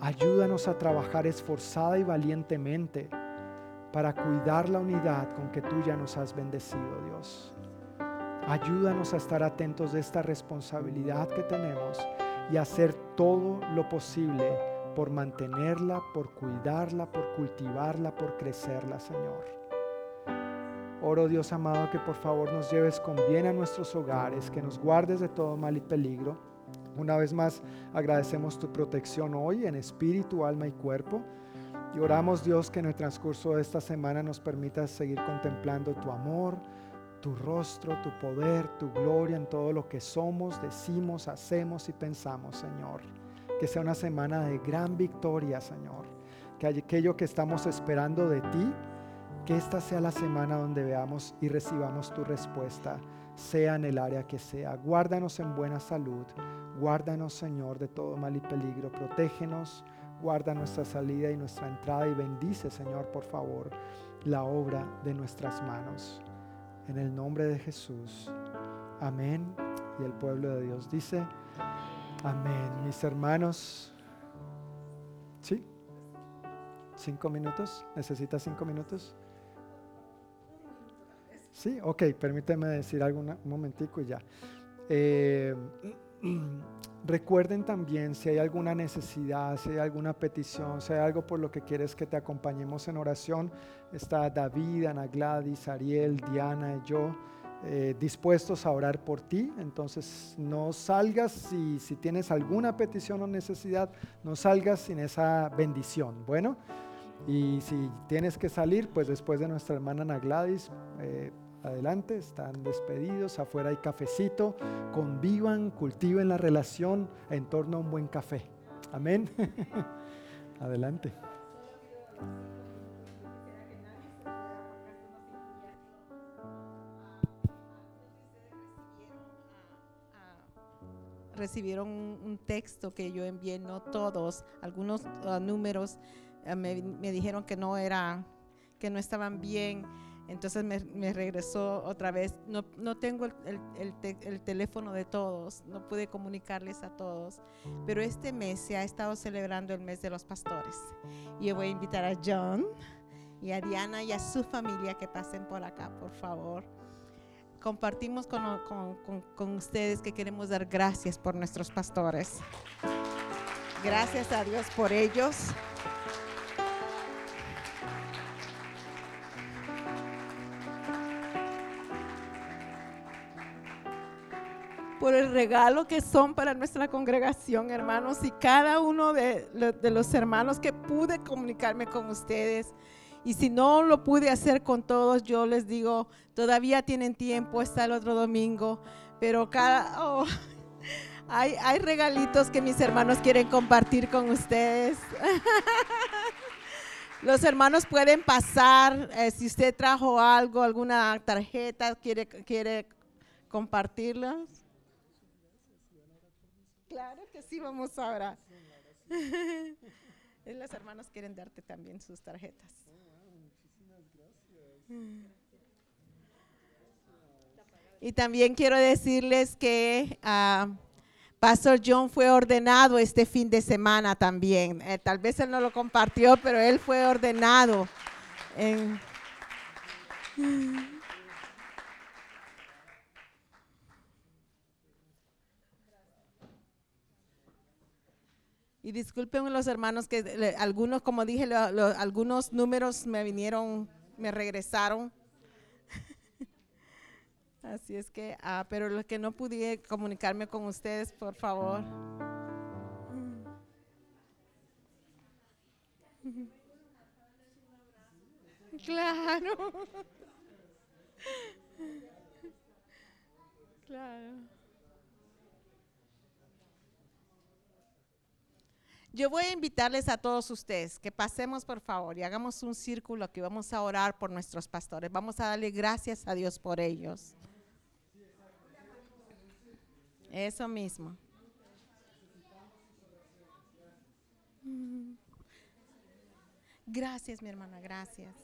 Ayúdanos a trabajar esforzada y valientemente para cuidar la unidad con que tú ya nos has bendecido, Dios. Ayúdanos a estar atentos de esta responsabilidad que tenemos y hacer todo lo posible por mantenerla, por cuidarla, por cultivarla, por crecerla, Señor. Oro Dios amado que por favor nos lleves con bien a nuestros hogares, que nos guardes de todo mal y peligro. Una vez más agradecemos tu protección hoy en espíritu, alma y cuerpo. Y oramos Dios que en el transcurso de esta semana nos permitas seguir contemplando tu amor, tu rostro, tu poder, tu gloria en todo lo que somos, decimos, hacemos y pensamos, Señor. Que sea una semana de gran victoria, Señor. Que aquello que estamos esperando de ti, que esta sea la semana donde veamos y recibamos tu respuesta, sea en el área que sea. Guárdanos en buena salud. Guárdanos, Señor, de todo mal y peligro. Protégenos. Guarda nuestra salida y nuestra entrada y bendice, Señor, por favor, la obra de nuestras manos. En el nombre de Jesús. Amén. Y el pueblo de Dios dice, amén. Mis hermanos, ¿sí? ¿Cinco minutos? ¿Necesitas cinco minutos? Sí, ok, permíteme decir algo un momentico y ya. Eh, [clears throat] recuerden también si hay alguna necesidad, si hay alguna petición, si hay algo por lo que quieres que te acompañemos en oración, está David, Ana Gladys, Ariel, Diana y yo. Eh, dispuestos a orar por ti. Entonces no salgas si, tienes alguna petición o necesidad, no salgas sin esa bendición. Bueno, y si tienes que salir, pues después de nuestra hermana Ana Gladys, eh, adelante, están despedidos, afuera hay cafecito, convivan, cultiven la relación en torno a un buen café. Amén. [laughs] adelante. recibieron un, texto que yo envié, no todos, algunos uh, números uh, me, me, dijeron que no era, que no estaban bien. Entonces me, me regresó otra vez. No, no tengo el, el, el, teléfono de todos, no pude comunicarles a todos. Pero este mes se ha estado celebrando el mes de los pastores. Y yo voy a invitar a John y a Diana y a su familia que pasen por acá, por favor compartimos con, ustedes que queremos dar gracias por nuestros pastores. Gracias a Dios por ellos. Por el regalo que son para nuestra congregación, hermanos, y cada uno de, los hermanos que pude comunicarme con ustedes. Y si no lo pude hacer con todos, yo les digo, todavía tienen tiempo, está el otro domingo, pero cada... Oh, [laughs] hay, hay regalitos que mis hermanos quieren compartir con ustedes. [laughs] Los hermanos pueden pasar, eh, si usted trajo algo, alguna tarjeta, quiere, quiere compartirlas. Claro que sí, vamos ahora. [laughs] Los hermanos quieren darte también sus tarjetas. Y también quiero decirles que uh, Pastor John fue ordenado este fin de semana también. Eh, tal vez él no lo compartió, pero él fue ordenado. Y disculpen los hermanos que algunos, como dije, algunos números me vinieron me regresaron. [laughs] Así es que, ah, pero lo que no pude comunicarme con ustedes, por favor. [laughs] Claro. [laughs] Claro. Yo voy a invitarles a todos ustedes que pasemos por favor y hagamos un círculo que vamos a orar por nuestros pastores. Vamos a darle gracias a Dios por ellos. Eso mismo. Gracias, mi hermana, gracias.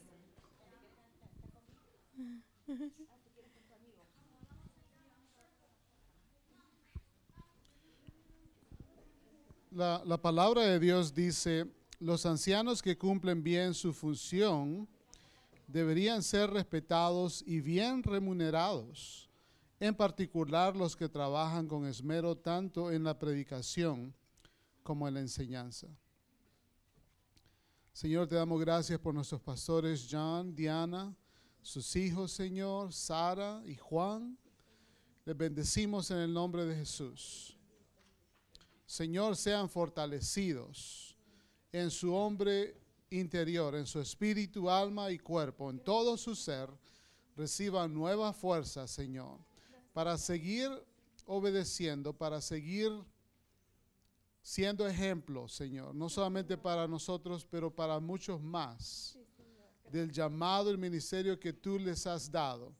La, palabra de Dios dice, los ancianos que cumplen bien su función deberían ser respetados y bien remunerados, en particular los que trabajan con esmero tanto en la predicación como en la enseñanza. Señor, te damos gracias por nuestros pastores John, Diana, sus hijos, Señor, Sara y Juan. Les bendecimos en el nombre de Jesús. Señor, sean fortalecidos en su hombre interior, en su espíritu, alma y cuerpo, en todo su ser, reciban nueva fuerza, Señor, para seguir obedeciendo, para seguir siendo ejemplo, Señor, no solamente para nosotros, pero para muchos más, del llamado, el ministerio que tú les has dado.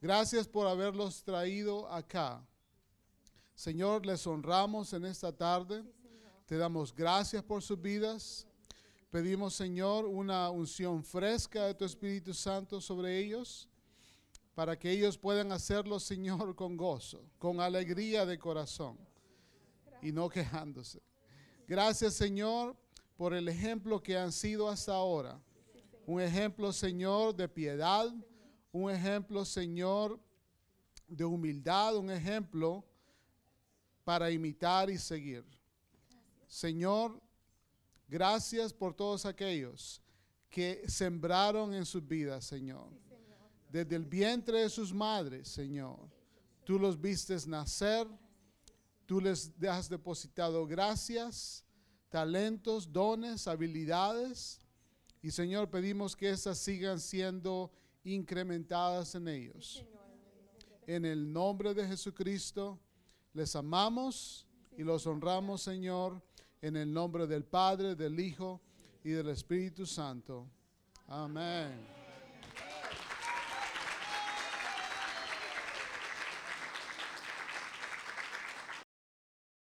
Gracias por haberlos traído acá Señor, les honramos en esta tarde. Te damos gracias por sus vidas. Pedimos, Señor, una unción fresca de tu Espíritu Santo sobre ellos, para que ellos puedan hacerlo, Señor, con gozo, con alegría de corazón y no quejándose. Gracias, Señor, por el ejemplo que han sido hasta ahora. Un ejemplo, Señor, de piedad, un ejemplo, Señor, de humildad, un ejemplo para imitar y seguir. Señor, gracias por todos aquellos que sembraron en sus vidas, Señor. Desde el vientre de sus madres, Señor. Tú los vistes nacer, tú les has depositado gracias, talentos, dones, habilidades. Y Señor, pedimos que esas sigan siendo incrementadas en ellos. En el nombre de Jesucristo, les amamos y los honramos, Señor, en el nombre del Padre, del Hijo y del Espíritu Santo. Amén.